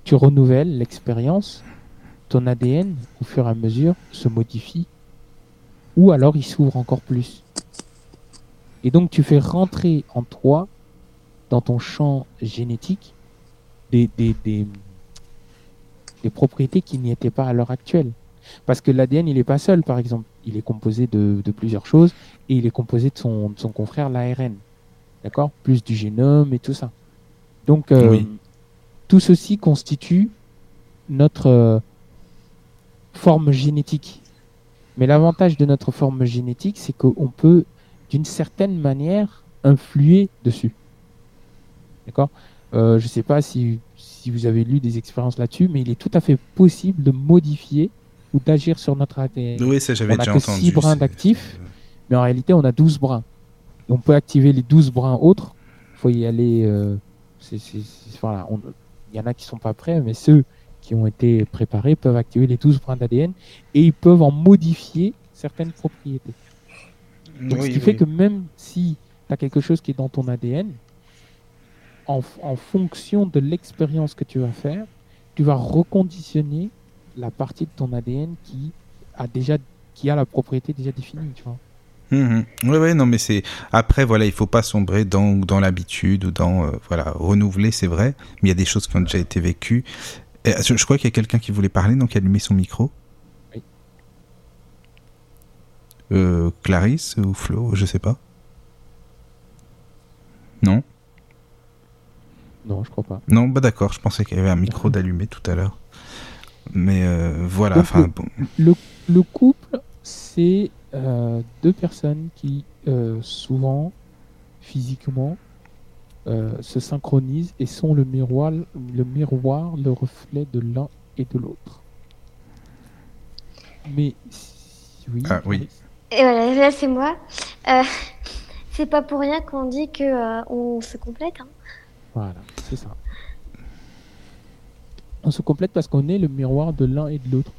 tu renouvelles l'expérience, ton ADN, au fur et à mesure, se modifie, ou alors il s'ouvre encore plus. Et donc tu fais rentrer en toi, dans ton champ génétique, des, des, des, propriétés qui n'y étaient pas à l'heure actuelle. Parce que l'ADN, il n'est pas seul, par exemple. Il est composé de, de, plusieurs choses et il est composé de son, de son confrère, l'ARN. D'accord? Plus du génome et tout ça. Donc, euh, tout ceci constitue notre euh, forme génétique. Mais l'avantage de notre forme génétique, c'est qu'on peut, d'une certaine manière, influer dessus. D'accord? Euh, Je ne sais pas si, si vous avez lu des expériences là-dessus, mais il est tout à fait possible de modifier ou d'agir sur notre ADN. Oui, ça j'avais On déjà que entendu. six brins c'est- d'actifs. Mais en réalité, on a 12 brins. On peut activer les 12 brins autres. Il faut y aller. euh, c'est- c'est- c'est- voilà, on- Il y en a qui sont pas prêts, mais ceux qui ont été préparés peuvent activer les 12 brins d'ADN et ils peuvent en modifier certaines propriétés. Donc, ce Oui, qui fait que même si tu as quelque chose qui est dans ton ADN, en, fonction de l'expérience que tu vas faire, tu vas reconditionner la partie de ton ADN qui a déjà qui a la propriété déjà définie, tu vois. Mhm. Ouais, ouais, non, mais c'est après, voilà, il faut pas sombrer dans dans l'habitude ou dans euh, voilà renouveler, c'est vrai. Mais il y a des choses qui ont déjà été vécues. Et, je, je crois qu'il y a quelqu'un qui voulait parler, donc allumer son micro. Oui. Euh, Clarisse ou Flo, je sais pas. Non, Non, je crois pas. non, bah d'accord. Je pensais qu'il y avait un micro d'allumé tout à l'heure. Mais euh, voilà, enfin bon. Le, le couple, c'est euh, deux personnes qui euh, souvent, physiquement, euh, se synchronisent et sont le miroir, le miroir, le reflet de l'un et de l'autre. Mais oui. Ah, oui. Et voilà, là c'est moi. Euh, c'est pas pour rien qu'on dit que euh, on se complète. hein. Voilà, c'est ça. On se complète parce qu'on est le miroir de l'un et de l'autre.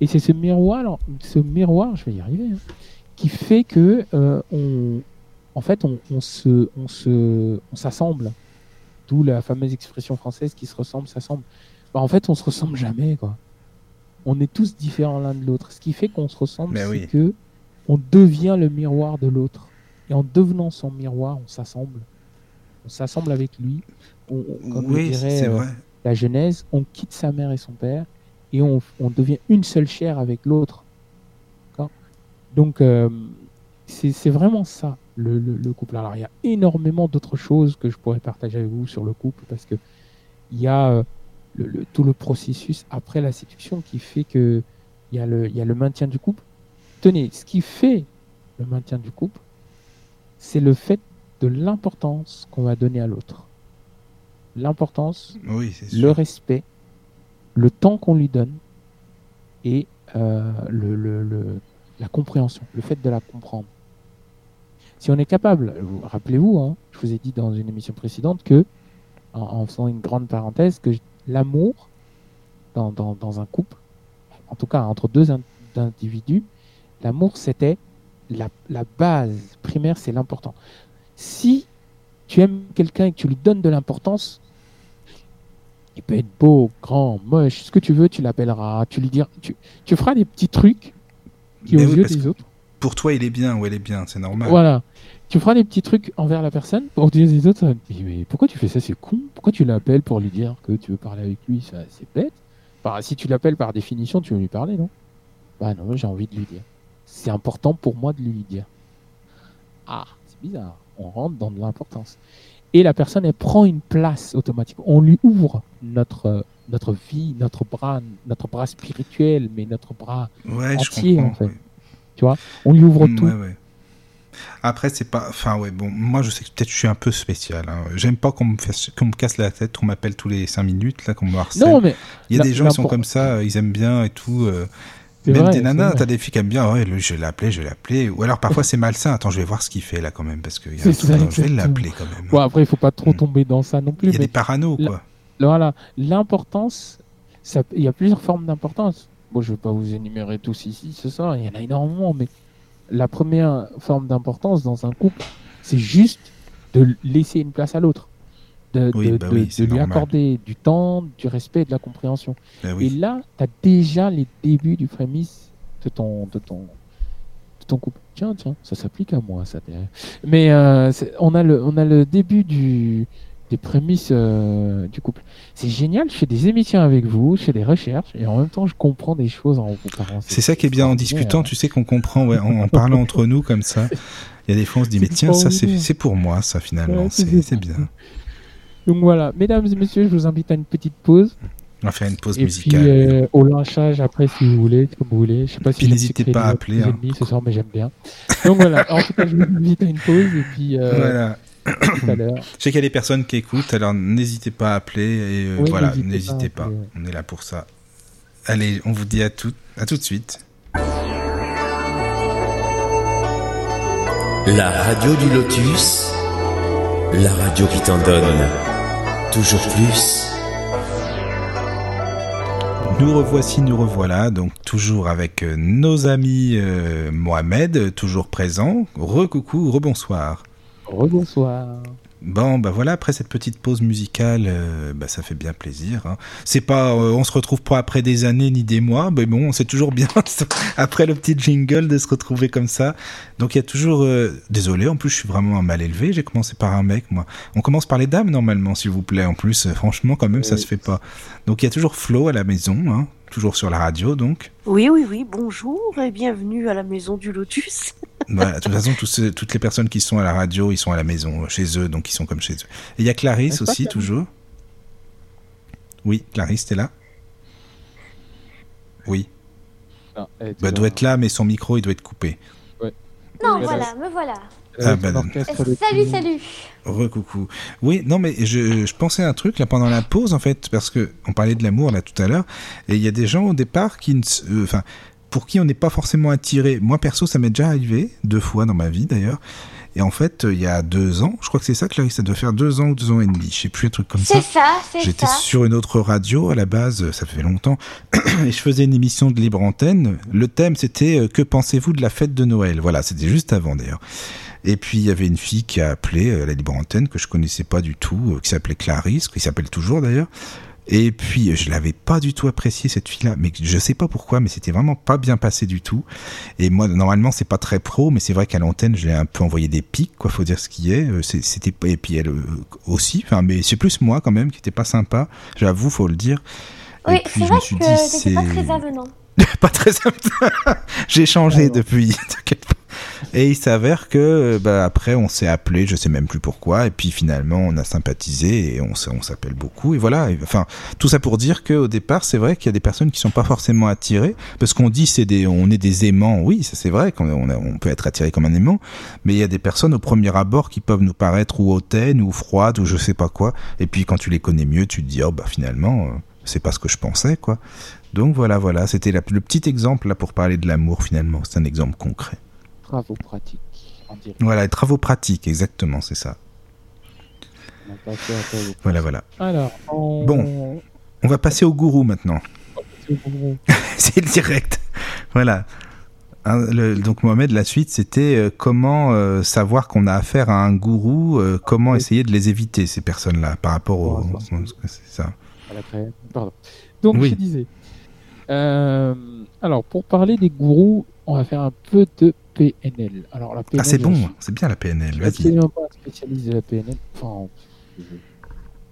Et c'est ce miroir, ce miroir, je vais y arriver, hein, qui fait que euh, on, en fait, on, on se, on se, on s'assemble. D'où la fameuse expression française qui se ressemble, s'assemble. Bah, en fait, on se ressemble jamais, quoi. On est tous différents l'un de l'autre. Ce qui fait qu'on se ressemble, c'est oui. que on devient le miroir de l'autre. Et en devenant son miroir, on s'assemble. On s'assemble avec lui. On, on- comme Oui, dirait euh, la Genèse, on quitte sa mère et son père et on, on devient une seule chair avec l'autre. Donc, euh, c'est vraiment ça, le, le- le couple. Alors, il y a énormément d'autres choses que je pourrais partager avec vous sur le couple parce que il y a euh, le, tout le processus après la séduction qui fait que il y, a le- il y a le maintien du couple. Tenez, ce qui fait le maintien du couple, c'est le fait de l'importance qu'on va donner à l'autre. L'importance Oui, le respect, le temps qu'on lui donne et euh, la compréhension, le fait de la comprendre. Si on est capable, vous- rappelez-vous, hein, je vous ai dit dans une émission précédente que, en, faisant une grande parenthèse, que l'amour dans, un couple, en tout cas entre deux in- individus, l'amour c'était la, la base primaire, c'est l'important. Si tu aimes quelqu'un et que tu lui donnes de l'importance, il peut être beau, grand, moche, ce que tu veux, tu l'appelleras, tu lui diras, tu, tu feras des petits trucs qui aux oui, yeux des autres. Pour toi, il est bien ou elle est bien, c'est normal. Voilà. Tu feras des petits trucs envers la personne pour dire des autres. Mais, mais pourquoi tu fais ça C'est con? Pourquoi tu l'appelles pour lui dire que tu veux parler avec lui? Ça, c'est bête. Enfin, si tu l'appelles par définition, tu veux lui parler, non? Bah non, j'ai envie de lui dire. C'est important pour moi de lui dire. Ah, c'est bizarre. On rentre dans de l'importance. Et la personne, elle prend une place automatique. On lui ouvre notre euh, notre vie, notre bras, notre bras spirituel, mais notre bras Ouais, entier, en fait. ouais. On lui ouvre Mm, tout. ouais. Après, c'est pas. Enfin, ouais, bon, moi, je sais que peut-être je suis un peu spécial. hein. J'aime pas qu'on me, fasse... qu'on me casse la tête, qu'on m'appelle tous les 5 minutes, là, qu'on me harcèle. Non, mais Il y a des gens qui sont comme ça, ils aiment bien et tout. euh, Même vrai, des nanas, t'as des filles qui aiment bien, ouais, le- je vais l'appeler, je vais l'appeler. Ou alors parfois c'est malsain, attends, je vais voir ce qu'il fait là quand même, parce que y a un truc, ça, je vais l'appeler quand même. Bon, après, il faut pas trop Mm. tomber dans ça non plus. Il y a mais des parano, la- quoi. voilà, l'importance, il y a plusieurs formes d'importance. Bon, je vais pas vous énumérer tous ici ce soir, il y en a énormément, mais la première forme d'importance dans un couple, c'est juste de laisser une place à l'autre, de, Oui, de- bah oui, de lui accorder du temps, du respect et de la compréhension. Bah Et là, tu as déjà les débuts du prémisse de ton, de ton, de ton couple. Tiens, tiens, ça s'applique à moi, ça. Mais euh, on, a le, on a le début du, des prémices euh, du couple. C'est génial, je fais des émissions avec vous, je fais des recherches, et en même temps, je comprends des choses en vous parlant. C'est ça qui est bien en discutant, tu sais qu'on comprend, ouais, en, en parlant entre nous comme ça. Il y a des fois on se dit, mais tiens, ça c'est pour moi, ça finalement, Ouais, c'est bien. Donc voilà, mesdames et messieurs, je vous invite à une petite pause. On va faire une pause et musicale. puis euh, au lynchage après si vous voulez, comme vous voulez. Je sais pas Puis si n'hésitez pas à appeler, hein. ce soir, mais j'aime bien. Donc voilà, en tout cas, je vous invite à une pause et puis euh, Voilà. à tout à l'heure. Je sais qu'il y a des personnes qui écoutent, alors n'hésitez pas à appeler et euh, Oui, voilà, n'hésitez pas à pas. appeler, ouais. On est là pour ça. Allez, on vous dit à tout, à tout de suite. La radio du lotus, la radio qui t'en donne toujours plus. Nous revoici, nous revoilà, donc toujours avec euh, nos amis euh, Mohamed, toujours présent. Re-coucou, rebonsoir. Rebonsoir. Bon, bah voilà, après cette petite pause musicale, euh, bah ça fait bien plaisir. hein. C'est pas, euh, on se retrouve pas après des années ni des mois, mais bon, c'est toujours bien après le petit jingle de se retrouver comme ça. Donc il y a toujours, euh, désolé, en plus je suis vraiment mal élevé. J'ai commencé par un mec, moi. On commence par les dames normalement, s'il vous plaît. En plus, franchement, quand même, ça se fait pas. Donc il y a toujours Flo à la maison, hein, toujours sur la radio, donc. Oui, oui, oui, bonjour et bienvenue à la maison du Lotus. Voilà, de toute façon, tous ceux- toutes les personnes qui sont à la radio, ils sont à la maison, euh, chez eux, donc ils sont comme chez eux. Et il y a Clarisse aussi, toujours. Oui, Clarisse, t'es là Oui. Non, elle Bah, doit être là, mais son micro, il doit être coupé. Non, voilà, me voilà. Ah, bah, Salut, salut. Recoucou. Oui, non, mais je, je pensais à un truc là pendant la pause en fait, parce que on parlait de l'amour là tout à l'heure, et il y a des gens au départ qui, ne se- euh, enfin, pour qui on n'est pas forcément attiré. Moi perso, ça m'est déjà arrivé deux fois dans ma vie d'ailleurs. Et en fait, euh, il y a deux ans, je crois que c'est ça, Clarisse, ça doit faire deux ans ou deux ans et demi, je sais plus un truc comme ça. C'est ça, c'est J'étais ça. sur une autre radio à la base, ça fait longtemps, et je faisais une émission de libre antenne. Le thème c'était euh, Que pensez-vous de la fête de Noël? Voilà, c'était juste avant d'ailleurs. Et puis il y avait une fille qui a appelé euh, la libre antenne que je connaissais pas du tout, euh, qui s'appelait Clarisse, qui s'appelle toujours d'ailleurs. Et puis je l'avais pas du tout apprécié cette fille-là, mais je sais pas pourquoi, mais c'était vraiment pas bien passé du tout. Et moi normalement c'est pas très pro, mais c'est vrai qu'à l'antenne je l'ai un peu envoyé des pics, quoi, faut dire ce qui est. Euh, C'était pas- et puis elle euh, aussi, enfin mais c'est plus moi quand même qui était pas sympa, j'avoue, faut le dire. Oui, c'est vrai me suis que c'est pas très avenant. pas très sympa. J'ai changé Ah depuis. t'inquiète pas. Et il s'avère que bah, après on s'est appelé, je sais même plus pourquoi, et puis finalement on a sympathisé et on, s'appelle beaucoup. Et voilà. Enfin, tout ça pour dire qu'au départ, c'est vrai qu'il y a des personnes qui sont pas forcément attirées, parce qu'on dit c'est des, on est des aimants. Oui, ça c'est vrai qu'on on, peut être attiré comme un aimant, mais il y a des personnes au premier abord qui peuvent nous paraître ou hautaines ou froides ou je sais pas quoi. Et puis quand tu les connais mieux, tu te dis oh bah finalement euh, c'est pas ce que je pensais quoi. Donc voilà, voilà, c'était le petit exemple là pour parler de l'amour finalement. C'est un exemple concret. Travaux pratiques. En direct. Voilà, les travaux pratiques, exactement, c'est ça. On a passé à travaux Voilà, voilà. Alors, on... Bon. On va passer au gourou maintenant. c'est le direct. Voilà. Hein, le- donc Mohamed, la suite, c'était euh, comment euh, savoir qu'on a affaire à un gourou, euh, comment Oui. essayer de les éviter ces personnes-là par rapport au. Oh, C'est ça. Pardon. Donc, Oui. je disais. euh, alors, pour parler des gourous, on va faire un peu de PNL. Alors, la PNL, Ah, c'est je bon, suis c'est bien la PNL. Vas-y. absolument pas spécialiste de la PNL. Enfin, je,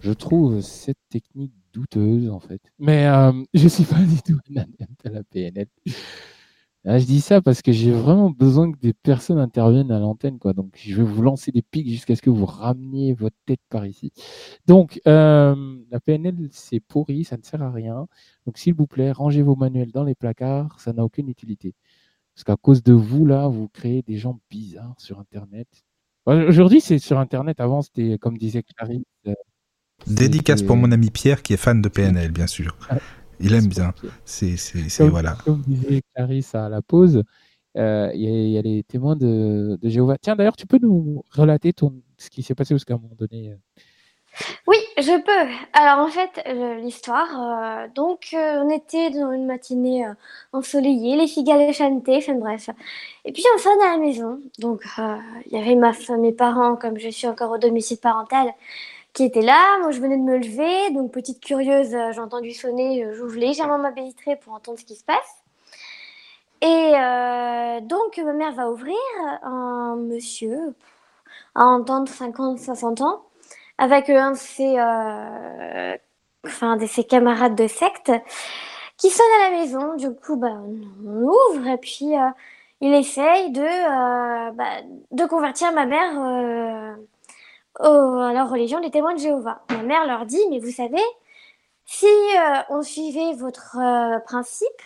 je trouve cette technique douteuse, en fait. Mais euh, je suis pas du tout un adepte à la PNL. Ah, je dis ça parce que j'ai vraiment besoin que des personnes interviennent à l'antenne, quoi. Donc, je vais vous lancer des pics jusqu'à ce que vous rameniez votre tête par ici. Donc, euh, la PNL, c'est pourri, ça ne sert à rien. Donc, s'il vous plaît, rangez vos manuels dans les placards, ça n'a aucune utilité. Parce qu'à cause de vous, là, vous créez des gens bizarres sur Internet. Aujourd'hui, c'est sur Internet. Avant, c'était, comme disait Clarisse. euh, Dédicace pour mon ami Pierre qui est fan de PNL, bien sûr. Ah, Il aime bien. C'est, voilà. comme disait Clarisse à la pause, euh, il y, a- il y a les témoins de, de Jéhovah. Tiens, d'ailleurs, tu peux nous relater ton, ce qui s'est passé parce qu'à un moment donné. euh, Oui, je peux. Alors en fait, euh, l'histoire, euh, donc euh, on était dans une matinée ensoleillée, les cigales chantaient, enfin bref. Et puis on sonne à la maison. Donc il y avait mes parents, comme je suis encore au domicile parental, qui étaient là. Moi je venais de me lever, donc petite curieuse, j'ai entendu sonner, j'ouvre légèrement ma vitrée pour entendre ce qui se passe. Et donc ma mère va ouvrir, un monsieur à entendre 50, 60 ans avec un de ses, euh, enfin, de ses camarades de secte qui sonne à la maison. Du coup, bah, on, ouvre et puis euh, il essaye de, euh, bah, de convertir ma mère à la religion des témoins de Jéhovah. Ma mère leur dit, mais vous savez, si on suivait votre principe,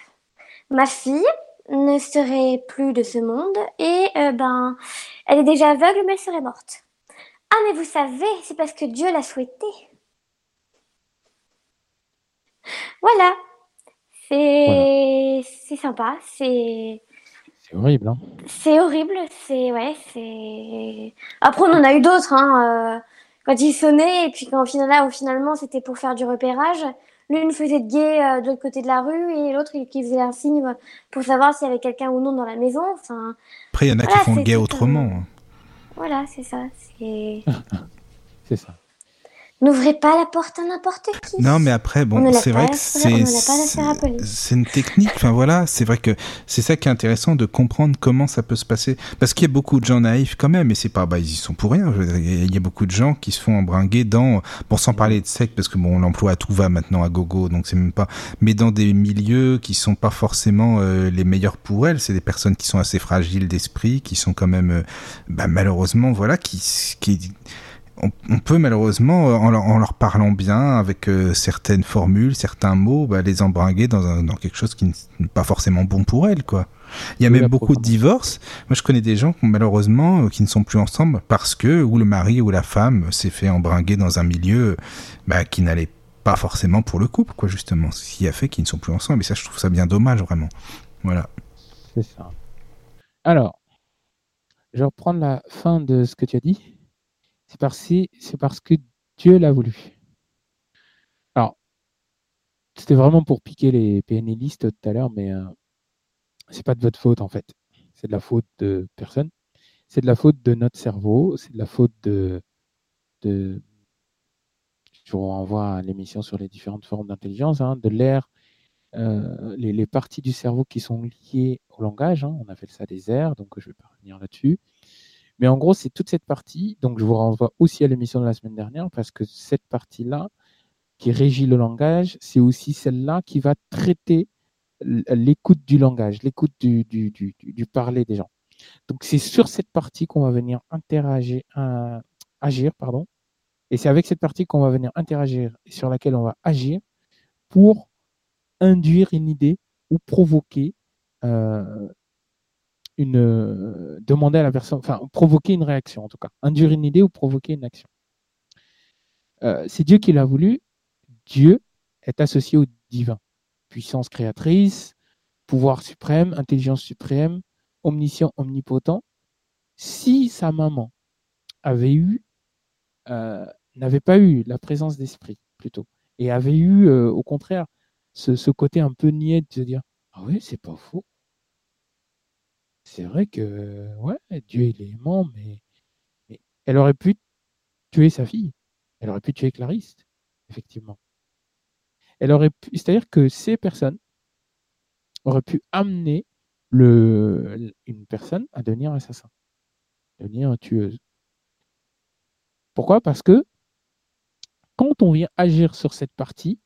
ma fille ne serait plus de ce monde et ben, elle est déjà aveugle, mais elle serait morte. Ah, mais vous savez, c'est parce que Dieu l'a souhaité. Voilà. C'est c'est sympa, c'est C'est horrible, hein. c'est horrible, c'est ouais, c'est. Après, on en a eu d'autres, hein. euh, quand ils sonnaient et puis quand finalement, finalement c'était pour faire du repérage. L'une faisait de guet euh, de l'autre côté de la rue et l'autre qui faisait un signe pour savoir s'il y avait quelqu'un ou non dans la maison. Enfin, Après, il y en a Voilà, qui font le guet tout un- autrement. Voilà, c'est ça. C'est. Ça. N'ouvrez pas la porte à n'importe qui. Non, mais après, On bon, c'est vrai que c'est une technique. Enfin voilà, c'est vrai que c'est ça qui est intéressant de comprendre comment ça peut se passer. Parce qu'il y a beaucoup de gens naïfs quand même, et c'est pas, bah ils y sont pour rien. Il y a beaucoup de gens qui se font embringuer dans, bon, sans parler de secte, parce que bon, l'emploi à tout va maintenant à gogo, donc c'est même pas, mais dans des milieux qui sont pas forcément euh, les meilleurs pour elles. C'est des personnes qui sont assez fragiles d'esprit, qui sont quand même, euh, bah, malheureusement, voilà, qui, qui on, on peut malheureusement, euh, en leur, en leur parlant bien, avec euh, certaines formules, certains mots, bah, les embringuer dans, un, dans quelque chose qui n'est pas forcément bon pour elles, quoi. Il y a Oui, même beaucoup de divorces. Moi, je connais des gens, malheureusement, euh, qui ne sont plus ensemble parce que ou le mari ou la femme s'est fait embringuer dans un milieu bah, qui n'allait pas forcément pour le couple, quoi, justement. Ce qui a fait qu'ils ne sont plus ensemble. Et ça, je trouve ça bien dommage, vraiment. Voilà. C'est ça. Alors, je vais reprendre la fin de ce que tu as dit. C'est parce, que Dieu l'a voulu. Alors, c'était vraiment pour piquer les PNListes tout à l'heure, mais euh, c'est pas de votre faute en fait. C'est de la faute de personne. C'est de la faute de notre cerveau. C'est de la faute de, je vous renvoie à l'émission sur les différentes formes d'intelligence, hein, de l'air, euh, les, parties du cerveau qui sont liées au langage. hein, on appelle ça des aires, donc je ne vais pas revenir là-dessus. Mais en gros, c'est toute cette partie. Donc, je vous renvoie aussi à l'émission de la semaine dernière parce que cette partie-là qui régit le langage, c'est aussi celle-là qui va traiter l'écoute du langage, l'écoute du parler des gens. Donc, c'est sur cette partie qu'on va venir interagir, euh, agir, pardon. Et c'est avec cette partie qu'on va venir interagir et sur laquelle on va agir pour induire une idée ou provoquer euh, une euh, demander à la personne, enfin provoquer une réaction en tout cas, induire une idée ou provoquer une action. Euh, c'est Dieu qui l'a voulu. Dieu est associé au divin, puissance créatrice, pouvoir suprême, intelligence suprême, omniscient, omnipotent. Si sa maman avait eu, euh, n'avait pas eu la présence d'esprit plutôt, et avait eu au contraire ce, côté un peu niais de se dire ah oui c'est pas faux c'est vrai que ouais, Dieu est aimant, mais, elle aurait pu tuer sa fille. Elle aurait pu tuer Clarisse, effectivement. Elle aurait pu, c'est-à-dire que ces personnes auraient pu amener une personne à devenir assassin, devenir tueuse. Pourquoi? Parce que quand on vient agir sur cette partie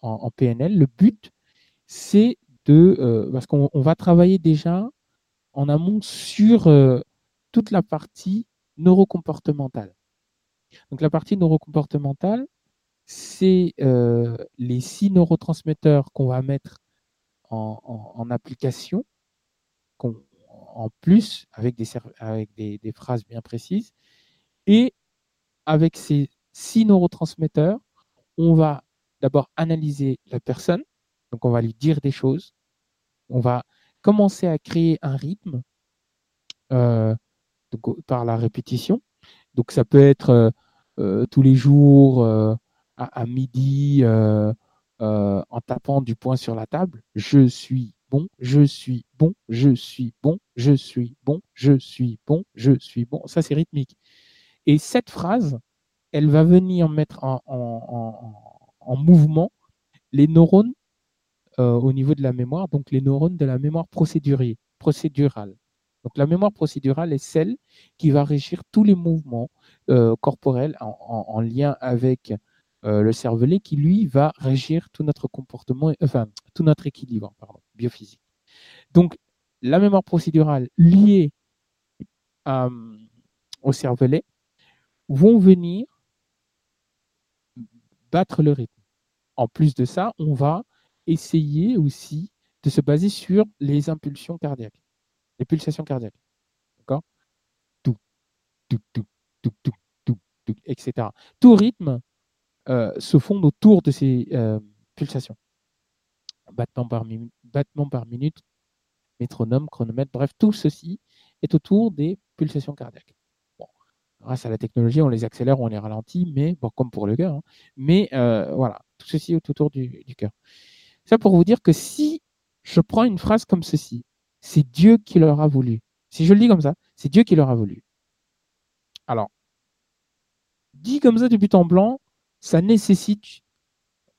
en, PNL, le but c'est de, euh, parce qu'on on va travailler déjà en amont sur euh, toute la partie neurocomportementale. Donc la partie neurocomportementale, c'est euh, les six neurotransmetteurs qu'on va mettre en, application, en plus avec, des, cer- avec des, des phrases bien précises. Et avec ces six neurotransmetteurs, on va d'abord analyser la personne, donc on va lui dire des choses, on va commencer à créer un rythme euh, par la répétition. Donc ça peut être euh, euh, tous les jours à, midi en tapant du poing sur la table. Je suis bon, je suis bon, je suis bon, je suis bon, je suis bon, je suis bon. Ça c'est rythmique. Et cette phrase, elle va venir mettre en- en mouvement les neurones euh, au niveau de la mémoire, donc les neurones de la mémoire procédurale. Donc la mémoire procédurale est celle qui va régir tous les mouvements euh, corporels en, en- en lien avec euh, le cervelet qui lui va régir tout notre comportement, enfin tout notre équilibre biophysique. Donc la mémoire procédurale liée au cervelet vont venir battre le rythme. En plus de ça, on va essayer aussi de se baser sur les impulsions cardiaques, les pulsations cardiaques. D'accord? Tout, tout, tout, tout, tout, tout, etc. Tout rythme euh, se fonde autour de ces euh, pulsations. Battement par, battement par minute, métronome, chronomètre, bref, tout ceci est autour des pulsations cardiaques. Grâce à la technologie, on les accélère, on les ralentit, mais bon, comme pour le cœur, hein. mais euh, voilà, tout ceci est autour du cœur. Ça pour vous dire que si je prends une phrase comme ceci, c'est Dieu qui leur a voulu. Si je le dis comme ça, c'est Dieu qui leur a voulu. Alors, dit comme ça du but en blanc, ça nécessite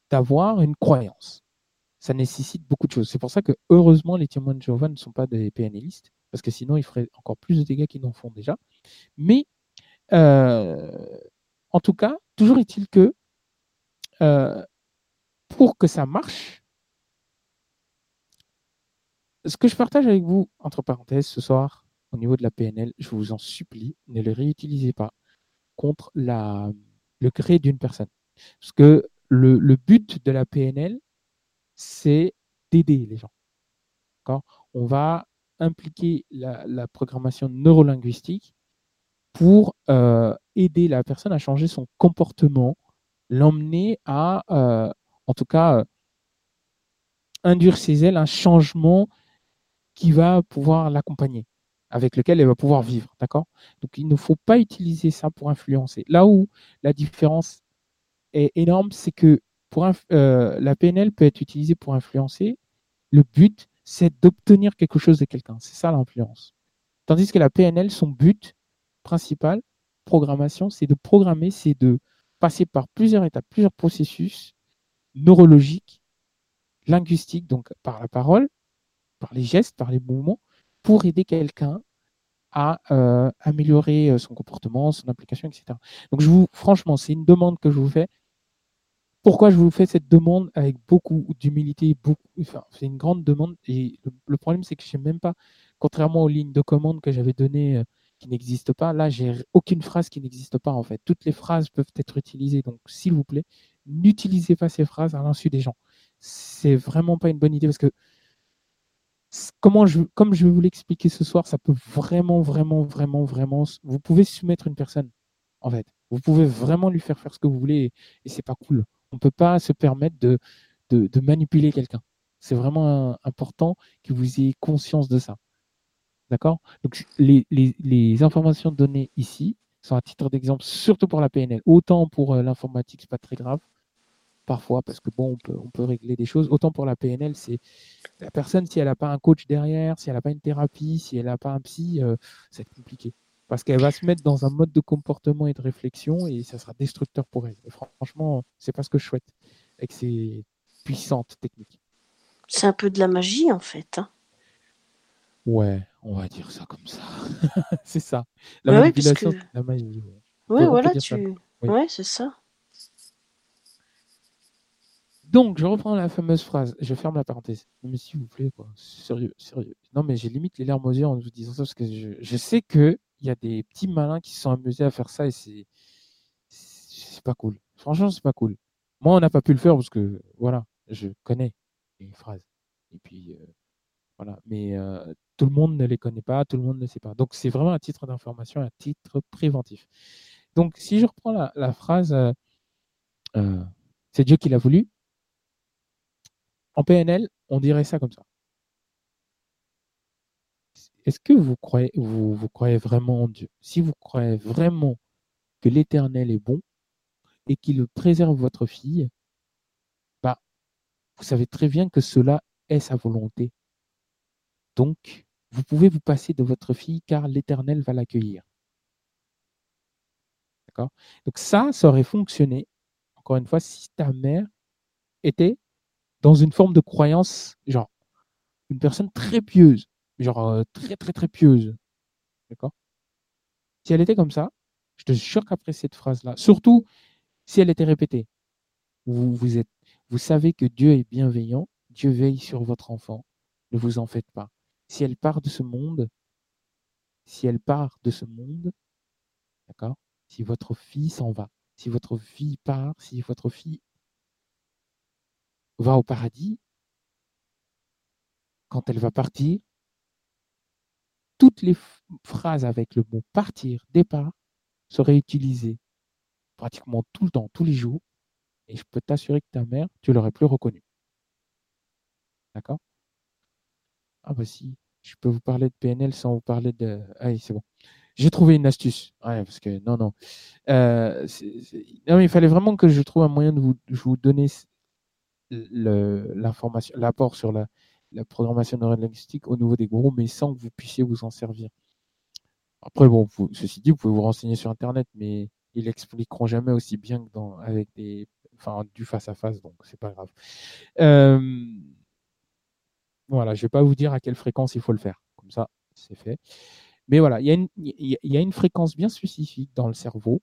d'avoir une croyance. Ça nécessite beaucoup de choses. C'est pour ça que, heureusement, les témoins de Jéhovah ne sont pas des PNListes, parce que sinon, ils feraient encore plus de dégâts qu'ils n'en font déjà. Mais, euh, en tout cas, toujours est-il que, euh, pour que ça marche, ce que je partage avec vous, entre parenthèses, ce soir, au niveau de la PNL, je vous en supplie, ne le réutilisez pas contre la, le gré d'une personne. Parce que le, le, but de la PNL, c'est d'aider les gens. On va impliquer la, la, programmation neurolinguistique pour euh, aider la personne à changer son comportement, l'emmener à, euh, en tout cas, euh, induire chez elle un changement qui va pouvoir l'accompagner, avec lequel elle va pouvoir vivre. D'accord? Donc, il ne faut pas utiliser ça pour influencer. Là où la différence est énorme, c'est que pour euh, la PNL peut être utilisée pour influencer. Le but, c'est d'obtenir quelque chose de quelqu'un. C'est ça l'influence. Tandis que la PNL, son but principal, programmation, c'est de programmer, c'est de passer par plusieurs étapes, plusieurs processus neurologiques, linguistiques, donc par la parole, par les gestes, par les mouvements, pour aider quelqu'un à euh, améliorer euh, son comportement, son application, etc. Donc, je vous, franchement, c'est une demande que je vous fais. Pourquoi je vous fais cette demande avec beaucoup d'humilité, c'est une grande demande. Et le, problème, c'est que je sais même pas, contrairement aux lignes de commande que j'avais données euh, qui n'existent pas, là, j'ai aucune phrase qui n'existe pas en fait. Toutes les phrases peuvent être utilisées. Donc, s'il vous plaît, n'utilisez pas ces phrases à l'insu des gens. C'est vraiment pas une bonne idée parce que comment je, comme je vais vous l'expliquer ce soir, ça peut vraiment, vraiment, vraiment, vraiment. Vous pouvez soumettre une personne, en fait. Vous pouvez vraiment lui faire faire ce que vous voulez et, et c'est pas cool. On ne peut pas se permettre de, de, manipuler quelqu'un. C'est vraiment important que vous ayez conscience de ça. D'accord? Donc, les, les, les, informations données ici sont à titre d'exemple, surtout pour la PNL. Autant pour euh, l'informatique, c'est pas très grave parfois, parce que bon, on peut, on peut régler des choses. Autant pour la PNL, c'est la personne, si elle n'a pas un coach derrière, si elle n'a pas une thérapie, si elle n'a pas un psy, euh, c'est compliqué. Parce qu'elle va se mettre dans un mode de comportement et de réflexion et ça sera destructeur pour elle. Et franchement, c'est pas ce que je souhaite avec ces puissantes techniques. C'est un peu de la magie en fait. Hein. Ouais, on va dire ça comme ça. c'est ça. La bah manipulation, que... la magie. Ouais, ouais voilà, tu... Oui. Ouais, c'est ça. Donc, je reprends la fameuse phrase. Je ferme la parenthèse. Mais s'il vous plaît, quoi. Sérieux, sérieux. Non, mais j'ai limite les larmes aux yeux en vous disant ça parce que je, sais qu'il y a des petits malins qui se sont amusés à faire ça et c'est, c'est pas cool. Franchement, c'est pas cool. Moi, on n'a pas pu le faire parce que, voilà, je connais les phrases. Et puis, euh, voilà. Mais euh, tout le monde ne les connaît pas, tout le monde ne sait pas. Donc, c'est vraiment un titre d'information, un titre préventif. Donc, si je reprends la, phrase, euh c'est Dieu qui l'a voulu, en PNL, on dirait ça comme ça. Est-ce que vous croyez, vous, croyez vraiment en Dieu? Si vous croyez vraiment que l'Éternel est bon et qu'il préserve votre fille, bah, vous savez très bien que cela est sa volonté. Donc, vous pouvez vous passer de votre fille car l'Éternel va l'accueillir. D'accord? Donc ça, ça aurait fonctionné, encore une fois, si ta mère était dans une forme de croyance, genre une personne très pieuse, genre euh, très très très pieuse. D'accord? Si elle était comme ça, je te jure qu'après cette phrase-là, surtout si elle était répétée, vous, êtes, vous savez que Dieu est bienveillant, Dieu veille sur votre enfant, ne vous en faites pas. Si elle part de ce monde, si elle part de ce monde, d'accord? Si votre fille s'en va, si votre fille part, si votre fille va au paradis, quand elle va partir, toutes les phrases avec le mot partir, départ, seraient utilisées pratiquement tout le temps, tous les jours, et je peux t'assurer que ta mère, tu l'aurais plus reconnue. D'accord? Ah bah si, je peux vous parler de PNL sans vous parler de... Ah c'est bon. J'ai trouvé une astuce. Ouais, parce que non, non. Euh, non, il fallait vraiment que je trouve un moyen de vous donner l'information, l'apport sur la, la programmation neurolinguistique au niveau des groupes, mais sans que vous puissiez vous en servir. Après, bon, ceci dit, vous pouvez vous renseigner sur Internet, mais ils l'expliqueront jamais aussi bien que dans, avec des, enfin, du face à face, donc c'est pas grave. Euh, voilà, je vais pas vous dire à quelle fréquence il faut le faire. Comme ça, c'est fait. Mais voilà, il y a une fréquence bien spécifique dans le cerveau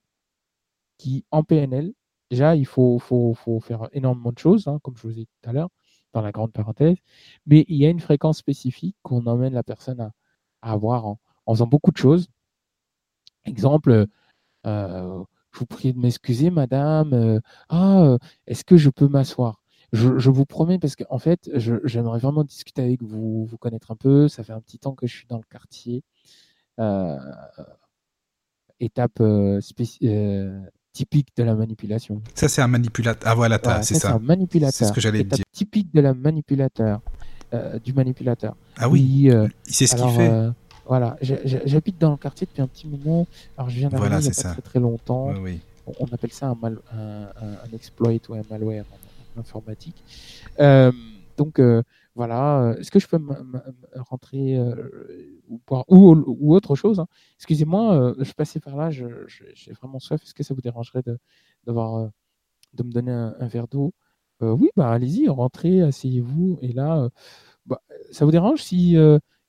qui, en PNL, déjà, il faut, faire énormément de choses, hein, comme je vous ai dit tout à l'heure dans la grande parenthèse, mais il y a une fréquence spécifique qu'on emmène la personne à, avoir en, faisant beaucoup de choses. Exemple, euh, je vous prie de m'excuser, madame. Euh, ah, euh, est-ce que je peux m'asseoir? Je, vous promets, parce qu'en fait, j'aimerais vraiment discuter avec vous, vous connaître un peu. Ça fait un petit temps que je suis dans le quartier. étape spéciale typique de la manipulation. Ça, c'est un manipulateur. Ah, voilà, c'est ça. C'est un manipulateur. C'est ce que j'allais dire. typique de la manipulateur, euh, du manipulateur. Ah oui, euh, il sait ce qu'il fait. Euh, voilà, j'habite dans le quartier depuis un petit moment. Alors, je viens d'arriver voilà, il n'y a pas très, très longtemps. Oui, On, appelle ça un, mal, un, un, exploit ou un malware en, informatique. donc, voilà, euh, est-ce que je peux rentrer euh, ou, ou, autre chose hein? Excusez-moi, euh, je passais par là, j'ai vraiment soif. Est-ce que ça vous dérangerait de, de me donner un, verre d'eau? Oui, bah allez-y, rentrez, asseyez-vous. Et là, bah, ça vous dérange si,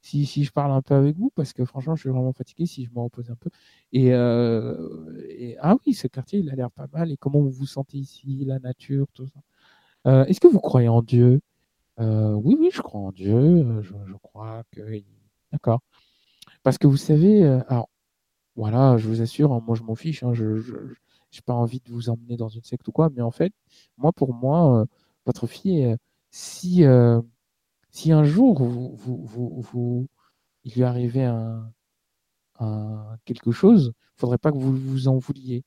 si, je parle un peu avec vous? Parce que franchement, je suis vraiment fatigué si je me repose un peu. Et, et ah oui, ce quartier, il a l'air pas mal. Et comment vous vous sentez ici, la nature, tout ça? Est-ce que vous croyez en Dieu? Euh, oui, oui, je crois en Dieu. Euh, je, crois que. D'accord. Parce que vous savez, euh, alors, voilà, je vous assure, hein, moi je m'en fiche, hein, je n'ai pas envie de vous emmener dans une secte ou quoi, mais en fait, moi, pour moi, votre fille, si, si un jour vous, vous, vous, il lui arrivait un, quelque chose, il faudrait pas que vous vous en vouliez.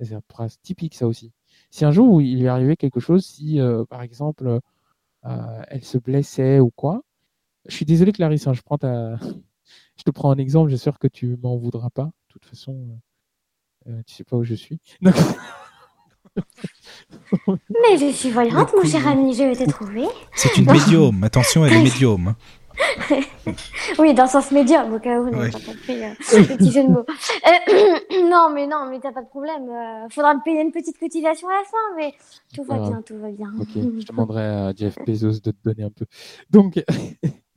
C'est un phrase typique, ça aussi. Si un jour il lui arrivait quelque chose, si par exemple elle se blessait ou quoi. Je suis désolé, Clarisse, hein, je, prends ta... je te prends un exemple, j'espère que tu m'en voudras pas. De toute façon, euh, euh, tu sais pas où je suis. Mais je suis voyante, mon cher ami, je vais te trouver. C'est une médium, attention, elle est médium. oui, dans le sens médium, au cas où, on n'a pas compris euh, le petit jeu de mots. Euh, non, mais non, mais t'as pas de problème. Euh, faudra me payer une petite cotisation à la fin, mais tout va bien, tout va bien. Ok, je demanderai à Jeff Bezos de te donner un peu. Donc.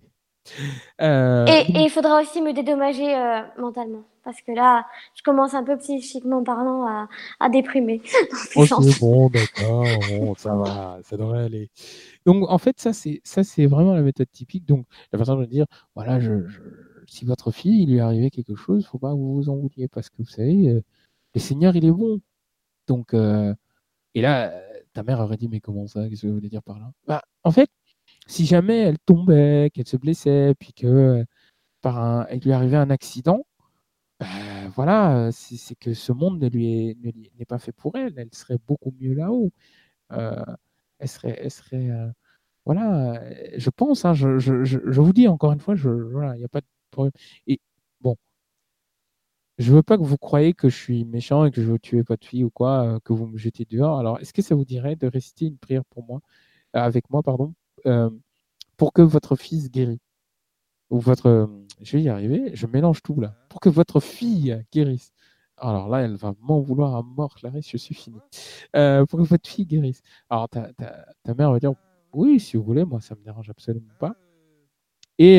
Euh, et il faudra aussi me dédommager euh, mentalement. Parce que là, je commence un peu psychiquement parlant à, à déprimer. Ok, bon, d'accord, bon, ça va, ça devrait aller. Donc, en fait, ça, c'est, ça, c'est vraiment la méthode typique. Donc, la façon de dire, voilà, je, je, si votre fille, il lui est arrivé quelque chose, faut pas que vous vous en vouliez. Parce que vous savez, euh, le Seigneur, il est bon. Donc, et là, ta mère aurait dit, mais comment ça? Qu'est-ce que vous voulez dire par là? Bah, En fait, si jamais elle tombait, qu'elle se blessait, puis que par un, lui arrivait un accident, ben, voilà, c'est que ce monde ne lui n'est pas fait pour elle. Elle serait beaucoup mieux là-haut. Euh, elle serait, elle serait euh, voilà, je pense, hein, je, je, je, vous dis encore une fois, je, voilà, il n'y a pas de problème. Et bon, je veux pas que vous croyez que je suis méchant et que je veux tuer votre fille ou quoi, euh, que vous me jetez dehors. Alors, est-ce que ça vous dirait de réciter une prière pour moi, avec moi, pardon, euh, pour que votre fils guérisse. Ou votre. Euh, je vais y arriver, je mélange tout là. Pour que votre fille guérisse. Alors là, elle va m'en vouloir à mort, Clarisse, je suis fini. Euh, pour que votre fille guérisse. Alors ta, ta, ta, mère va dire Oui, si vous voulez, moi ça me dérange absolument pas. Et,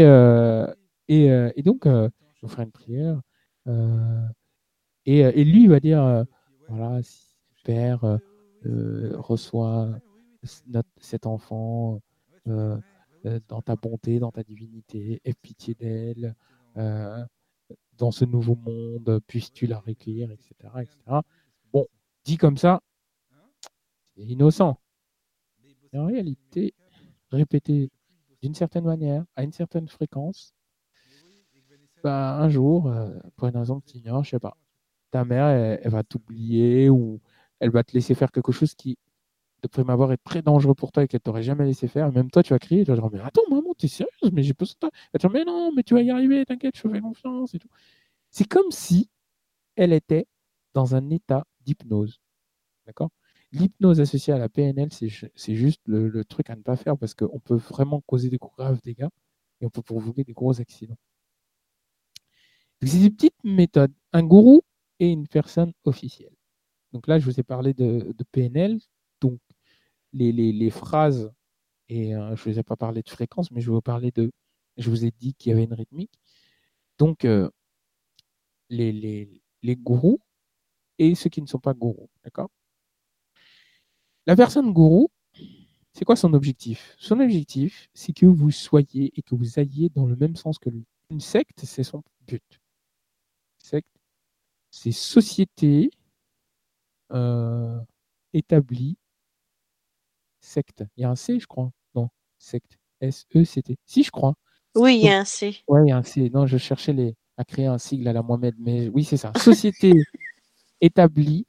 et, et, donc, je vous ferai une prière. Et, et, lui va dire Voilà, Père, reçois cet enfant euh, euh, dans ta bonté, dans ta divinité, aie pitié d'elle, euh, dans ce nouveau monde, puisses-tu la recueillir, etc., etc. Bon, dit comme ça, c'est innocent. En réalité, répété d'une certaine manière, à une certaine fréquence, bah, un jour, pour une raison que tu ignores, je sais pas, ta mère, elle, elle va t'oublier ou elle va te laisser faire quelque chose qui, de prime abord, est très dangereux pour toi et qu'elle t'aurait jamais laissé faire. Et même toi, tu vas crier, tu vas dire, mais attends, maman, t'es sérieuse, mais j'ai pas ça. Elle va te dire, mais non, mais tu vas y arriver, t'inquiète, je te fais confiance et tout. C'est comme si elle était dans un état d'hypnose. D'accord? L'hypnose associée à la PNL, c'est ju- c'est juste le, truc à ne pas faire parce qu'on peut vraiment causer des graves dégâts et on peut provoquer des gros accidents. C'est des petites méthodes. Un gourou et une personne officielle. Donc là, je vous ai parlé de, de PNL. Les, les- les phrases, et euh, je ne vous ai pas parlé de fréquence, mais je vous parler de. Je vous ai dit qu'il y avait une rythmique. Donc, euh, les, les, les gourous et ceux qui ne sont pas gourous. D'accord? La personne gourou, c'est quoi son objectif? Son objectif, c'est que vous soyez et que vous ayez dans le même sens que lui. Une secte, c'est son but. Secte, c'est société euh, établie. Secte. Il y a un C, je crois. Non, secte. S-E-C-T. Si, je crois. Oui, il y a un C. Ouais, il y a un C. Non, je cherchais les... à créer un sigle à la Mohamed, mais oui, c'est ça. Société établie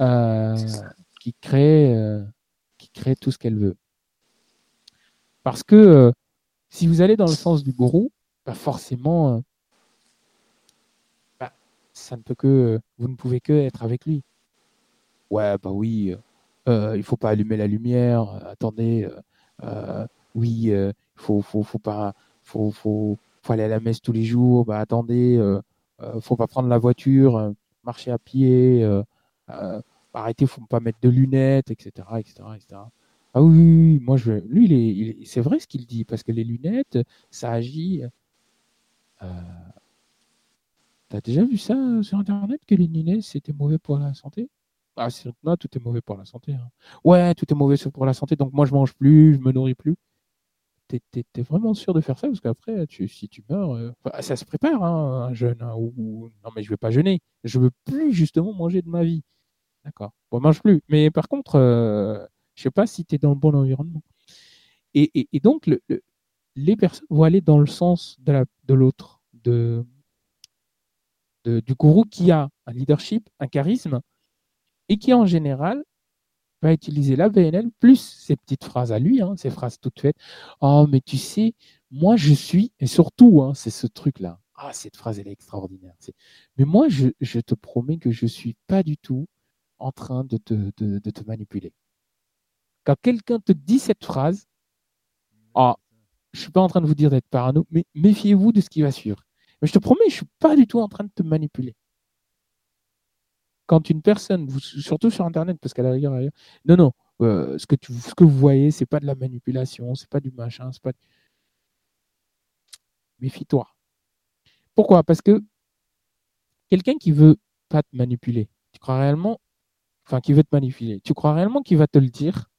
euh, qui crée euh, qui crée tout ce qu'elle veut. Parce que euh, si vous allez dans le sens du gourou, bah forcément, bah, ça ne peut que vous ne pouvez que être avec lui. Ouais, bah oui, euh, il faut pas allumer la lumière. euh, attendez, euh, oui, il faut, pas, faut, faut, aller à la messe tous les jours. Bah attendez, euh, faut pas prendre la voiture, marcher à pied. Arrêtez, faut pas mettre de lunettes, etc., etc., etc. Ah oui, oui, moi je, lui, c'est vrai ce qu'il dit parce que les lunettes, ça agit. Euh, T'as déjà vu ça sur Internet que les lunettes c'était mauvais pour la santé? Ah, c'est non, tout est mauvais pour la santé. hein. Ouais, tout est mauvais pour la santé, donc moi je mange plus, je me nourris plus. T'es, t'es- vraiment sûr de faire ça? Parce qu'après, si tu meurs, euh, ça se prépare, hein, un jeûne. hein, non, mais je vais pas jeûner. Je veux plus justement manger de ma vie. D'accord. Bon, mange plus. Mais par contre, euh, je sais pas si tu es dans le bon environnement. Et, donc, le- le- les personnes vont aller dans le sens de la, de l'autre, du gourou qui a un leadership, un charisme, et qui en général va utiliser la BNL plus ces petites phrases à lui, hein, ces phrases toutes faites. Oh, mais tu sais, moi je suis, et surtout, hein, c'est ce truc-là. Ah, cette phrase, elle est extraordinaire. Mais moi, je, te promets que je suis pas du tout en train de te, manipuler. Quand quelqu'un te dit cette phrase, ah, je suis pas en train de vous dire d'être parano, mais méfiez-vous de ce qui va suivre. Mais je te promets, je suis pas du tout en train de te manipuler. Quand une personne, surtout sur Internet, parce qu'à la rigueur, non, non, euh, ce, que tu, ce que vous voyez, c'est pas de la manipulation, c'est pas du machin, c'est pas. Méfie-toi. Pourquoi? Parce que quelqu'un qui veut pas te manipuler, tu crois réellement, enfin, qui veut te manipuler, tu crois réellement qu'il va te le dire?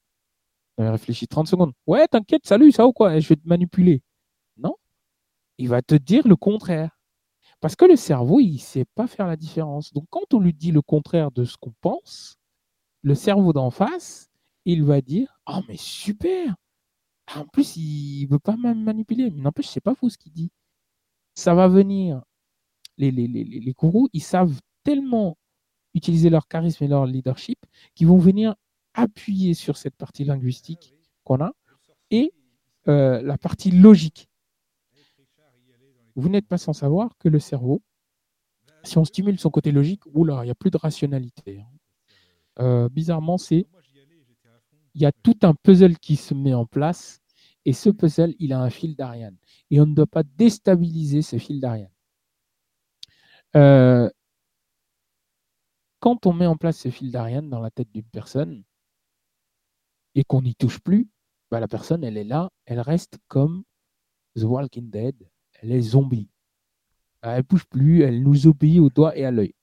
Réfléchis 30 secondes. Ouais, t'inquiète, salut, ça ou quoi? Je vais te manipuler. Non, il va te dire le contraire. Parce que le cerveau, il ne sait pas faire la différence. Donc, quand on lui dit le contraire de ce qu'on pense, le cerveau d'en face, il va dire Ah, mais super En plus, il ne veut pas me manipuler. Mais n'empêche, c'est pas faux ce qu'il dit. Ça va venir. Les, les, les, les gourous, ils savent tellement utiliser leur charisme et leur leadership qu'ils vont venir appuyer sur cette partie linguistique qu'on a et euh, la partie logique. Vous n'êtes pas sans savoir que le cerveau, si on stimule son côté logique, oula, il n'y a plus de rationalité. hein. Euh, bizarrement, c'est il y a tout un puzzle qui se met en place et ce puzzle, il a un fil d'Ariane. Et on ne doit pas déstabiliser ce fil d'Ariane. Euh, quand on met en place ce fil d'Ariane dans la tête d'une personne et qu'on n'y touche plus, bah, la personne, elle est là, elle reste comme The Walking Dead, elle est zombie. Elle ne bouge plus, elle nous obéit au doigt et à l'œil.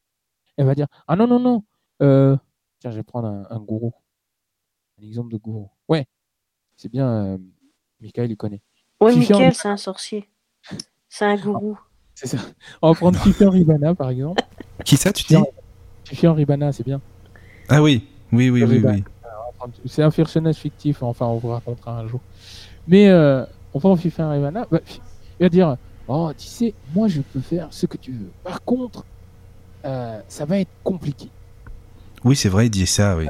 Elle va dire Ah non, non, non, euh, tiens, je vais prendre un, un gourou. Un exemple de gourou. Ouais, c'est bien, euh, Michael, il connaît. Oui, Fifi, on- Mickaël, c'est un sorcier. C'est un gourou. C'est ça. On va prendre Fifi en Ribana, par exemple. Qui ça, tu dis? Fifi en Ribana, c'est bien. Ah oui, oui, oui, oui, oui. C'est un personnage fictif, enfin, on vous racontera un jour. Mais euh, on prend Fifi en Ribana, bah, il va dire Oh, tu sais, moi, je peux faire ce que tu veux. Par contre, euh, ça va être compliqué. Oui, c'est vrai, il dit ça, oui.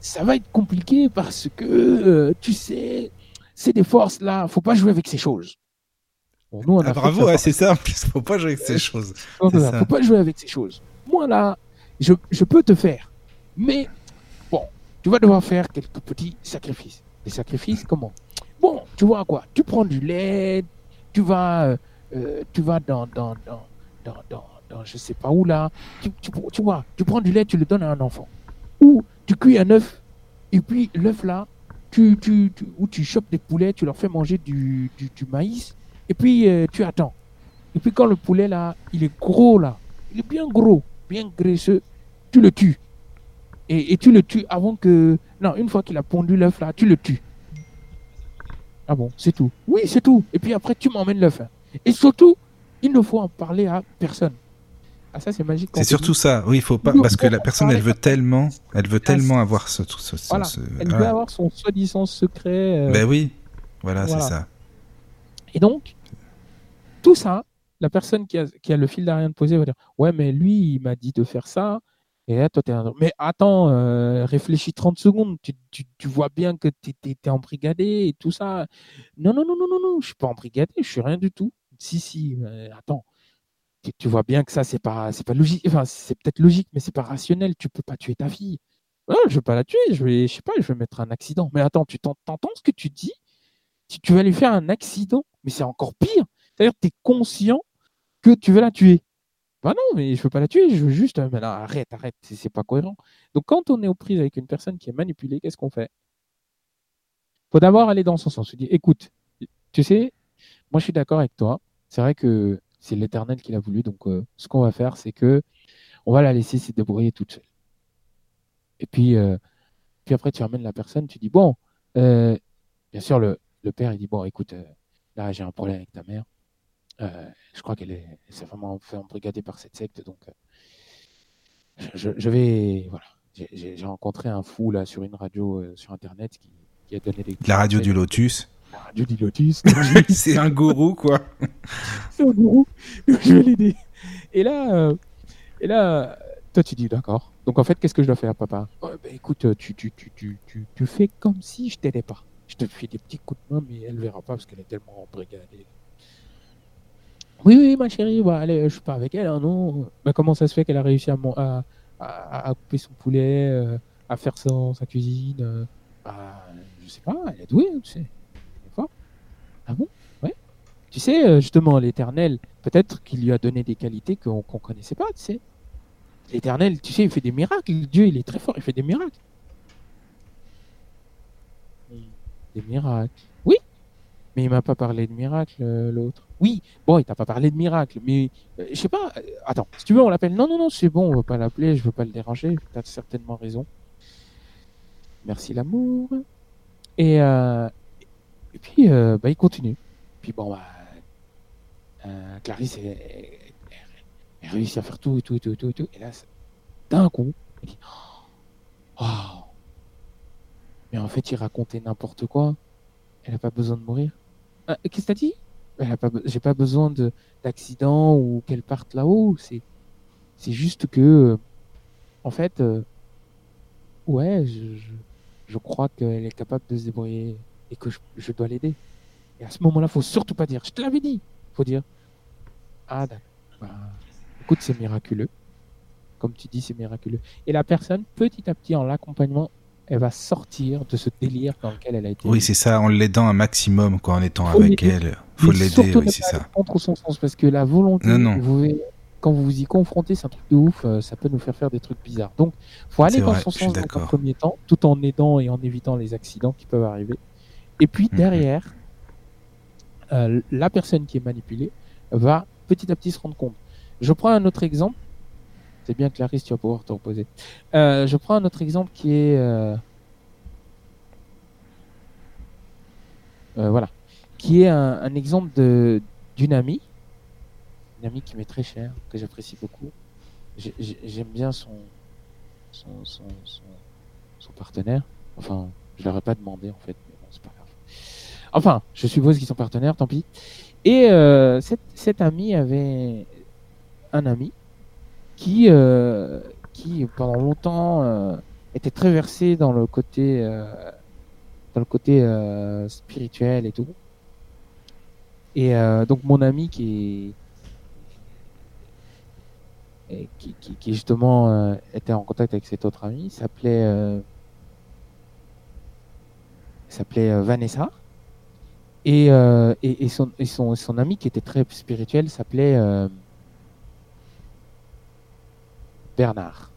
Ça va être compliqué parce que, euh, tu sais, c'est des forces là, faut pas jouer avec ces choses. Bon, nous, on a Ah, bravo, ouais, c'est ça, en plus, faut pas jouer avec ces choses. Non, non, faut pas jouer avec ces choses. Moi là, je, je peux te faire, mais bon, tu vas devoir faire quelques petits sacrifices. Des sacrifices comment? Bon, tu vois quoi? Tu prends du lait, tu vas, euh, tu vas dans, dans, dans, dans, dans, dans je sais pas où là. Tu, tu, tu vois, tu prends du lait, tu le donnes à un enfant. Ou tu cuis un œuf, et puis l'œuf là, tu, tu, tu, ou tu chopes des poulets, tu leur fais manger du, du, maïs, et puis euh, tu attends. Et puis quand le poulet là, il est gros là, il est bien gros, bien graisseux, tu le tues. Et, et tu le tues avant que... Non, une fois qu'il a pondu l'œuf là, tu le tues. Ah bon, c'est tout. Oui, c'est tout. Et puis après, tu m'emmènes l'œuf. hein. Et surtout, il ne faut en parler à personne. Ah ça, c'est magique. C'est surtout ça, oui, il faut pas, parce que la personne, elle veut tellement, elle veut tellement avoir ce, ce, ce- Voilà. ce- Elle voilà. veut avoir son soi-disant secret. euh, Ben oui, voilà, Voilà. c'est ça. Et donc, tout ça, la personne qui a, qui a le fil d'Ariane posé va dire Ouais, mais lui, il m'a dit de faire ça. Et là, toi, t'es un... Mais attends, euh, réfléchis 30 secondes. Tu, tu, tu vois bien que tu es, embrigadé et tout ça. Non, non, non, non, non, non, je suis pas embrigadé, je suis rien du tout. Si, si, attends. Tu, vois bien que ça, c'est pas, c'est pas logique. Enfin, c'est peut-être logique, mais c'est pas rationnel. Tu peux pas tuer ta fille. Je vais pas la tuer, je vais, je sais pas, je vais mettre un accident. Mais attends, tu t'en- t'entends ce que tu dis? Tu, tu vas lui faire un accident, mais c'est encore pire. C'est-à-dire tu es conscient que tu veux la tuer. Bah non, mais je veux pas la tuer, je veux juste. euh, Mais arrête, arrête, c'est c'est pas cohérent. Donc quand on est aux prises avec une personne qui est manipulée, qu'est-ce qu'on fait? Faut d'abord aller dans son sens. Se dire, écoute, tu sais, moi je suis d'accord avec toi. C'est vrai que c'est l'éternel qui l'a voulu. Donc euh, ce qu'on va faire, c'est que on va la laisser se débrouiller toute seule. Et puis, euh, puis après, tu ramènes la personne, tu dis, bon, euh, bien sûr, le, le père, il dit, bon, écoute, là, j'ai un problème avec ta mère. Je crois qu'elle est, elle s'est vraiment fait embrigader par cette secte, donc je, vais, voilà. J'ai- rencontré un fou là sur une radio sur internet qui, qui a donné des. La radio du Lotus. Lotus. c'est un gourou, quoi. c'est un gourou. je vais l'aider. Et là, euh, et là, toi tu dis d'accord. Donc en fait, qu'est-ce que je dois faire, papa? Ouais, ben, Écoute, euh, tu, tu, tu, tu, tu, tu fais comme si je t'aidais pas. Je te fais des petits coups de main, mais elle verra pas parce qu'elle est tellement embrigadée. Oui, oui, ma chérie, bah, allez, je suis pas avec elle, hein, non? Bah, comment ça se fait qu'elle a réussi à, mon- à, à, à couper son poulet, euh, à faire son, sa cuisine euh, bah, Je sais pas, elle est douée, hein, tu sais. Ah bon? Ouais. Tu sais, euh, justement, l'éternel, peut-être qu'il lui a donné des qualités qu'on qu'on connaissait pas, tu sais. L'éternel, tu sais, il fait des miracles. Dieu, il est très fort, il fait des miracles. Des miracles. Oui, mais il m'a pas parlé de miracle, euh, l'autre. Oui, bon, il t'a pas parlé de miracle, mais euh, je sais pas. euh, attends, si tu veux, on l'appelle. Non, non, non, c'est bon, on va pas l'appeler, je veux pas le déranger. T'as certainement raison. Merci l'amour. Et, euh, et puis, euh, bah, il continue. Puis bon, bah, euh, Clarisse, elle, elle- elle réussit à faire tout, et tout, et tout, et tout, et tout. Et là, d'un coup, elle dit, oh, mais en fait, il racontait n'importe quoi. Elle a pas besoin de mourir. Ah, Qu'est-ce que t'as dit? Elle a pas, be- j'ai pas besoin de d'accident ou qu'elle parte là-haut. C'est, juste que, euh, en fait, euh, ouais, je, je, je crois qu'elle est capable de se débrouiller et que je, je dois l'aider. Et à ce moment-là, faut surtout pas dire. Je te l'avais dit. Faut dire. Ah. Bah, écoute, c'est miraculeux. Comme tu dis, c'est miraculeux. Et la personne, petit à petit, en l'accompagnement, elle va sortir de ce délire dans lequel elle a été. Oui, c'est ça, en l'aidant un maximum, quoi, en étant Faut avec elle. Faut l'aider, oui, c'est ça. contre son sens parce que la volonté, Non, non. vous quand vous vous y confrontez, c'est un truc de ouf, euh, ça peut nous faire faire des trucs bizarres. Donc, faut aller dans vrai, son sens dans un premier temps, tout en aidant et en évitant les accidents qui peuvent arriver. Et puis Mhm. derrière, euh, la personne qui est manipulée va petit à petit se rendre compte. Je prends un autre exemple. C'est bien Clarisse, tu vas pouvoir te reposer. Euh, je prends un autre exemple qui est euh, euh, voilà, qui est un, un exemple de d'une amie une amie qui m'est très chère, que j'apprécie beaucoup. J'aime bien son son, son, son, partenaire. Enfin, je leur ai pas demandé en fait, mais bon, c'est pas grave. Enfin, je suppose qu'ils sont partenaires, tant pis. Et euh, cette, cette amie avait un ami qui, euh, qui pendant longtemps euh, était très versé dans le côté, euh, dans le côté spirituel et tout. Et donc mon ami qui qui, qui, qui, justement était en contact avec cet autre ami s'appelait s'appelait Vanessa et, euh, son, ami qui était très spirituel s'appelait euh, Bernard.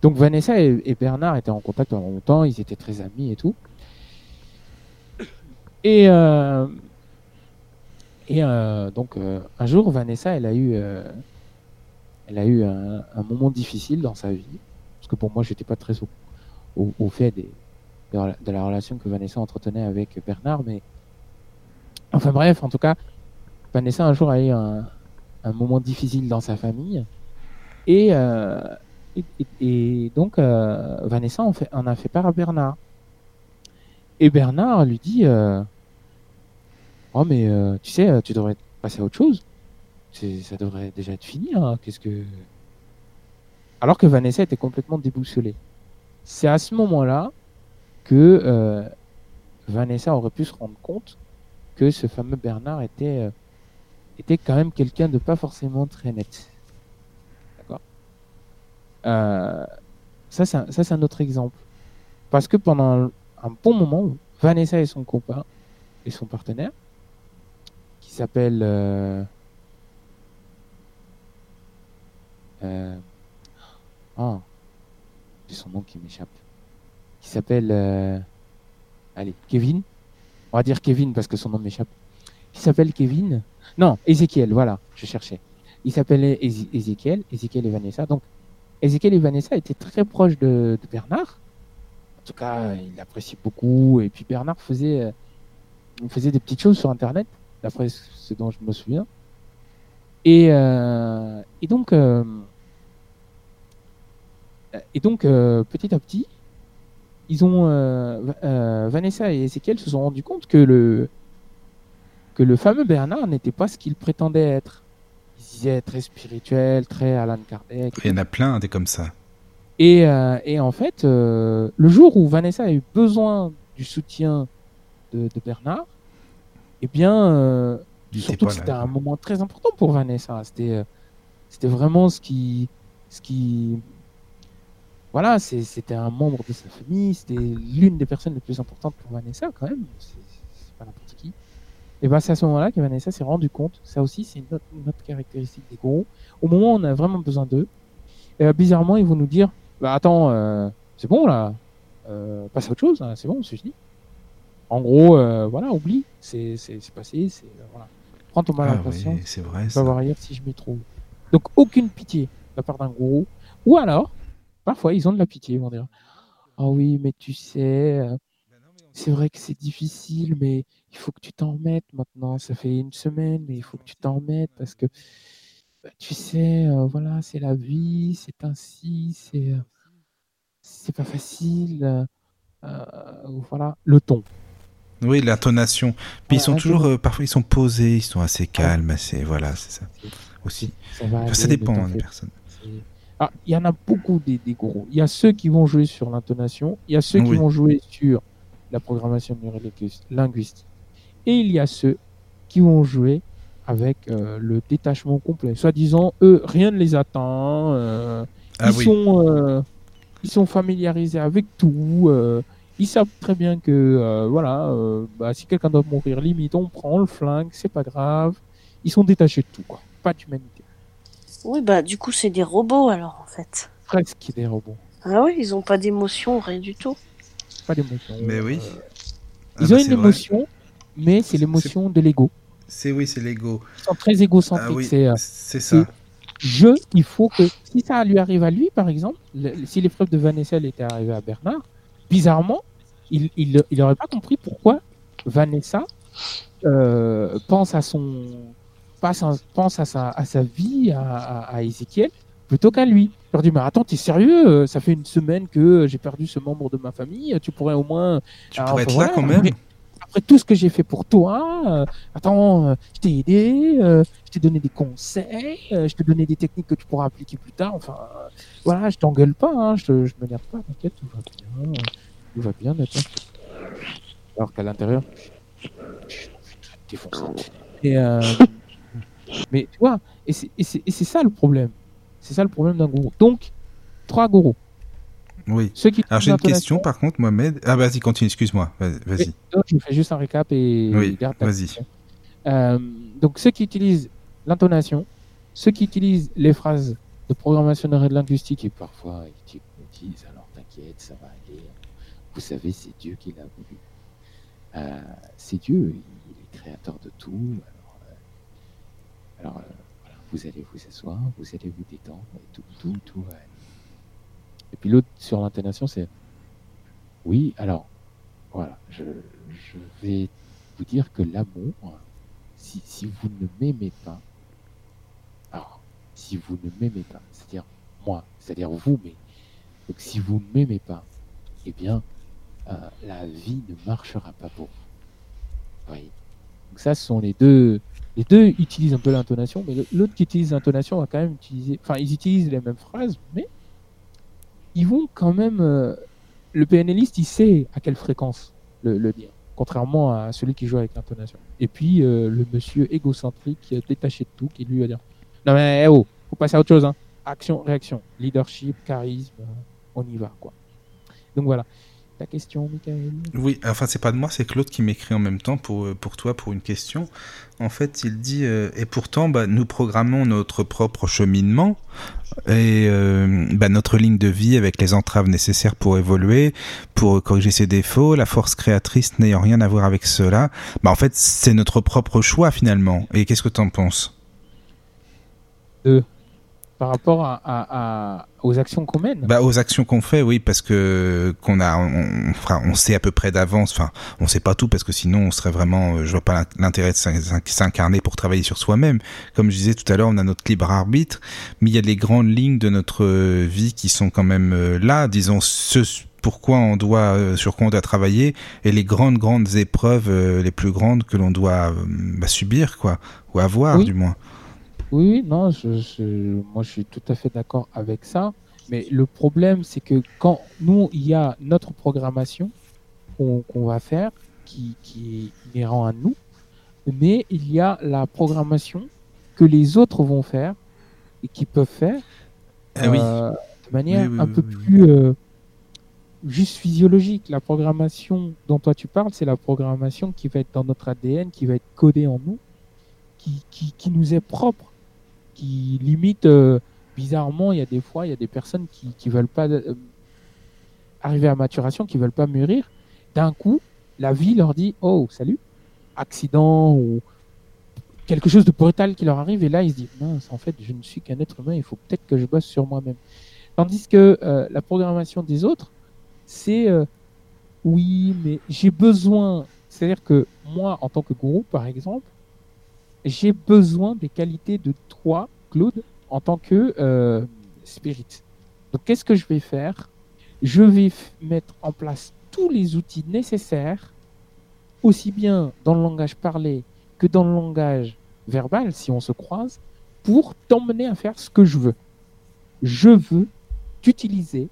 Donc Vanessa et, Bernard étaient en contact pendant longtemps, ils étaient très amis et tout. Et euh, donc un jour Vanessa elle a eu elle a eu un, moment difficile dans sa vie parce que pour moi j'étais pas très au, au fait des, de la relation que Vanessa entretenait avec Bernard mais enfin bref en tout cas Vanessa un jour a eu un, un moment difficile dans sa famille et euh, et, et, et, donc, euh, Vanessa en, fait, en, a fait part à Bernard. Et Bernard lui dit euh, Oh, mais euh, tu sais, tu devrais passer à autre chose. Ça devrait déjà être fini. Hein. Qu'est-ce que. Alors que Vanessa était complètement déboussolée. C'est à ce moment-là que euh, Vanessa aurait pu se rendre compte que ce fameux Bernard était, euh, était quand même quelqu'un de pas forcément très net. Euh, ça, c'est un autre exemple. Parce que pendant un bon moment, Vanessa et son copain et son partenaire, qui s'appelle euh, oh, c'est son nom qui m'échappe, qui s'appelle euh, allez Kevin. On va dire Kevin parce que son nom m'échappe. Qui s'appelle Kevin Non, Ezekiel. Voilà, je cherchais. Il s'appelait Ezekiel, Ezekiel et Vanessa. Donc Ezekiel et Vanessa étaient très proches de, Bernard. En tout cas, il l'appréciait beaucoup. Et puis Bernard faisait, euh, faisait des petites choses sur Internet, d'après ce dont je me souviens. Et, euh, et donc, et donc petit à petit, ils ont euh, Vanessa et Ezekiel se sont rendus compte que le que le fameux Bernard n'était pas ce qu'il prétendait être disait très spirituel, très Alan Kardec. Il y en a plein des comme ça. Et, euh, et en fait, euh, le jour où Vanessa a eu besoin du soutien de, de Bernard, eh bien, euh, surtout que c'était un moment très important pour Vanessa. C'était, c'était vraiment ce qui, ce qui, voilà, c'était un membre de sa famille. C'était l'une des personnes les plus importantes pour Vanessa quand même. C'est pas n'importe qui. Et ben c'est à ce moment-là que Vanessa s'est rendu compte, ça aussi c'est une, une autre, caractéristique des gros, au moment où on a vraiment besoin d'eux, euh, bizarrement ils vont nous dire, bah attends, euh, c'est bon là, euh, passe à autre chose, hein, c'est bon, c'est fini. En gros, euh, voilà, oublie, c'est passé, c'est voilà. Prends ton mal à ah, conscience, oui, c'est vrai. Va voir ailleurs si je m'y trouve. Donc aucune pitié de la part d'un gourou, ou alors, parfois ils ont de la pitié, ils vont dire, ah oh oui, mais tu sais, c'est vrai que c'est difficile, mais il faut que tu t'en remettes maintenant. Ça fait une semaine, mais il faut que tu t'en remettes parce que bah, tu sais, euh, voilà, c'est la vie, c'est ainsi, c'est euh, c'est pas facile. Euh, voilà, le ton. Oui, l'intonation. Puis ils sont toujours, euh, parfois ils sont posés, ils sont assez calmes, assez, voilà, c'est ça. Aussi. Ça dépend hein, des personnes. Ah, il y en a beaucoup des, des gourous. Il y a ceux qui vont jouer sur l'intonation, il y a ceux oui. qui vont jouer sur la programmation linguistique. Et il y a ceux qui vont jouer avec euh, le détachement complet. Soit disant, eux, rien ne les attend. Euh, ah, ils, oui. sont, euh, ils sont familiarisés avec tout. ils savent très bien que, voilà, bah, si quelqu'un doit mourir, limite, on prend le flingue, c'est pas grave. Ils sont détachés de tout, quoi. Pas d'humanité. Oui, bah, du coup, c'est des robots, alors, en fait. Presque des robots. Ah oui, ils ont pas d'émotion, rien du tout. Pas d'émotion. Mais oui. Ah, ils bah, ont une émotion, vrai. mais c'est l'émotion de l'ego. C'est oui, c'est l'ego. Ils sont très égocentriques. Ah, oui, c'est ça. Je, il faut que si ça lui arrive à lui, par exemple, le, si l'épreuve de Vanessa était arrivée à Bernard, bizarrement, il, il, il aurait pas compris pourquoi Vanessa euh, pense à son passe un- pense à sa, à sa vie, à, à, à Ézéchiel, plutôt qu'à lui. Je leur dis, mais attends, t'es sérieux Euh, Ça fait une semaine que j'ai perdu ce membre de ma famille. Tu pourrais au moins. Tu Alors, pourrais être voilà, là quand même. après- Après tout ce que j'ai fait pour toi, euh, attends, euh, je t'ai aidé, euh, je t'ai donné des conseils, euh, je t'ai donné des techniques que tu pourras appliquer plus tard. Enfin, euh, voilà, je t'engueule pas, hein, je, je m'énerve pas, t'inquiète, tout va bien, euh, tout va bien, d'accord. Alors qu'à l'intérieur, je suis défoncé. Et, euh, mais tu vois, et c'est- ça le problème. C'est ça le problème d'un gourou. Donc, trois gourous. Oui. Ceux qui Alors j'ai une question par contre, Mohamed. Ah vas-y, continue, excuse-moi. Vas- Vas-y. Je fais juste un récap et Oui, garde vas-y. Euh, donc ceux qui utilisent l'intonation, ceux qui utilisent les phrases de programmation linguistique et parfois ils te- ils disent alors t'inquiète, ça va aller. Vous savez, c'est Dieu qui l'a voulu. Euh, c'est Dieu, il est créateur de tout. Alors, euh, vous allez vous asseoir, vous allez vous détendre et tout, tout, tout. Et puis l'autre sur l'intonation, c'est oui, alors voilà, je, vais vous dire que l'amour, si, si vous ne m'aimez pas, alors, si vous ne m'aimez pas, c'est-à-dire moi, c'est-à-dire vous, mais donc si vous ne m'aimez pas, eh bien, euh, la vie ne marchera pas pour vous. Voyez? Donc ça, ce sont les deux. Les deux utilisent un peu l'intonation, mais l'autre qui utilise l'intonation va quand même utiliser. Enfin, ils utilisent les mêmes phrases, mais ils vont quand même. euh, le PNListe, il sait à quelle fréquence le, dire, contrairement à celui qui joue avec l'intonation. Et puis euh, le monsieur égocentrique, détaché de tout, qui lui va dire Non mais eh oh, faut passer à autre chose. Hein. Action, réaction, leadership, charisme, euh, on y va quoi. Donc voilà. Ta question, Michael Oui, enfin c'est pas de moi, c'est Claude qui m'écrit en même temps pour, euh, pour toi pour une question. En fait, il dit euh, et pourtant bah, nous programmons notre propre cheminement et euh, bah, notre ligne de vie avec les entraves nécessaires pour évoluer, pour corriger ses défauts, la force créatrice n'ayant rien à voir avec cela. Bah en fait, c'est notre propre choix finalement. Et qu'est-ce que tu en penses Par rapport à, à- à- aux actions qu'on mène Bah aux actions qu'on fait, oui, parce que qu'on a, on, on, on sait à peu près d'avance. Enfin, on sait pas tout parce que sinon on serait vraiment, euh, je vois pas l'intérêt de s'in- s'in- s'incarner pour travailler sur soi-même. Comme je disais tout à l'heure, on a notre libre arbitre, mais il y a les grandes lignes de notre euh, vie qui sont quand même euh, là. Disons ce pourquoi on doit, euh, sur quoi on doit travailler, et les grandes grandes épreuves, euh, les plus grandes que l'on doit euh, bah, subir, quoi, ou avoir Oui. du moins. Oui, non, je, je- moi je suis tout à fait d'accord avec ça. Mais le problème, c'est que quand nous, il y a notre programmation qu'on va faire, qui, qui est inhérent à nous, mais il y a la programmation que les autres vont faire et qui peuvent faire Ah oui. euh, de manière Oui, oui, un peu plus euh, juste physiologique. La programmation dont toi tu parles, c'est la programmation qui va être dans notre ADN, qui va être codée en nous, qui, qui, qui nous est propre, qui limite euh, bizarrement, il y a des fois, il y a des personnes qui qui veulent pas euh, arriver à maturation, qui veulent pas mûrir. D'un coup, la vie leur dit "Oh, salut, accident ou quelque chose de brutal qui leur arrive et là ils se disent mince en fait je ne suis qu'un être humain il faut peut-être que je bosse sur moi-même tandis que euh, la programmation des autres c'est oui mais j'ai besoin c'est-à-dire que moi en tant que gourou par exemple j'ai besoin des qualités de toi Claude en tant que euh, spirit donc qu'est-ce que je vais faire? Je vais mettre en place tous les outils nécessaires aussi bien dans le langage parlé que dans le langage verbal, si on se croise, pour t'emmener à faire ce que je veux. Je veux t'utiliser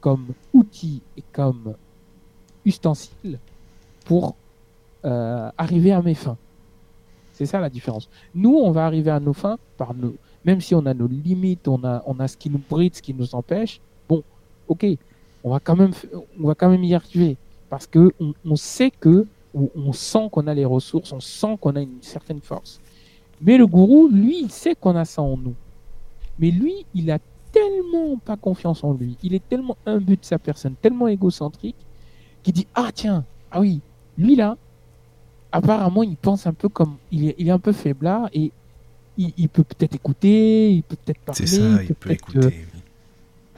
comme outil et comme ustensile pour euh, arriver à mes fins. C'est ça la différence. Nous, on va arriver à nos fins par nous. Même si on a nos limites, on a, on a ce qui nous bride, ce qui nous empêche. Bon, ok, on va quand même, on va quand même y arriver parce que on, sait que, on sent qu'on a les ressources, on sent qu'on a une certaine force. Mais le gourou, lui, il sait qu'on a ça en nous. Mais lui, il a tellement pas confiance en lui, il est tellement imbu de sa personne, tellement égocentrique, qu'il dit ah tiens, ah oui, lui là, apparemment il pense un peu comme, il est, il est un peu faiblard et il, il peut peut-être écouter, il peut peut-être parler, C'est ça, il peut euh, écouter.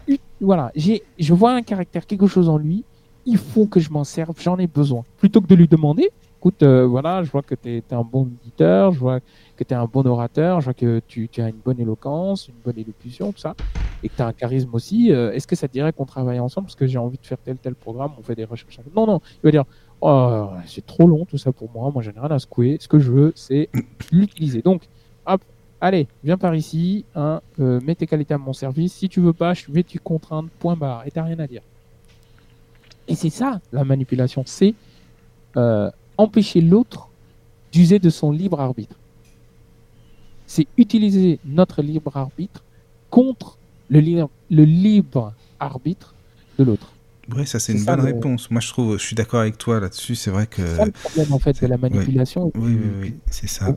oui. voilà, je vois un caractère, quelque chose en lui il faut que je m'en serve, j'en ai besoin. Plutôt que de lui demander, écoute, euh, voilà, je vois que tu es, un bon éditeur, je vois que tu es un bon orateur, je vois que tu, tu, as une bonne éloquence, une bonne élocution, tout ça, et que tu as un charisme aussi. Euh, est-ce que ça te dirait qu'on travaille ensemble parce que j'ai envie de faire tel tel programme, on fait des recherches Non, non, il va dire, oh, c'est trop long tout ça pour moi, moi j'en ai rien à secouer, ce que je veux, c'est l'utiliser. Donc, hop, allez, viens par ici, hein, euh, mets tes qualités à mon service, si tu veux pas, je vais te contraindre, point barre, et t'as rien à dire. Et c'est ça, la manipulation, c'est euh, empêcher l'autre d'user de son libre arbitre. C'est utiliser notre libre arbitre contre le, le libre arbitre de l'autre. Oui, ça c'est une bonne réponse. Moi je trouve, je suis d'accord avec toi là-dessus. C'est vrai que. C'est le problème en fait de la manipulation. Oui, oui, oui, c'est ça.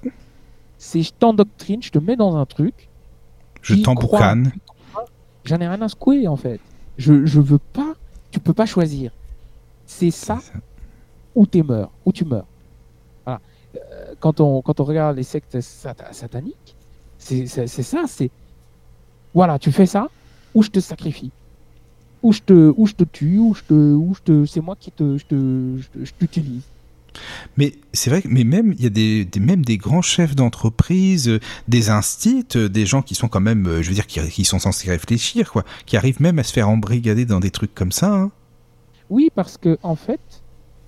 C'est je t'endoctrine, je te mets dans un truc. Je t'emboucane. J'en ai rien à secouer en fait. Je, je veux pas, tu peux pas choisir. C'est ça, ou tu meurs, ou tu meurs. Voilà. Euh, quand, on, quand on regarde les sectes sataniques, c'est ça, c'est voilà, tu fais ça, ou je te sacrifie, ou je te, ou je te tue, ou je te, ou je te, c'est moi qui te, je te, je t'utilise. Mais c'est vrai, mais même il y a des, des, même des grands chefs d'entreprise, euh, des instits, euh, des gens qui sont quand même, je veux dire, qui, qui, sont censés réfléchir, quoi, qui arrivent même à se faire embrigader dans des trucs comme ça. Hein. Oui, parce que en fait,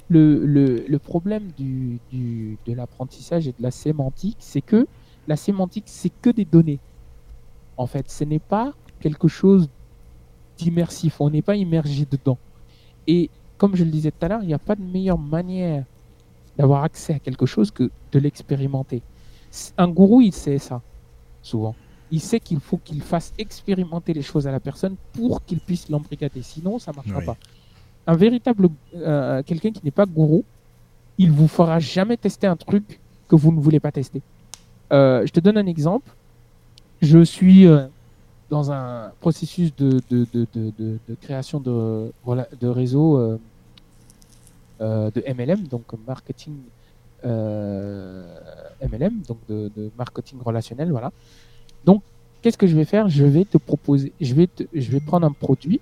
le, le, le problème du, du, de l'apprentissage et de la sémantique, c'est que la sémantique, c'est que des données. En fait, ce n'est pas quelque chose d'immersif. On n'est pas immergé dedans. Et comme je le disais tout à l'heure, il n'y a pas de meilleure manière d'avoir accès à quelque chose que de l'expérimenter. Un gourou, il sait ça, souvent. Il sait qu'il faut qu'il fasse expérimenter les choses à la personne pour qu'il puisse l'embrigader. Sinon, ça ne marchera pas un véritable euh, quelqu'un qui n'est pas gourou, il vous fera jamais tester un truc que vous ne voulez pas tester. Euh, je te donne un exemple. Je suis euh, dans un processus de, de, de, de création de, de réseau de MLM, donc marketing MLM, donc de, marketing relationnel, voilà. Donc, qu'est-ce que je vais faire? Je vais te proposer, je vais, te, je vais prendre un produit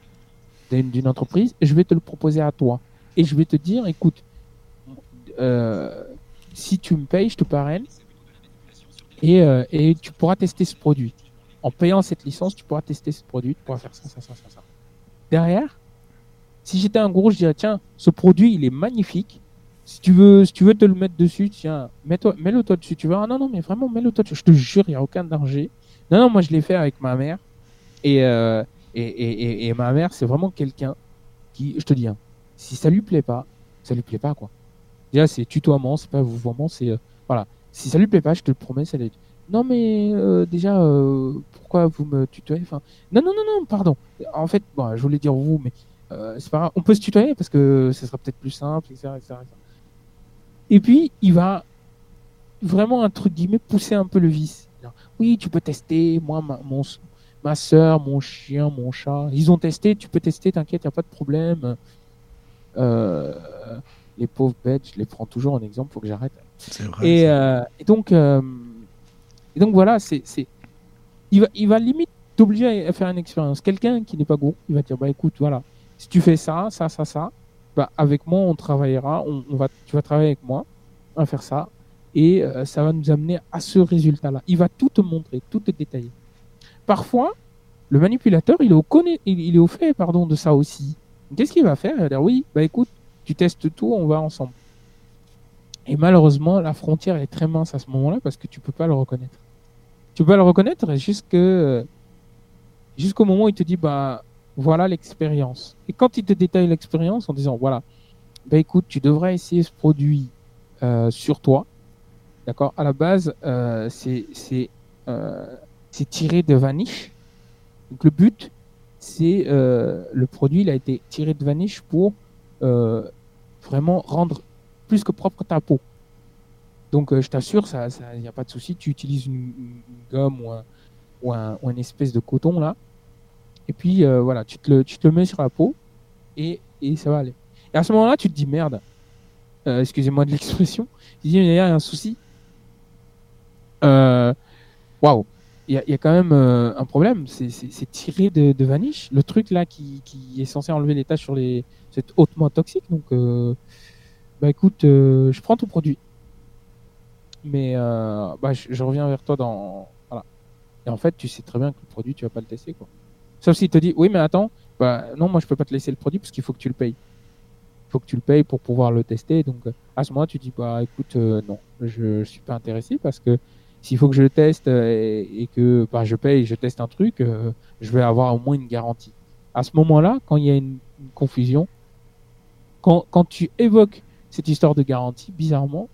d'une entreprise, je vais te le proposer à toi. Et je vais te dire, écoute, euh, si tu me payes, je te parraine et, euh, et tu pourras tester ce produit. En payant cette licence, tu pourras tester ce produit, tu pourras faire ça, ça, ça, ça. Derrière, si j'étais un gros, je dirais, tiens, ce produit, il est magnifique. Si tu veux, si tu veux te le mettre dessus, tiens, mets-toi, mets-le toi dessus. Tu vois, ah non, non, mais vraiment, mets-le toi dessus. Je te jure, il n'y a aucun danger. Non, non, moi, je l'ai fait avec ma mère. Et, euh, et, ma mère, c'est vraiment quelqu'un qui, je te dis, hein, si ça lui plaît pas, ça lui plaît pas, quoi. Déjà, c'est tutoiement, c'est pas vouvoiement, c'est. Euh, voilà. Si ça lui plaît pas, je te le promets, ça lui Non, mais euh, déjà, euh, pourquoi vous me tutoyez? Enfin, Non, non, non, non, pardon. En fait, bon, je voulais dire vous, mais c'est pas grave. On peut se tutoyer parce que ce sera peut-être plus simple, etc., etc., Et puis, il va vraiment, entre guillemets, pousser un peu le vice. Oui, tu peux tester. Moi, mon, ma soeur, mon chien, mon chat. Ils ont testé, tu peux tester, t'inquiète, il n'y a pas de problème. Euh, les pauvres bêtes, je les prends toujours en exemple, faut que j'arrête. Et, euh, et, donc, euh, et donc voilà, c'est, il va, il va limite t'obliger à faire une expérience. Quelqu'un qui n'est pas gourou, il va dire bah écoute, voilà, si tu fais ça, ça, ça, ça, bah avec moi on travaillera, on, va, tu vas travailler avec moi, on va faire ça, et ça va nous amener à ce résultat-là. Il va tout te montrer, tout te détailler parfois, le manipulateur, il est au, il, est au fait pardon, de ça aussi. Qu'est-ce qu'il va faire? Il va dire oui, bah écoute, tu testes tout, on va ensemble. Et malheureusement, la frontière est très mince à ce moment-là parce que tu peux pas le reconnaître. Tu peux le reconnaître jusqu'au moment où il te dit bah voilà l'expérience. Et quand il te détaille l'expérience en disant voilà, bah écoute, tu devrais essayer ce produit euh, sur toi. D'accord À la base, euh, c'est euh, c'est tiré de Vanish. Donc le but, c'est le produit, il a été tiré de Vanish pour vraiment rendre plus que propre ta peau. Donc euh, je t'assure, ça, il n'y a pas de souci. Tu utilises une, gomme ou un, espèce de coton là, et puis voilà, tu te, le, mets sur la peau et, ça va aller. Et à ce moment-là, tu te dis merde. excusez-moi de l'expression. Tu te dis il y a un souci. Waouh il y, a quand même un problème. C'est tiré de, de, Vanish, le truc là qui, qui, est censé enlever les tâches sur les. C'est hautement toxique. Donc, bah écoute, je prends ton produit. Mais bah, je, reviens vers toi dans. Voilà. Et en fait, tu sais très bien que le produit, tu vas pas le tester. Quoi. Sauf s'il te dit, oui, mais attends, bah, non, moi je peux pas te laisser le produit parce qu'il faut que tu le payes. Il faut que tu le payes pour pouvoir le tester. Donc à ce moment-là, tu dis, bah écoute, euh, non, je, je suis pas intéressé parce que s'il faut que je le teste euh, et, que bah, je paye, je teste un truc, euh, je vais avoir au moins une garantie. À ce moment-là, quand il y a une, confusion, quand, quand, tu évoques cette histoire de garantie, bizarrement,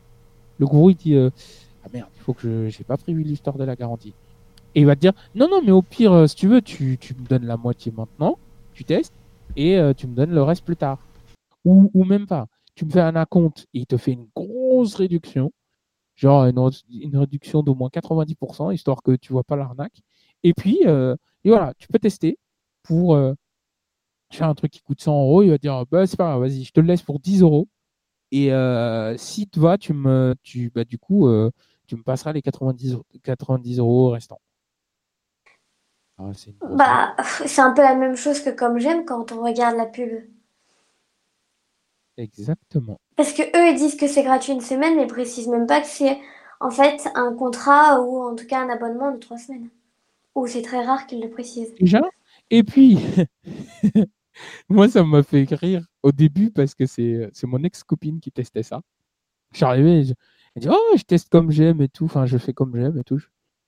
le gourou il dit ah merde, il faut que je n'ai pas prévu l'histoire de la garantie. Et il va te dire non non mais au pire si tu veux tu, tu me donnes la moitié maintenant, tu testes et tu me donnes le reste plus tard. Ou, ou même pas. Tu me fais un acompte et il te fait une grosse réduction, genre une, réduction d'au moins 90%, histoire que tu vois pas l'arnaque. Et puis, euh, et voilà, tu peux tester pour euh, faire un truc qui coûte 100 euros. Il va dire, bah, c'est pas grave, vas-y, je te le laisse pour 10 euros. Et euh, si tu vas, tu me, tu, bah, du coup, euh, tu me passeras les 90, 90 euros restants. Ah, c'est bah, c'est un peu la même chose que comme j'aime quand on regarde la pub. Exactement. Parce que eux, ils disent que c'est gratuit une semaine, mais ils précisent même pas que c'est en fait un contrat ou en tout cas un abonnement de trois semaines. Ou c'est très rare qu'ils le précisent. Déjà? Et puis, moi, ça m'a fait rire au début parce que c'est mon ex-copine qui testait ça. Je arrivé, je, elle dit Oh, je teste comme j'aime et tout, enfin, je fais comme j'aime et tout.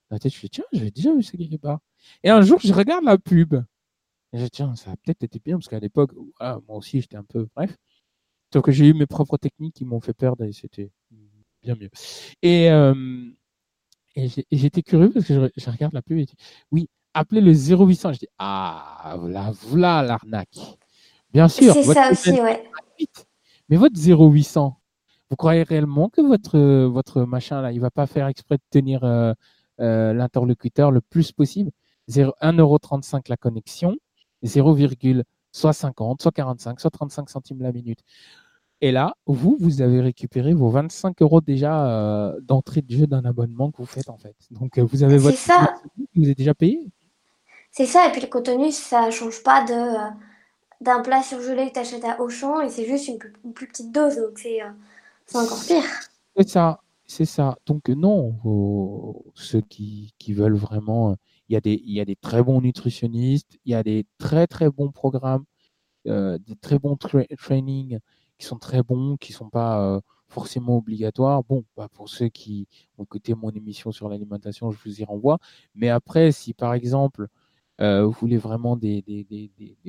Dans la tête, je fais Tiens, j'ai déjà vu ça quelque part. Et un jour, je regarde la pub. Et je dis Tiens, ça a peut-être été bien parce qu'à l'époque, moi aussi, j'étais un peu. Bref. Sauf que j'ai eu mes propres techniques qui m'ont fait perdre et c'était bien mieux. Et, euh, et j'étais curieux parce que je, regarde la pub et dis Oui, appelez le 0800. Je dis Ah, voilà, voilà l'arnaque. Bien sûr. C'est ça aussi, ouais. Mais votre 0800, vous croyez réellement que votre, votre machin là, il va pas faire exprès de tenir euh, euh, l'interlocuteur le plus possible? 1,35€ la connexion, 0, soit 50, soit 45, soit 35 centimes la minute. Et là, vous, vous avez récupéré vos 25 euros déjà euh, d'entrée de jeu d'un abonnement que vous faites en fait. Donc vous avez votre ça. vous êtes déjà payé. C'est ça, et puis le contenu, ça change pas de d'un plat surgelé que tu achètes à Auchan et c'est juste une plus, petite dose, donc c'est encore pire. C'est ça, c'est ça. Donc non, ceux qui, qui, veulent vraiment, il y, a des, il y a des très bons nutritionnistes, il y a des très très bons programmes, euh, des très bons trainings qui sont très bons, qui sont pas euh, forcément obligatoires. Bon, bah pour ceux qui ont écouté mon émission sur l'alimentation, je vous y renvoie. Mais après, si par exemple euh, vous voulez vraiment des,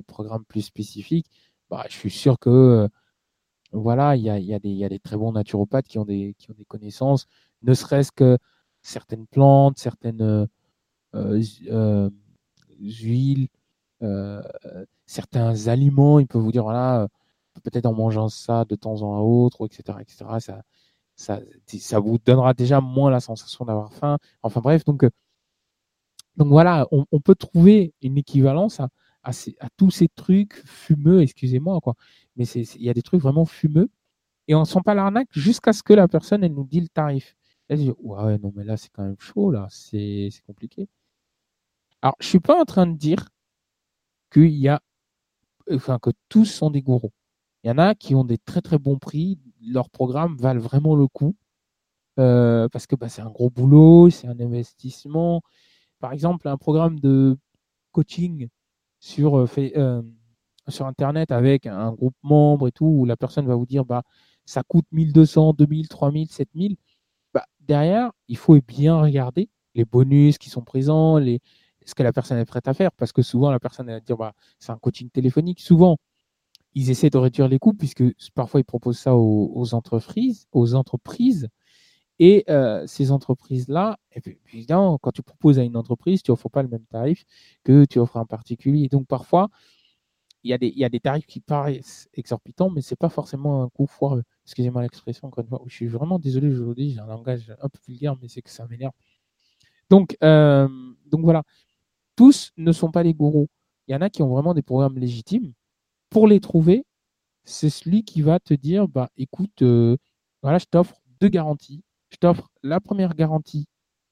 programmes plus spécifiques, bah, je suis sûr que voilà, il y a, des très bons naturopathes qui ont des, connaissances, ne serait-ce que certaines plantes, certaines euh, euh, huiles, euh, certains aliments. Ils peuvent vous dire, voilà, peut-être en mangeant ça de temps en autre, etc., etc. Ça vous donnera déjà moins la sensation d'avoir faim. Enfin bref, donc, donc voilà, on, peut trouver une équivalence à, tous ces trucs fumeux, excusez-moi, quoi mais il y a des trucs vraiment fumeux et on sent pas l'arnaque jusqu'à ce que la personne nous dit le tarif. Elle dit ouais non mais là c'est quand même chaud là, c'est compliqué. Alors je suis pas en train de dire qu'il y a enfin que tous sont des gourous. Il y en a qui ont des très très bons prix, leurs programmes valent vraiment le coup euh, parce que bah, c'est un gros boulot, c'est un investissement. Par exemple, un programme de coaching sur euh, euh, sur Internet avec un groupe membre et tout, où la personne va vous dire, bah, ça coûte 1200, 2000, 3000, 7000, bah, derrière, il faut bien regarder les bonus qui sont présents, les, ce que la personne est prête à faire, parce que souvent, la personne va dire, bah, c'est un coaching téléphonique. Souvent, ils essaient de réduire les coûts, puisque parfois, ils proposent ça aux, entreprises, aux entreprises. Et euh, ces entreprises-là, évidemment, quand tu proposes à une entreprise, tu offres pas le même tarif que tu offres à un particulier. Donc parfois, il y, a des, il y a des tarifs qui paraissent exorbitants, mais ce n'est pas forcément un coup foireux. Excusez-moi l'expression, encore une fois. Je suis vraiment désolé aujourd'hui, j'ai un langage un peu vulgaire, mais c'est que ça m'énerve. Donc, euh, donc voilà, tous ne sont pas des gourous. Il y en a qui ont vraiment des programmes légitimes. Pour les trouver, c'est celui qui va te dire, bah écoute, euh, voilà, je t'offre deux garanties. Je t'offre la première garantie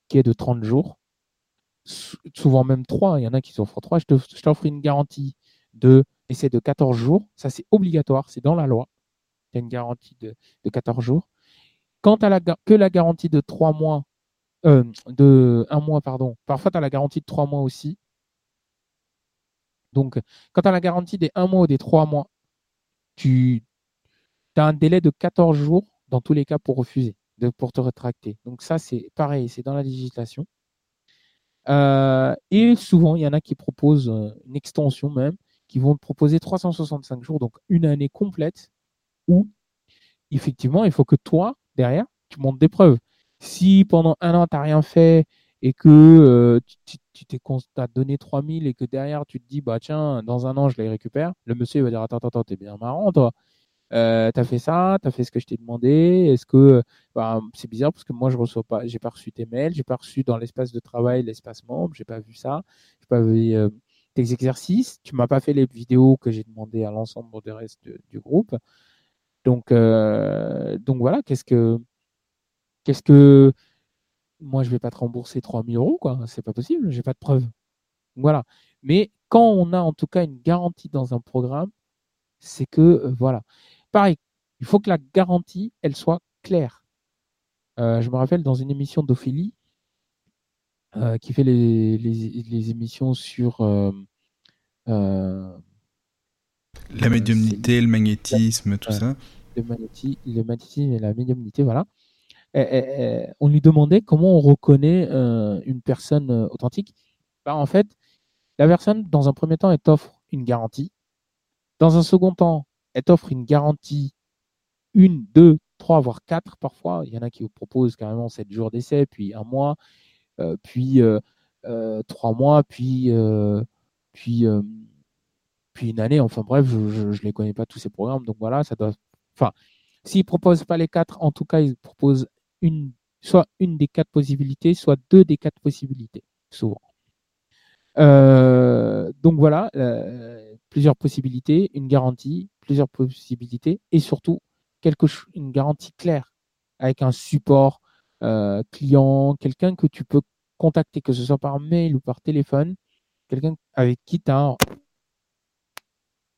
qui est de 30 jours. souvent même trois. Il y en a qui s'offrent trois. Je t'offre une garantie de essai de 14 jours. Ça, c'est obligatoire, c'est dans la loi. Il y a une garantie de, 14 jours. Quant à la, que la garantie de trois mois, euh, de un mois, pardon, parfois tu as la garantie de trois mois aussi. Donc, quand tu as la garantie des un mois ou des trois mois, tu as un délai de 14 jours dans tous les cas pour refuser, de, pour te rétracter. Donc ça, c'est pareil, c'est dans la législation. Euh, et souvent, il y en a qui proposent euh, une extension même, qui vont te proposer 365 jours, donc une année complète, où effectivement, il faut que toi, derrière, tu montes des preuves. Si pendant un an, tu n'as rien fait et que euh, tu t'es as donné 3000 et que derrière, tu te dis, bah tiens, dans un an, je les récupère, le monsieur va dire, attends, attends, attends, t'es bien marrant, toi. Euh, t'as fait ça, t'as fait ce que je t'ai demandé. Est-ce que bah, c'est bizarre parce que moi je reçois pas, j'ai pas reçu tes mails, j'ai pas reçu dans l'espace de travail l'espace membre, j'ai pas vu ça, j'ai pas vu euh, tes exercices, tu m'as pas fait les vidéos que j'ai demandé à l'ensemble du reste du groupe. Donc euh, donc voilà, qu'est-ce que qu'est-ce que moi je vais pas te rembourser 3000 euros quoi, c'est pas possible, j'ai pas de preuves. Voilà. Mais quand on a en tout cas une garantie dans un programme, c'est que voilà. Pareil, il faut que la garantie, elle soit claire. Euh, je me rappelle dans une émission d'Ophélie, euh, qui fait les, émissions sur euh, la médiumnité, le magnétisme, tout ça. Le, magnétisme et la médiumnité, voilà. on lui demandait comment on reconnaît une personne authentique. Bah, en fait, la personne, dans un premier temps, elle t'offre une garantie. Dans un second temps, elle t'offre une garantie, une, deux, trois, voire quatre parfois. Il y en a qui vous proposent carrément sept jours d'essai, puis un mois, euh, puis euh, euh, trois mois, puis, puis, puis une année. Enfin bref, je ne les connais pas tous ces programmes. Donc voilà, ça doit. Enfin, s'ils ne proposent pas les quatre, en tout cas, ils proposent une, soit une des quatre possibilités, soit deux des quatre possibilités, souvent. Donc voilà, plusieurs possibilités, une garantie, plusieurs possibilités et surtout quelque une garantie claire avec un support euh, client, quelqu'un que tu peux contacter, que ce soit par mail ou par téléphone, quelqu'un avec qui tu as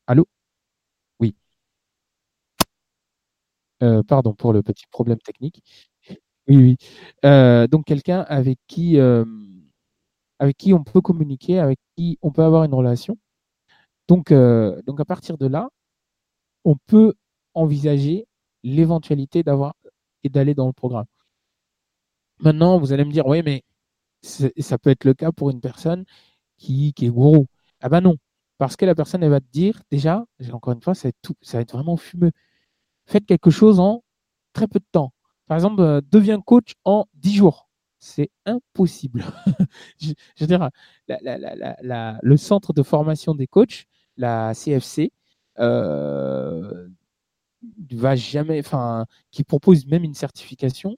Allô? Oui. Euh, pardon pour le petit problème technique. Oui, oui. Euh, donc quelqu'un avec qui avec qui on peut communiquer, avec qui on peut avoir une relation. Donc, donc à partir de là, on peut envisager l'éventualité d'avoir et d'aller dans le programme. Maintenant, vous allez me dire, oui, mais ça peut être le cas pour une personne qui, est gourou. Ah ben non, parce que la personne, elle va te dire, déjà, encore une fois, ça va être, tout, ça va être vraiment fumeux. Faites quelque chose en très peu de temps. Par exemple, euh, deviens coach en 10 jours. C'est impossible. je, veux dire, le centre de formation des coachs, la CFC, euh, va jamais, enfin, qui propose même une certification,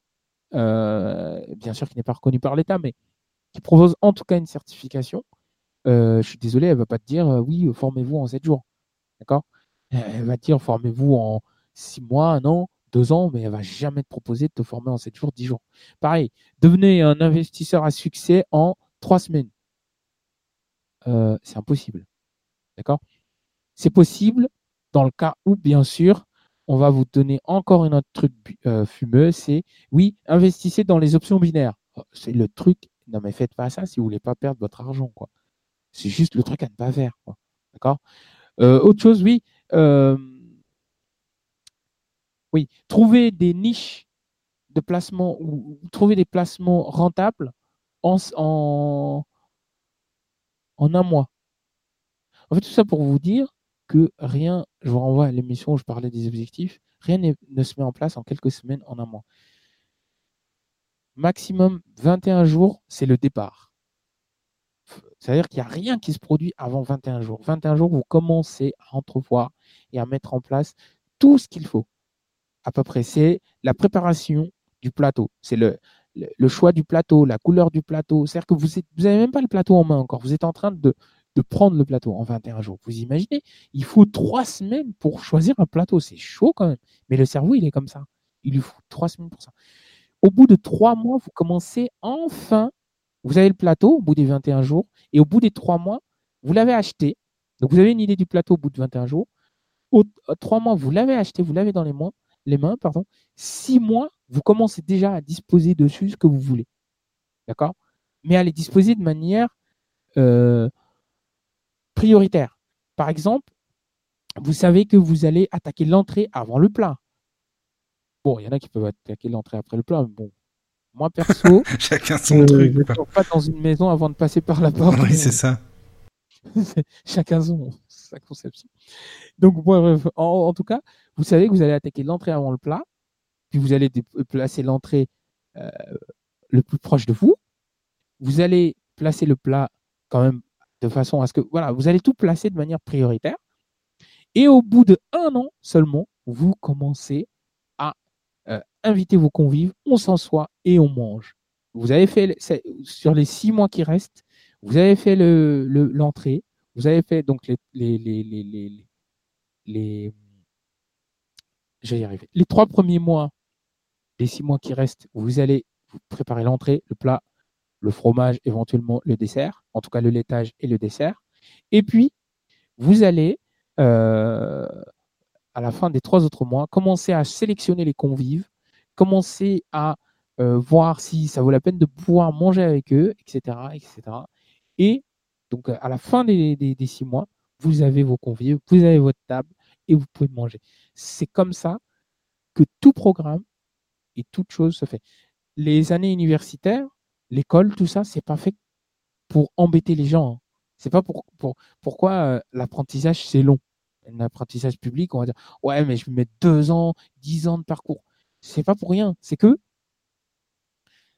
euh, bien sûr qui n'est pas reconnue par l'État, mais qui propose en tout cas une certification. Euh, je suis désolé, elle va pas te dire oui, formez-vous en 7 jours, d'accord? Elle va te dire formez-vous en 6 mois, un an, 2 ans, mais elle va jamais te proposer de te former en 7 jours, 10 jours. Pareil, devenez un investisseur à succès en 3 semaines. c'est impossible, d'accord? C'est possible dans le cas où, bien sûr, on va vous donner encore un autre truc euh, fumeux, c'est oui, investissez dans les options binaires. Oh, c'est le truc, non mais faites pas ça si vous voulez pas perdre votre argent. C'est juste le truc à ne pas faire, D'accord? Euh, Autre chose, oui. Euh, oui, trouver des niches de placement ou, trouver des placements rentables en, un mois. En fait, tout ça pour vous dire que rien, je vous renvoie à l'émission où je parlais des objectifs, rien ne se met en place en quelques semaines, en un mois. Maximum 21 jours, c'est le départ. C'est-à-dire qu'il n'y a rien qui se produit avant 21 jours. 21 jours, vous commencez à entrevoir et à mettre en place tout ce qu'il faut. À peu près, c'est la préparation du plateau. C'est le, choix du plateau, la couleur du plateau. C'est-à-dire que vous n'avez même pas le plateau en main encore. Vous êtes en train de, prendre le plateau en 21 jours. Vous imaginez, il faut trois semaines pour choisir un plateau. C'est chaud quand même. Mais le cerveau, il est comme ça. Il lui faut trois semaines pour ça. Au bout de trois mois, vous commencez enfin vous avez le plateau au bout des 21 jours, et au bout des trois mois, vous l'avez acheté. Donc vous avez une idée du plateau au bout de 21 jours. Au trois mois, vous l'avez acheté, vous l'avez dans les, mains, les mains. Pardon. Six mois, vous commencez déjà à disposer dessus ce que vous voulez. D'accord? Mais à les disposer de manière euh, prioritaire. Par exemple, vous savez que vous allez attaquer l'entrée avant le plat. Bon, il y en a qui peuvent attaquer l'entrée après le plat, mais bon. Moi, perso, Chacun son truc. je ne pas dans une maison avant de passer par la porte. Oui, c'est ça. Chacun son, sa conception. Donc, bref, en, tout cas, vous savez que vous allez attaquer l'entrée avant le plat, puis vous allez placer l'entrée euh, le plus proche de vous. Vous allez placer le plat quand même de façon à ce que, voilà, vous allez tout placer de manière prioritaire. Et au bout de un an seulement, vous commencez à euh, inviter vos convives, on s'assoit et on mange. Vous avez fait, sur les six mois qui restent, vous avez fait le- le- l'entrée, vous avez fait donc les, trois premiers mois, les six mois qui restent, vous allez préparer l'entrée, le plat, le fromage, éventuellement le dessert, en tout cas le laitage et le dessert. Et puis, vous allez, euh, à la fin des trois autres mois, commencer à sélectionner les convives, commencer à euh, voir si ça vaut la peine de pouvoir manger avec eux, etc. etc. Et donc, à la fin des, six mois, vous avez vos convives, vous avez votre table et vous pouvez manger. C'est comme ça que tout programme et toute chose se fait. Les années universitaires, l'école, tout ça, c'est pas fait pour embêter les gens. hein. C'est pas pour, pour pourquoi euh, l'apprentissage c'est long? Un apprentissage public, on va dire ouais, mais je vais mettre deux ans, dix ans de parcours. C'est pas pour rien. C'est que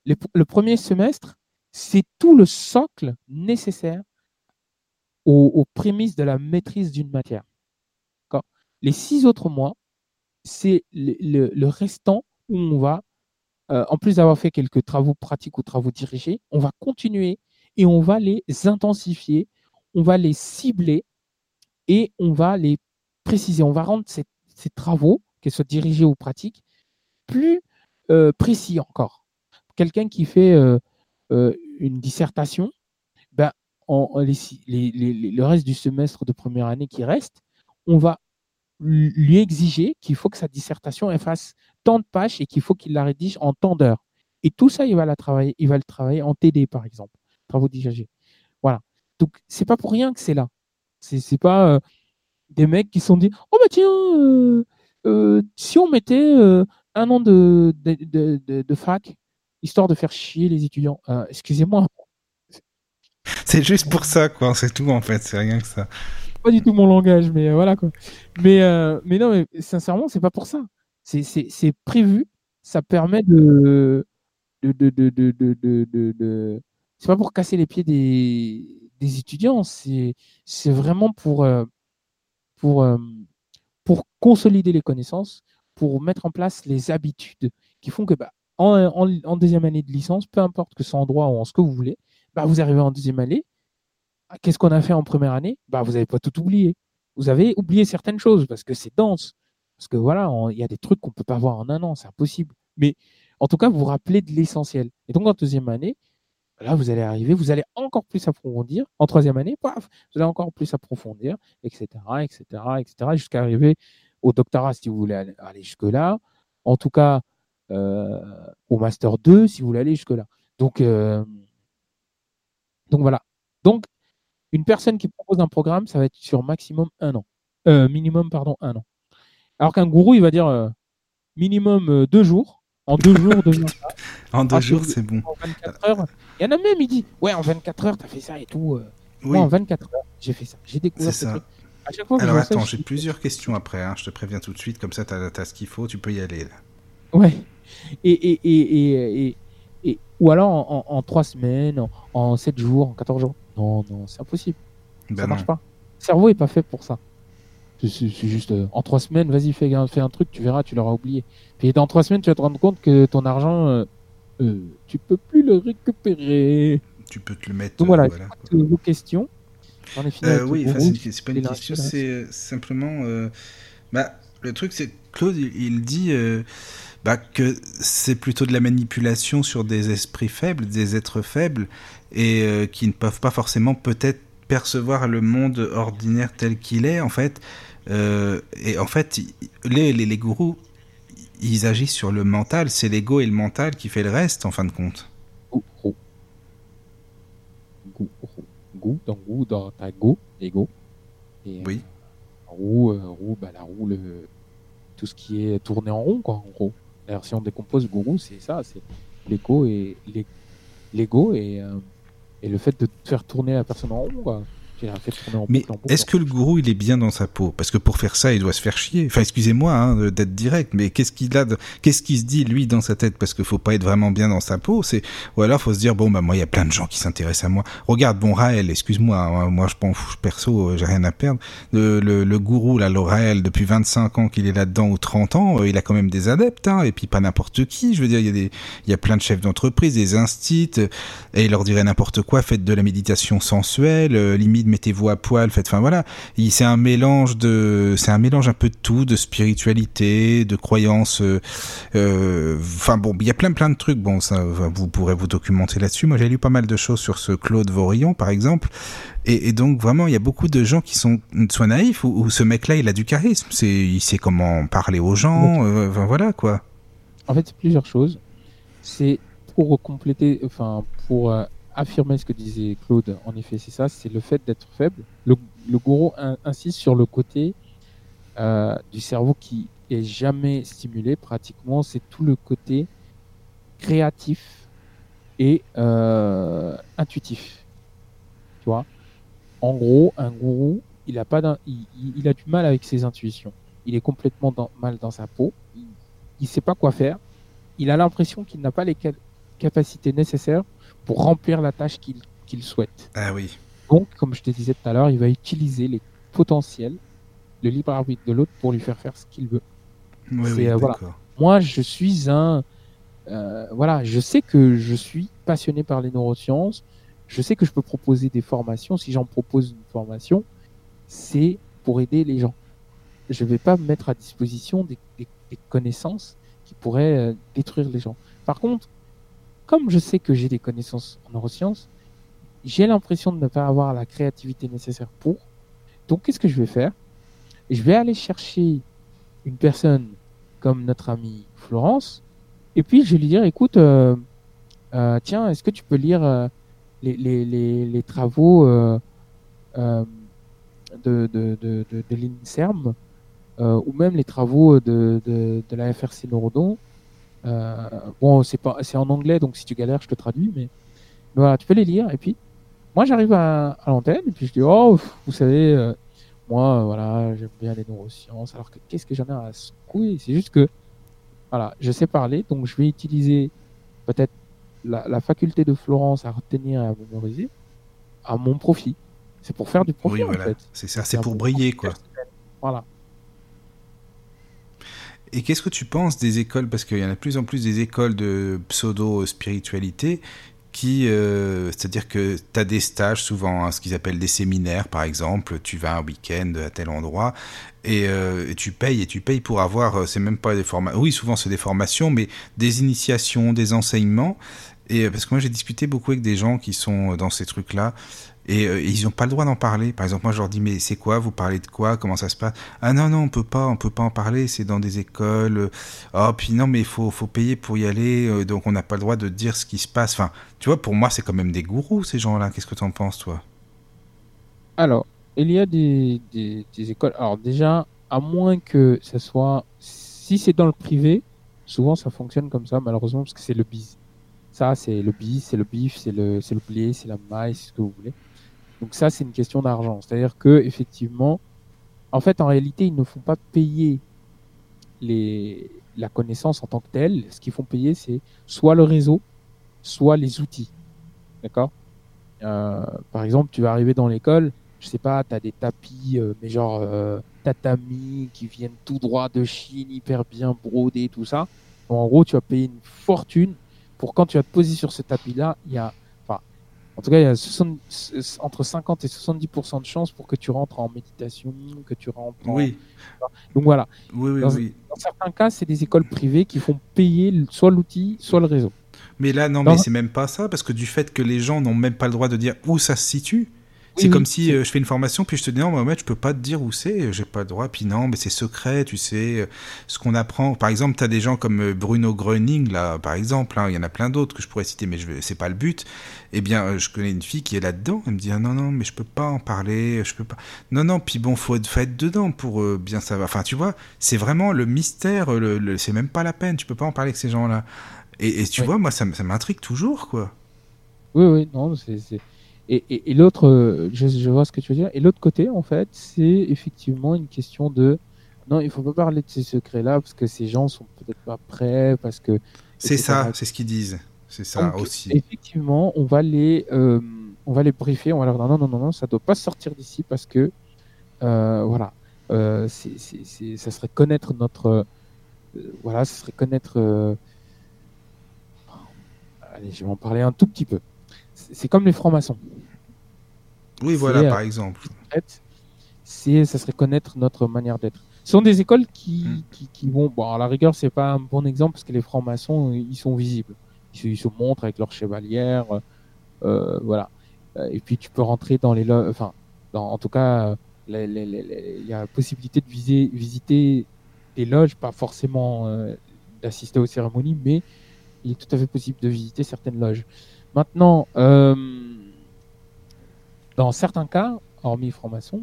le premier semestre, c'est tout le socle nécessaire aux, prémices de la maîtrise d'une matière. Les six autres mois, c'est le, restant où on va, euh, en plus d'avoir fait quelques travaux pratiques ou travaux dirigés, on va continuer et on va les intensifier, on va les cibler et on va les préciser. On va rendre ces, travaux, qu'ils soient dirigés ou pratiques, plus euh, précis encore. Quelqu'un qui fait euh, une dissertation, les le reste du semestre de première année qui reste, on va lui exiger qu'il faut que sa dissertation fasse tant de pages et qu'il faut qu'il la rédige en tant d'heures. Et tout ça, il va, la travailler, il va le travailler en TD, par exemple, travaux dirigés. Voilà. Donc, c'est pas pour rien que c'est là. C'est pas euh, des mecs qui sont dit Oh, bah tiens, euh, euh, si on mettait un an de, de, fac, histoire de faire chier les étudiants. Excusez-moi, C'est juste pour ça, quoi. C'est tout, en fait. C'est rien que ça. pas du tout mon langage, mais euh, voilà quoi. Mais, euh, mais non, mais sincèrement, c'est pas pour ça. C'est- prévu. Ça permet de. de, de, de, de, de, C'est pas pour casser les pieds des, des étudiants. C'est vraiment pour, euh, pour, pour consolider les connaissances, pour mettre en place les habitudes qui font que bah, en, en, en deuxième année de licence, peu importe que ce soit en droit ou en ce que vous voulez, bah, vous arrivez en deuxième année, ah, Qu'est-ce qu'on a fait en première année? Bah, Vous n'avez pas tout oublié. Vous avez oublié certaines choses parce que c'est dense. Parce que voilà, il y a des trucs qu'on ne peut pas voir en un an, c'est impossible. Mais en tout cas, vous vous rappelez de l'essentiel. Et donc en deuxième année, là, vous allez arriver, vous allez encore plus approfondir. En troisième année, paf, vous allez encore plus approfondir, etc., etc., etc., jusqu'à arriver au doctorat si vous voulez aller, aller jusque-là. En tout cas, euh, au master 2 si vous voulez aller jusque-là. Donc, euh, donc voilà. Donc, une personne qui propose un programme, ça va être sur maximum un an. Euh, minimum, pardon, un an. Alors qu'un gourou, il va dire euh, minimum euh, deux jours. En deux jours, deux jours. En deux jours, c'est- bon. En 24 heures. Il y en a même, il dit Ouais, en 24 heures, t'as fait ça et tout. euh. Oui. Moi, en 24 heures, j'ai fait ça. J'ai découvert ça. truc. À chaque fois que Alors je attends, j'ai plusieurs questions après. hein. Je te préviens tout de suite, comme ça, t'as as ce qu'il faut. Tu peux y aller. Là. Ouais. Et, et, et, et, et- et- ou alors en, en, en 3 semaines, en, en 7 jours, en 14 jours. Non, non, c'est impossible. Ben ça non. marche pas. Le cerveau est pas fait pour ça. C'est- juste euh, en 3 semaines, vas-y, fais, un- fais un truc, tu verras, tu l'auras oublié. Puis dans 3 semaines, tu vas te rendre compte que ton argent, euh, euh, tu peux plus le récupérer. Tu peux te le mettre. Donc voilà, voilà, vos questions. J'en ai fini Euh, oui, c'est pas une question, c'est euh, simplement. bah, le truc, c'est que Claude, il, il dit. Bah, que c'est plutôt de la manipulation sur des esprits faibles, des êtres faibles, et euh, qui ne peuvent pas forcément peut-être percevoir le monde ordinaire tel qu'il est, en fait. Euh, et en fait, les, les, les gourous, ils agissent sur le mental. C'est l'ego et le mental qui fait le reste, en fin de compte. Gourou. Gourou. Goût, dans goût, dans ta go, ego. Et, Oui. euh, roue, euh, roue, bah, la roue, le, tout ce qui est tourné en rond, quoi, en gros. D'ailleurs, si on décompose gourou, c'est ça, c'est l'ego et euh, et le fait de faire tourner la personne en rond. Tourner en Mais est-ce que le gourou, il est bien dans sa peau Parce que pour faire ça, il doit se faire chier. Enfin, excusez-moi hein, de- d'être direct, mais qu'est-ce qu'il a, de- qu'est-ce qu'il se dit lui dans sa tête Parce qu'il faut pas être vraiment bien dans sa peau. C'est ou alors faut se dire bon bah moi il y a plein de gens qui s'intéressent à moi. Regarde bon Raël, excuse-moi, hein, moi je fous perso, euh, j'ai rien à perdre. Le, le, le gourou là, le Raël, depuis 25 ans qu'il est là-dedans ou 30 ans, euh, il a quand même des adeptes, hein, et puis pas n'importe qui. Je veux dire, il y a des, il y a plein de chefs d'entreprise, des instits, euh, et il leur dirait n'importe quoi. Faites de la méditation sensuelle, euh, limite mettez-vous à poil, faites. Enfin voilà, Il- c'est un mélange de, c'est un mélange un peu de tout, de spiritualité, de croyances. euh, euh, Enfin bon, il y a plein plein de trucs. Bon, ça, vous pourrez vous documenter là-dessus. Moi, j'ai lu pas mal de choses sur ce Claude Vorillon, par exemple. Et, et donc vraiment, il y a beaucoup de gens qui sont soit naïfs ou, ou ce mec-là, il a du charisme. C'est, il sait comment parler aux gens. euh, Enfin voilà quoi. En fait, c'est plusieurs choses. C'est pour compléter, enfin, pour affirmer ce que disait Claude, en effet, c'est ça, c'est le fait d'être faible. Le, gourou in- insiste sur le côté euh, du cerveau qui est jamais stimulé, pratiquement, c'est tout le côté créatif et euh, intuitif. Tu vois? En gros, un gourou, il a, pas il, a du mal avec ses intuitions. Il est complètement mal dans sa peau. Il, il sait pas quoi faire. Il a l'impression qu'il n'a pas les ca- capacités nécessaires pour remplir la tâche qu'il souhaite. Ah oui. Donc, comme je te disais tout à l'heure, il va utiliser les potentiels, le libre arbitre de l'autre pour lui faire faire ce qu'il veut. Oui, oui, euh, voilà. Moi, je suis un, euh, voilà, je sais que je suis passionné par les neurosciences. Je sais que je peux proposer des formations. Si j'en propose une formation, c'est pour aider les gens. Je vais pas mettre à disposition des, des- des connaissances qui pourraient euh, détruire les gens. Par contre, comme je sais que j'ai des connaissances en neurosciences, j'ai l'impression de ne pas avoir la créativité nécessaire pour. Donc, qu'est-ce que je vais faire? Je vais aller chercher une personne comme notre amie Florence, et puis je vais lui dire, écoute, euh, euh, tiens, est-ce que tu peux lire euh, les, travaux de, l'INSERM, ou même les travaux de, de, la FRC Neurodon? Bon, c'est pas, c'est en anglais, donc si tu galères, je te traduis, mais, mais voilà, tu peux les lire, et puis moi j'arrive à, à l'antenne, et puis je dis, oh, vous savez, euh, moi, euh, voilà, j'aime bien les neurosciences. Alors que qu'est-ce que j'en ai à secouer? C'est juste que, voilà, je sais parler, donc je vais utiliser peut-être la, la faculté de Florence à retenir et à mémoriser à mon profit. C'est pour faire du profit, Oui, en voilà. fait. C'est ça, c'est pour briller, quoi. personnel. Voilà. Et qu'est-ce que tu penses des écoles? Parce qu'il y en a de plus en plus des écoles de pseudo-spiritualité qui, euh, c'est-à-dire que tu as des stages souvent, hein, ce qu'ils appellent des séminaires par exemple, tu vas un week-end à tel endroit et, euh, et tu payes et tu payes pour avoir, euh, c'est même pas des formations, oui souvent c'est des formations, mais des initiations, des enseignements. Et parce que moi j'ai discuté beaucoup avec des gens qui sont dans ces trucs-là et, euh, ils n'ont pas le droit d'en parler. Par exemple, moi je leur dis mais c'est quoi? Vous parlez de quoi? Comment ça se passe? Ah non non on peut pas, on peut pas en parler. C'est dans des écoles. Oh puis non mais il faut payer pour y aller. euh, donc on n'a pas le droit de dire ce qui se passe. Enfin tu vois pour moi c'est quand même des gourous ces gens-là. Qu'est-ce que tu en penses toi? Alors, il y a des, écoles. Alors déjà, à moins que ça soit, si c'est dans le privé, souvent ça fonctionne comme ça, malheureusement, parce que c'est le biz. Ça, c'est le biz, c'est le bif, c'est le, c'est le blé, c'est la maille, c'est ce que vous voulez. Donc ça, c'est une question d'argent. C'est-à-dire que effectivement, en fait, en réalité, ils ne font pas payer la connaissance en tant que telle. Ce qu'ils font payer, c'est soit le réseau, soit les outils. D'accord? Euh, Par exemple, tu vas arriver dans l'école, je sais pas, tu as des tapis, euh, mais genre euh, tatami, qui viennent tout droit de Chine, hyper bien brodés, tout ça. En gros, tu vas payer une fortune pour quand tu vas te poser sur ce tapis-là, il y a, En tout cas, il y a 60 entre 50 et 70% de chances pour que tu rentres en méditation, que tu rentres en... Oui. Donc voilà. Oui, oui, Dans, oui. dans certains cas, c'est des écoles privées qui font payer soit l'outil, soit le réseau. Mais là, non, Dans- mais c'est même pas ça, parce que du fait que les gens n'ont même pas le droit de dire où ça se situe, c'est Oui, comme oui, si euh, je fais une formation, puis je te dis non, Mohamed, je peux pas te dire où c'est, j'ai pas le droit, puis non, mais c'est secret, tu sais, euh, ce qu'on apprend. Par exemple, tu as des gens comme euh, Bruno Gröning, là, par exemple, hein, il y en a plein d'autres que je pourrais citer, mais je vais- c'est pas le but. Eh bien, je connais une fille qui est là-dedans, elle me dit ah, non, non, mais je peux pas en parler, je peux pas. Non, non, puis bon, faut être, faut être dedans pour euh, bien savoir. Enfin, tu vois, c'est vraiment le mystère, le, le- c'est même pas la peine, tu peux pas en parler avec ces gens-là. Et, et tu Oui. vois, moi, ça, ça m'intrigue toujours, quoi. Oui, oui, non, c'est. Et, et, et l'autre, euh, je, je vois ce que tu veux dire. Et l'autre côté, en fait, c'est effectivement une question de. Non, il faut pas parler de ces secrets-là parce que ces gens sont peut-être pas prêts, parce que. C'est ça, c'est ce qu'ils disent. C'est ça Donc, aussi. Effectivement, on va les, euh, on va les briefer, on va leur dire non, non, non, non, ça doit pas sortir d'ici parce que, euh, voilà, euh, ça serait connaître notre, voilà, ça serait connaître. allez, je vais en parler un tout petit peu. C'est comme les francs-maçons. Oui, voilà, par exemple. En fait, c'est, ça serait connaître notre manière d'être. Ce sont des écoles qui, Mm. qui, qui vont, bon, à la rigueur, c'est pas un bon exemple parce que les francs-maçons, ils sont visibles. Ils se, ils se montrent avec leur chevalière, euh, voilà. Euh, Et puis tu peux rentrer dans les, enfin, dans, en tout cas, euh, il y a la possibilité de viser, visiter des loges, pas forcément euh, d'assister aux cérémonies, mais il est tout à fait possible de visiter certaines loges. Maintenant, euh, dans certains cas, hormis franc-maçon,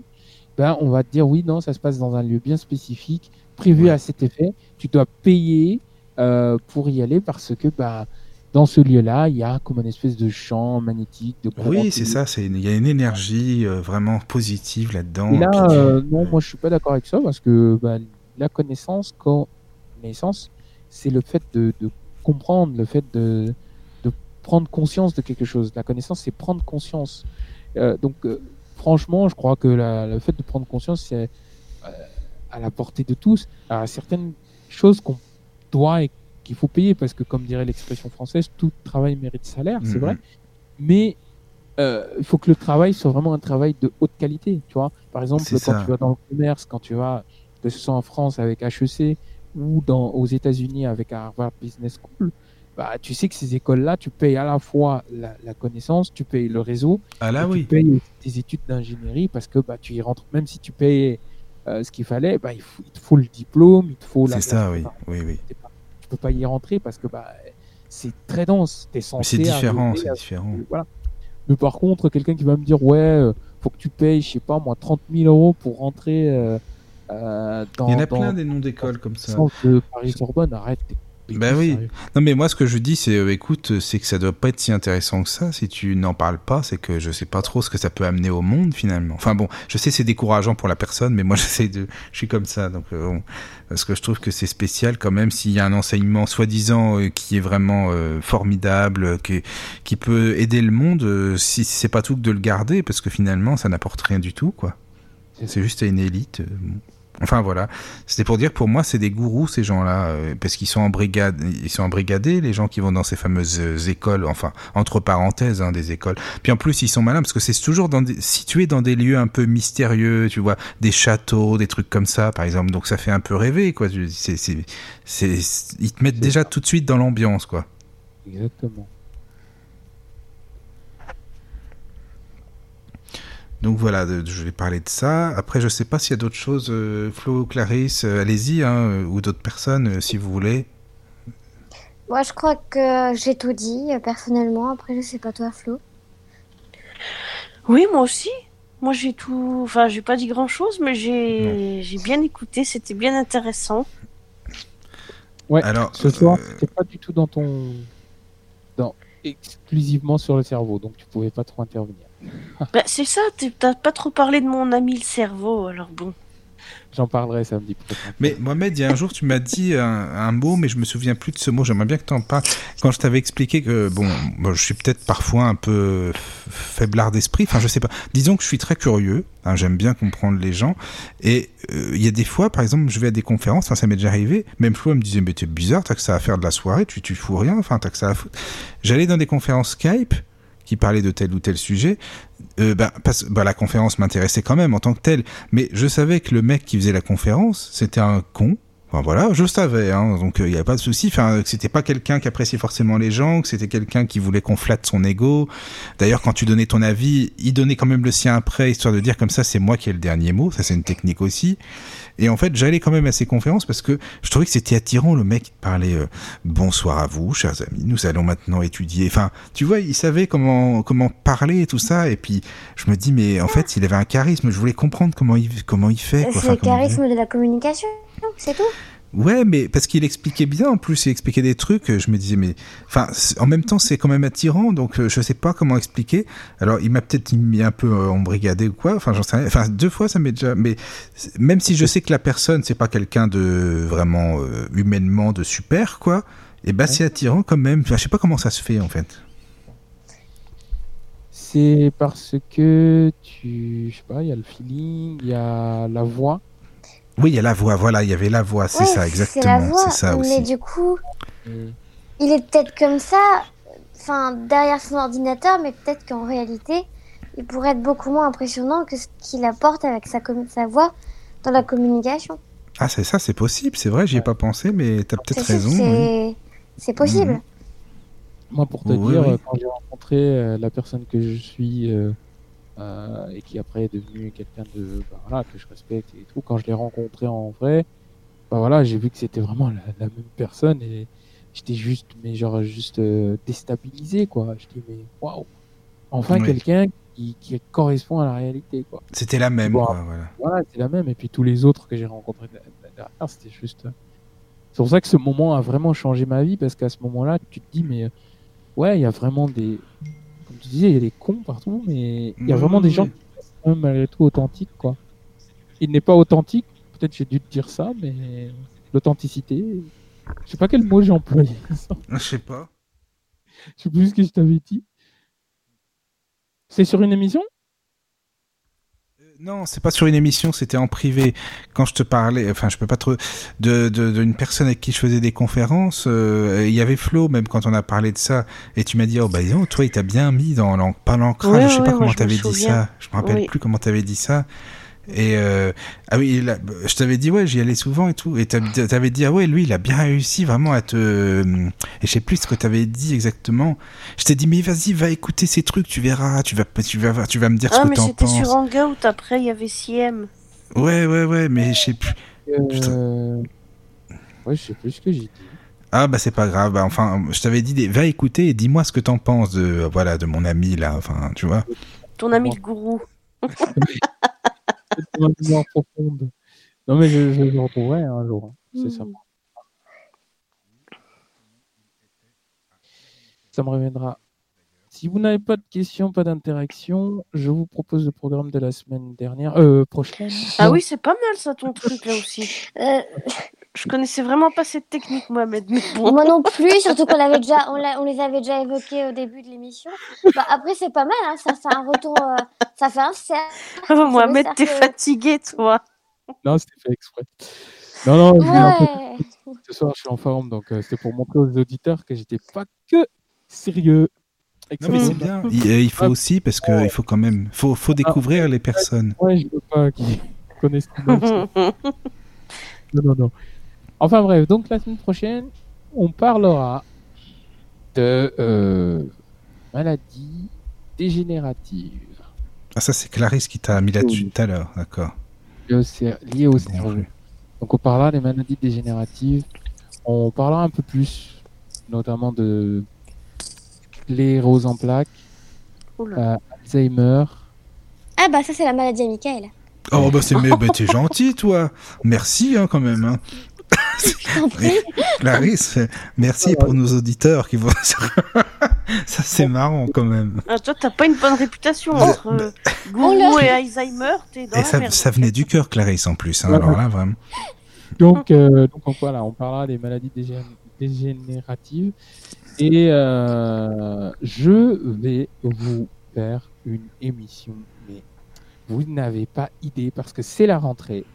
ben, on va te dire oui, non, ça se passe dans un lieu bien spécifique, prévu Ouais. à cet effet. Tu dois payer euh, pour y aller parce que ben, dans ce lieu-là, il y a comme une espèce de champ magnétique, de Oui, c'est ça. Il y a une énergie euh, vraiment positive là-dedans. Là, tu- euh, non, moi je suis pas d'accord avec ça parce que bah, la connaissance, connaissance, c'est le fait de, de comprendre, le fait de, de prendre conscience de quelque chose. La connaissance, c'est prendre conscience. Euh, donc, euh, franchement, je crois que la- le fait de prendre conscience, c'est euh, à la portée de tous. A certaines choses qu'on doit et qu'il faut payer parce que, comme dirait l'expression française, tout travail mérite salaire, c'est Mhm. vrai. Mais euh, il faut que le travail soit vraiment un travail de haute qualité, tu vois. Par exemple, quand ça. tu vas dans le commerce, quand tu vas, que ce soit en France avec HEC ou dans, aux États-Unis avec Harvard Business School, bah, tu sais que ces écoles-là, tu payes à la fois la, la connaissance, tu payes le réseau, Ah tu payes tes études d'ingénierie parce que bah, tu y rentres, même si tu payes euh, ce qu'il fallait, bah, il, faut, il te faut le diplôme, il te faut la C'est ça, oui. Oui, oui. pas- tu peux pas y rentrer parce que bah, c'est très dense. T'es Mais censé c'est différent, c'est différent. voilà. Mais par contre, quelqu'un qui va me dire ouais, euh, faut que tu payes, je sais pas moi, 30 000 euros pour rentrer euh, euh, dans, Il y en a dans plein des noms d'écoles comme ça. centre de Paris Sorbonne. Arrête. t'es- plus oui. sérieux. Non, mais moi, ce que je dis, c'est, euh, écoute, c'est que ça doit pas être si intéressant que ça. Si tu n'en parles pas, c'est que je sais pas trop ce que ça peut amener au monde, finalement. Enfin bon, je sais, c'est décourageant pour la personne, mais moi, j'essaie de, je suis comme ça, donc, euh, bon. Parce que je trouve que c'est spécial quand même s'il y a un enseignement soi-disant euh, qui est vraiment formidable, qui, qui peut aider le monde, si c'est pas tout que de le garder, parce que finalement, ça n'apporte rien du tout, quoi. C'est juste à une élite. bon. Enfin voilà, c'était pour dire que pour moi c'est des gourous ces gens-là euh, parce qu'ils sont en brigade, ils sont embrigadés les gens qui vont dans ces fameuses euh, écoles, enfin entre parenthèses hein, des écoles. Puis en plus ils sont malins parce que c'est toujours dans des, situé dans des lieux un peu mystérieux, tu vois, des châteaux, des trucs comme ça par exemple. Donc ça fait un peu rêver quoi. C'est, c'est, c'est, ils te mettent déjà tout de suite dans l'ambiance quoi. Exactement. Donc voilà, je vais parler de ça. Après, je sais pas s'il y a d'autres choses. euh, Flo, Clarisse, euh, allez-y, hein, euh, ou d'autres personnes, si vous voulez. Moi, je crois que j'ai tout dit personnellement. Après, je sais pas toi, Flo? Oui, moi aussi. Moi, j'ai tout. Enfin, j'ai pas dit grand chose, mais j'ai j'ai bien écouté. C'était bien intéressant. Ouais. Alors, Ce soir, euh, c'était pas du tout dans ton, dans exclusivement sur le cerveau, donc tu pouvais pas trop intervenir. Bah, c'est ça. T'as pas trop parlé de mon ami le cerveau. Alors bon. J'en parlerai samedi prochain. Mais Mohamed, il y a un jour, tu m'as dit un, un mot, mais je me souviens plus de ce mot. J'aimerais bien que tu en parles. Quand je t'avais expliqué que, bon, moi, je suis peut-être parfois un peu faiblard d'esprit. Enfin, je sais pas. Disons que je suis très curieux. hein, J'aime bien comprendre les gens. Et euh, il y a des fois, par exemple, je vais à des conférences. Enfin, ça m'est déjà arrivé. Même Flo elle me disait, mais t'es bizarre, t'as que ça à faire de la soirée. Tu, tu fous rien. Enfin, t'as que ça à foutre. J'allais dans des conférences Skype qui parlait de tel ou tel sujet, euh, parce, bah, la conférence m'intéressait quand même en tant que telle. Mais je savais que le mec qui faisait la conférence, c'était un con Enfin voilà, je savais, hein, donc il euh, n'y avait pas de souci. Enfin, que c'était pas quelqu'un qui appréciait forcément les gens, que c'était quelqu'un qui voulait qu'on flatte son ego. D'ailleurs, quand tu donnais ton avis, il donnait quand même le sien après, histoire de dire comme ça, c'est moi qui ai le dernier mot. Ça, c'est une technique aussi. Et en fait, j'allais quand même à ces conférences parce que je trouvais que c'était attirant. Le mec parlait euh, bonsoir à vous, chers amis. Nous allons maintenant étudier. Enfin, tu vois, il savait comment comment parler et tout ça. Et puis, je me dis, mais en fait, il avait un charisme. Je voulais comprendre comment il comment il fait. C'est le charisme de la communication c'est tout. Ouais, mais parce qu'il expliquait bien, en plus, il expliquait des trucs, je me disais, mais, enfin, en même temps, c'est quand même attirant, donc euh, je sais pas comment expliquer. Alors, il m'a peut-être mis un peu euh, embrigadé ou quoi, enfin, j'en sais rien. Enfin, deux fois, ça m'est déjà, mais même si je sais que la personne, c'est pas quelqu'un de vraiment euh, humainement de super, quoi, et eh ben, c'est attirant quand même. Enfin, je sais pas comment ça se fait, en fait. C'est parce que tu, je sais pas, il y a le feeling, il y a la voix oui, il y a la voix, voilà, il y avait la voix, c'est ça, exactement. C'est ça aussi. Mais du coup, il est peut-être comme ça, enfin, derrière son ordinateur, mais peut-être qu'en réalité, il pourrait être beaucoup moins impressionnant que ce qu'il apporte avec sa, sa voix dans la communication. Ah, c'est ça, c'est possible, c'est vrai, j'y ai pas pensé, mais tu as peut-être raison. C'est possible. Mhm. Moi, pour te dire, quand j'ai rencontré euh, la personne que je suis euh, euh, et qui après est devenu quelqu'un de bah, voilà, que je respecte et tout. Quand je l'ai rencontré en vrai, bah voilà, j'ai vu que c'était vraiment la, même personne et j'étais juste, mais genre juste euh, déstabilisé quoi. Je dis mais waouh, enfin quelqu'un qui, qui, correspond à la réalité quoi. C'était la même. quoi, voilà, voilà la même et puis tous les autres que j'ai rencontrés derrière, c'était juste. C'est pour ça que ce moment a vraiment changé ma vie parce qu'à ce moment-là, tu te dis mais ouais, il y a vraiment des comme tu disais, il y a des cons partout, mais il y a vraiment des gens qui sont malgré tout authentiques, quoi. Il n'est pas authentique, peut-être j'ai dû te dire ça, mais l'authenticité, je sais pas quel mot j'ai employé. Je sais pas. Je sais plus ce que je t'avais dit. C'est sur une émission? Non, c'est pas sur une émission, c'était en privé. Quand je te parlais, enfin, je peux pas trop de d'une personne avec qui je faisais des conférences. Euh, il y avait Flo, même quand on a parlé de ça, et tu m'as dit, oh bah toi, il t'a bien mis dans l'ancrage. je sais pas comment t'avais dit ça. Je me rappelle plus comment t'avais dit ça. Et euh, ah oui, je t'avais dit ouais, j'y allais souvent et tout. Et t'avais dit ah ouais, lui, il a bien réussi vraiment à te. Euh, et je sais plus ce que t'avais dit exactement. Je t'ai dit mais vas-y, va écouter ces trucs, tu verras, tu vas, tu vas, tu vas me dire ce que t'en penses. Ah mais c'était sur Hangout. Après, il y avait CM. Ouais ouais ouais, mais je sais plus. Euh... Ouais, je sais plus ce que j'ai dit. Ah bah c'est pas grave. Bah, enfin, je t'avais dit va écouter et dis-moi ce que t'en penses de voilà de mon ami là. Enfin, tu vois. Ton ami le gourou. profonde. Non, mais je, je le retrouverai un jour. Hein. C'est ça. Hmm. Ça me reviendra. Si vous n'avez pas de questions, pas d'interaction, je vous propose le programme de la semaine dernière, euh, prochaine. Ah oui, c'est pas mal ça ton truc là aussi. Euh, je connaissais vraiment pas cette technique, Mohamed. Mais Moi non plus, surtout qu'on avait déjà, on, les avait déjà évoqués au début de l'émission. Bah, après, c'est pas mal, hein, ça fait un retour, euh, ça fait un cercle. Oh, Mohamed, t'es fatigué, toi. Non, c'était fait exprès. Non, non, ce soir, je suis en forme, donc euh, c'était pour montrer aux auditeurs que j'étais pas que sérieux. Non, mais c'est bien. Il, faut aussi, parce qu'il faut quand même, faut, faut découvrir les personnes. Ouais, je veux pas qu'ils connaissent Non, non, non. Enfin bref, donc la semaine prochaine, on parlera de euh, maladies dégénératives. Ah ça c'est Clarisse qui t'a mis là-dessus tout à l'heure, d'accord. Lié au cerveau. Donc on parlera des maladies dégénératives. On parlera un peu plus, notamment de sclérose en plaques, euh, Alzheimer. Ah bah ça c'est la maladie à Michael. Oh bah c'est mais bah, t'es gentil toi. Merci hein, quand même. Hein. Clarisse, merci pour nos auditeurs qui vont. ça, c'est marrant quand même. Ah, toi, t'as pas une bonne réputation entre euh, Gourou et Alzheimer. Dans et ça, ça, venait du cœur, Clarisse, en plus. Hein, alors là, vraiment. Donc, euh, donc, voilà, on parlera des maladies dégénératives. Et euh, je vais vous faire une émission, mais vous n'avez pas idée parce que c'est la rentrée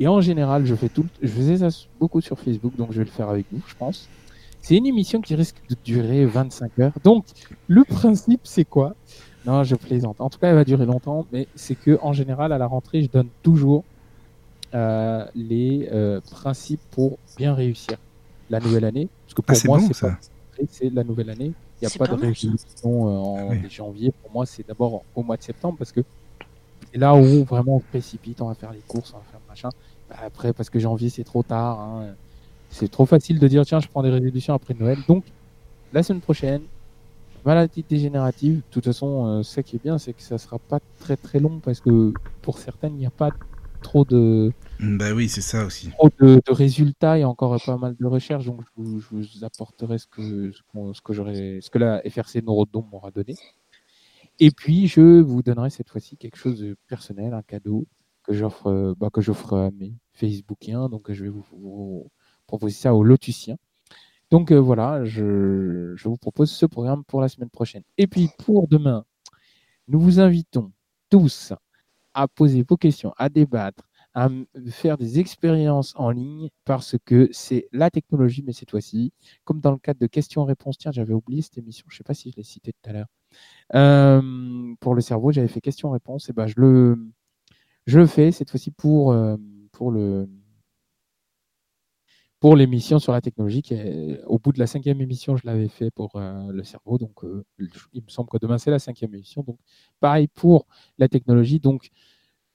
et en général, je fais tout, je faisais ça beaucoup sur Facebook, donc je vais le faire avec vous, je pense. C'est une émission qui risque de durer 25 heures. Donc, le principe, c'est quoi? Non, je plaisante. En tout cas, elle va durer longtemps, mais c'est que en général, à la rentrée, je donne toujours euh, les euh, principes pour bien réussir la nouvelle année. Parce que Ah, pour moi, bon, c'est ça. pas c'est la nouvelle année. Il n'y a pas, pas de résolution euh, en Ah oui. janvier. Pour moi, c'est d'abord au mois de septembre parce que c'est là où vraiment on se précipite, on va faire les courses, on va faire machin. Bah, après, parce que janvier, c'est trop tard. hein. C'est trop facile de dire, tiens, je prends des résolutions après Noël. Donc, la semaine prochaine, maladie dégénérative. De toute façon, euh, ce qui est bien, c'est que ça sera pas très très long parce que pour certaines, il n'y a pas trop de, Bah oui, c'est ça aussi. trop de, de résultats et encore pas mal de recherches. Donc, je vous, je vous apporterai ce que, ce, que j'aurais, ce que la FRC Neurodome m'aura donné. Et puis, je vous donnerai cette fois-ci quelque chose de personnel, un cadeau que j'offre, euh, bah, à mes Facebookiens. Donc, je vais vous, proposer ça aux Lotusiens. Donc euh, voilà, je vous propose ce programme pour la semaine prochaine. Et puis pour demain, nous vous invitons tous à poser vos questions, à débattre, à faire des expériences en ligne parce que c'est la technologie, mais cette fois-ci, comme dans le cadre de questions-réponses, tiens, j'avais oublié cette émission, je ne sais pas si je l'ai citée tout à l'heure. Pour le cerveau, j'avais fait questions-réponses, et ben je le, je le fais cette fois-ci pour, euh, pour le, pour l'émission sur la technologie. Qui au bout de la cinquième émission, je l'avais fait pour euh, le cerveau. Donc, euh, il me semble que demain, c'est la cinquième émission. Donc, pareil pour la technologie. Donc,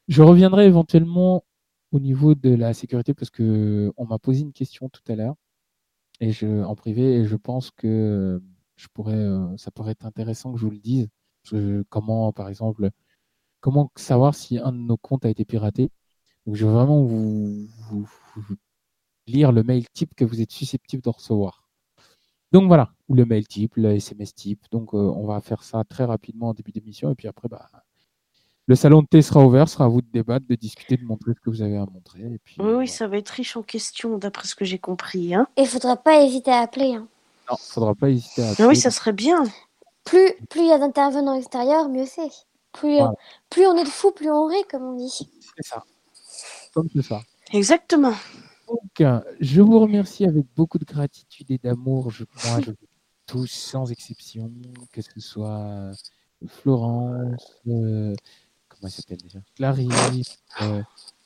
je reviendrai éventuellement au niveau de la sécurité parce que on m'a posé une question tout à l'heure et je, en privé et je pense que je pourrais, euh, ça pourrait être intéressant que je vous le dise. Comment, par exemple, comment savoir si un de nos comptes a été piraté? Donc, je vais vraiment vous lire le mail type que vous êtes susceptible de recevoir. Donc voilà, ou le mail type, le SMS type. Donc euh, on va faire ça très rapidement en début d'émission et puis après, bah, le salon de thé sera ouvert, sera à vous de débattre, de discuter, de montrer ce que vous avez à montrer. Et puis, Oui, voilà. ça va être riche en questions, d'après ce que j'ai compris. Hein. Et il faudra pas hésiter à appeler. hein. Non, faudra pas hésiter à. Ah appeler. oui, ça serait bien. Plus plus il y a d'intervenants extérieurs, mieux c'est. Plus, euh, Voilà. plus on est de fous, plus on rit, comme on dit. C'est ça. Comme c'est ça. Exactement. Donc, euh, je vous remercie avec beaucoup de gratitude et d'amour. Je, vous tous sans exception, que ce soit euh, Florence, euh, comment il s'appelle déjà? Clarisse, euh,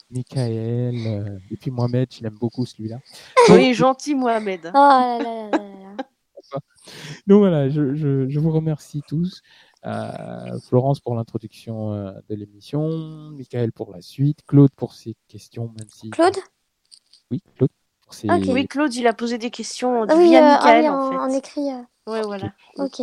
Michael, euh, et puis Mohamed, je l'aime beaucoup celui-là. Oui, gentil Mohamed. Oh là là là. Donc voilà, je, je, je vous remercie tous. Euh, Florence pour l'introduction euh, de l'émission, Michael pour la suite, Claude pour ses questions, même si. Claude? Oui, Claude. Pour ses... Ok. Oui, Claude, il a posé des questions Ah oui, via ah Michael, oui, en, en, fait. en écrit. euh, Ouais, voilà. Ok.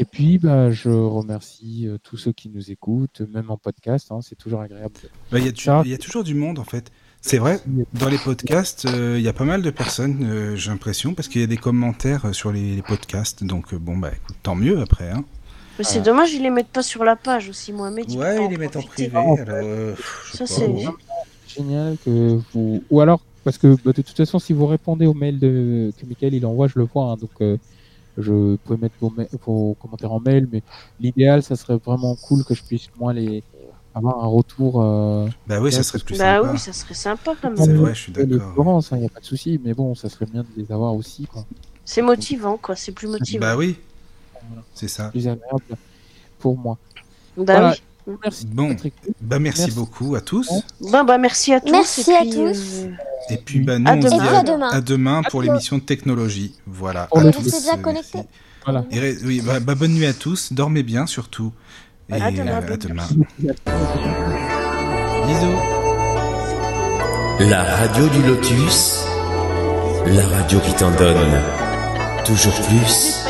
Et puis, bah, je remercie euh, tous ceux qui nous écoutent, même en podcast. hein, c'est toujours agréable. Bah, Il y, a y toujours du monde en fait. C'est vrai, dans les podcasts, euh, il y a pas mal de personnes, euh, j'ai l'impression, parce qu'il y a des commentaires sur les, les podcasts. Donc bon, bah écoute, tant mieux après. Hein. Mais c'est dommage, ils les mettent pas sur la page aussi, Mohamed. Ouais, ils les mettent en privé. Alors, euh, Ça, c'est- bon. Génial que vous. Ou alors, parce que bah, de toute façon, si vous répondez au mail de... que Michael il envoie, je le vois. hein, donc, je peux mettre vos, ma- vos commentaires en mail, mais l'idéal, ça serait vraiment cool que je puisse, moi, les avoir un retour. Euh... Bah oui, ça serait plus Bah sympa. oui, ça serait sympa quand C'est même. vrai, je suis d'accord. Il n'y a pas de souci, mais bon, ça serait bien de les avoir aussi. Quoi. C'est motivant, quoi. C'est plus motivant. Bah oui, Voilà. c'est ça. Plus agréable pour moi. Bah Voilà. oui. Merci. Bon. Patrick. Bah merci, Merci. beaucoup à tous. Bah, bah, merci à tous. Merci et à puis, tous. euh, Et puis bah nous À on se demain. puis à demain. à demain pour À l'émission de technologie. Voilà. À le- tous, déjà euh, connectés. Voilà. Et oui, bah, bah, bonne nuit à tous. Dormez bien surtout. Et À demain, euh, à demain. Bisous. La radio du lotus, la radio qui t'en donne toujours plus.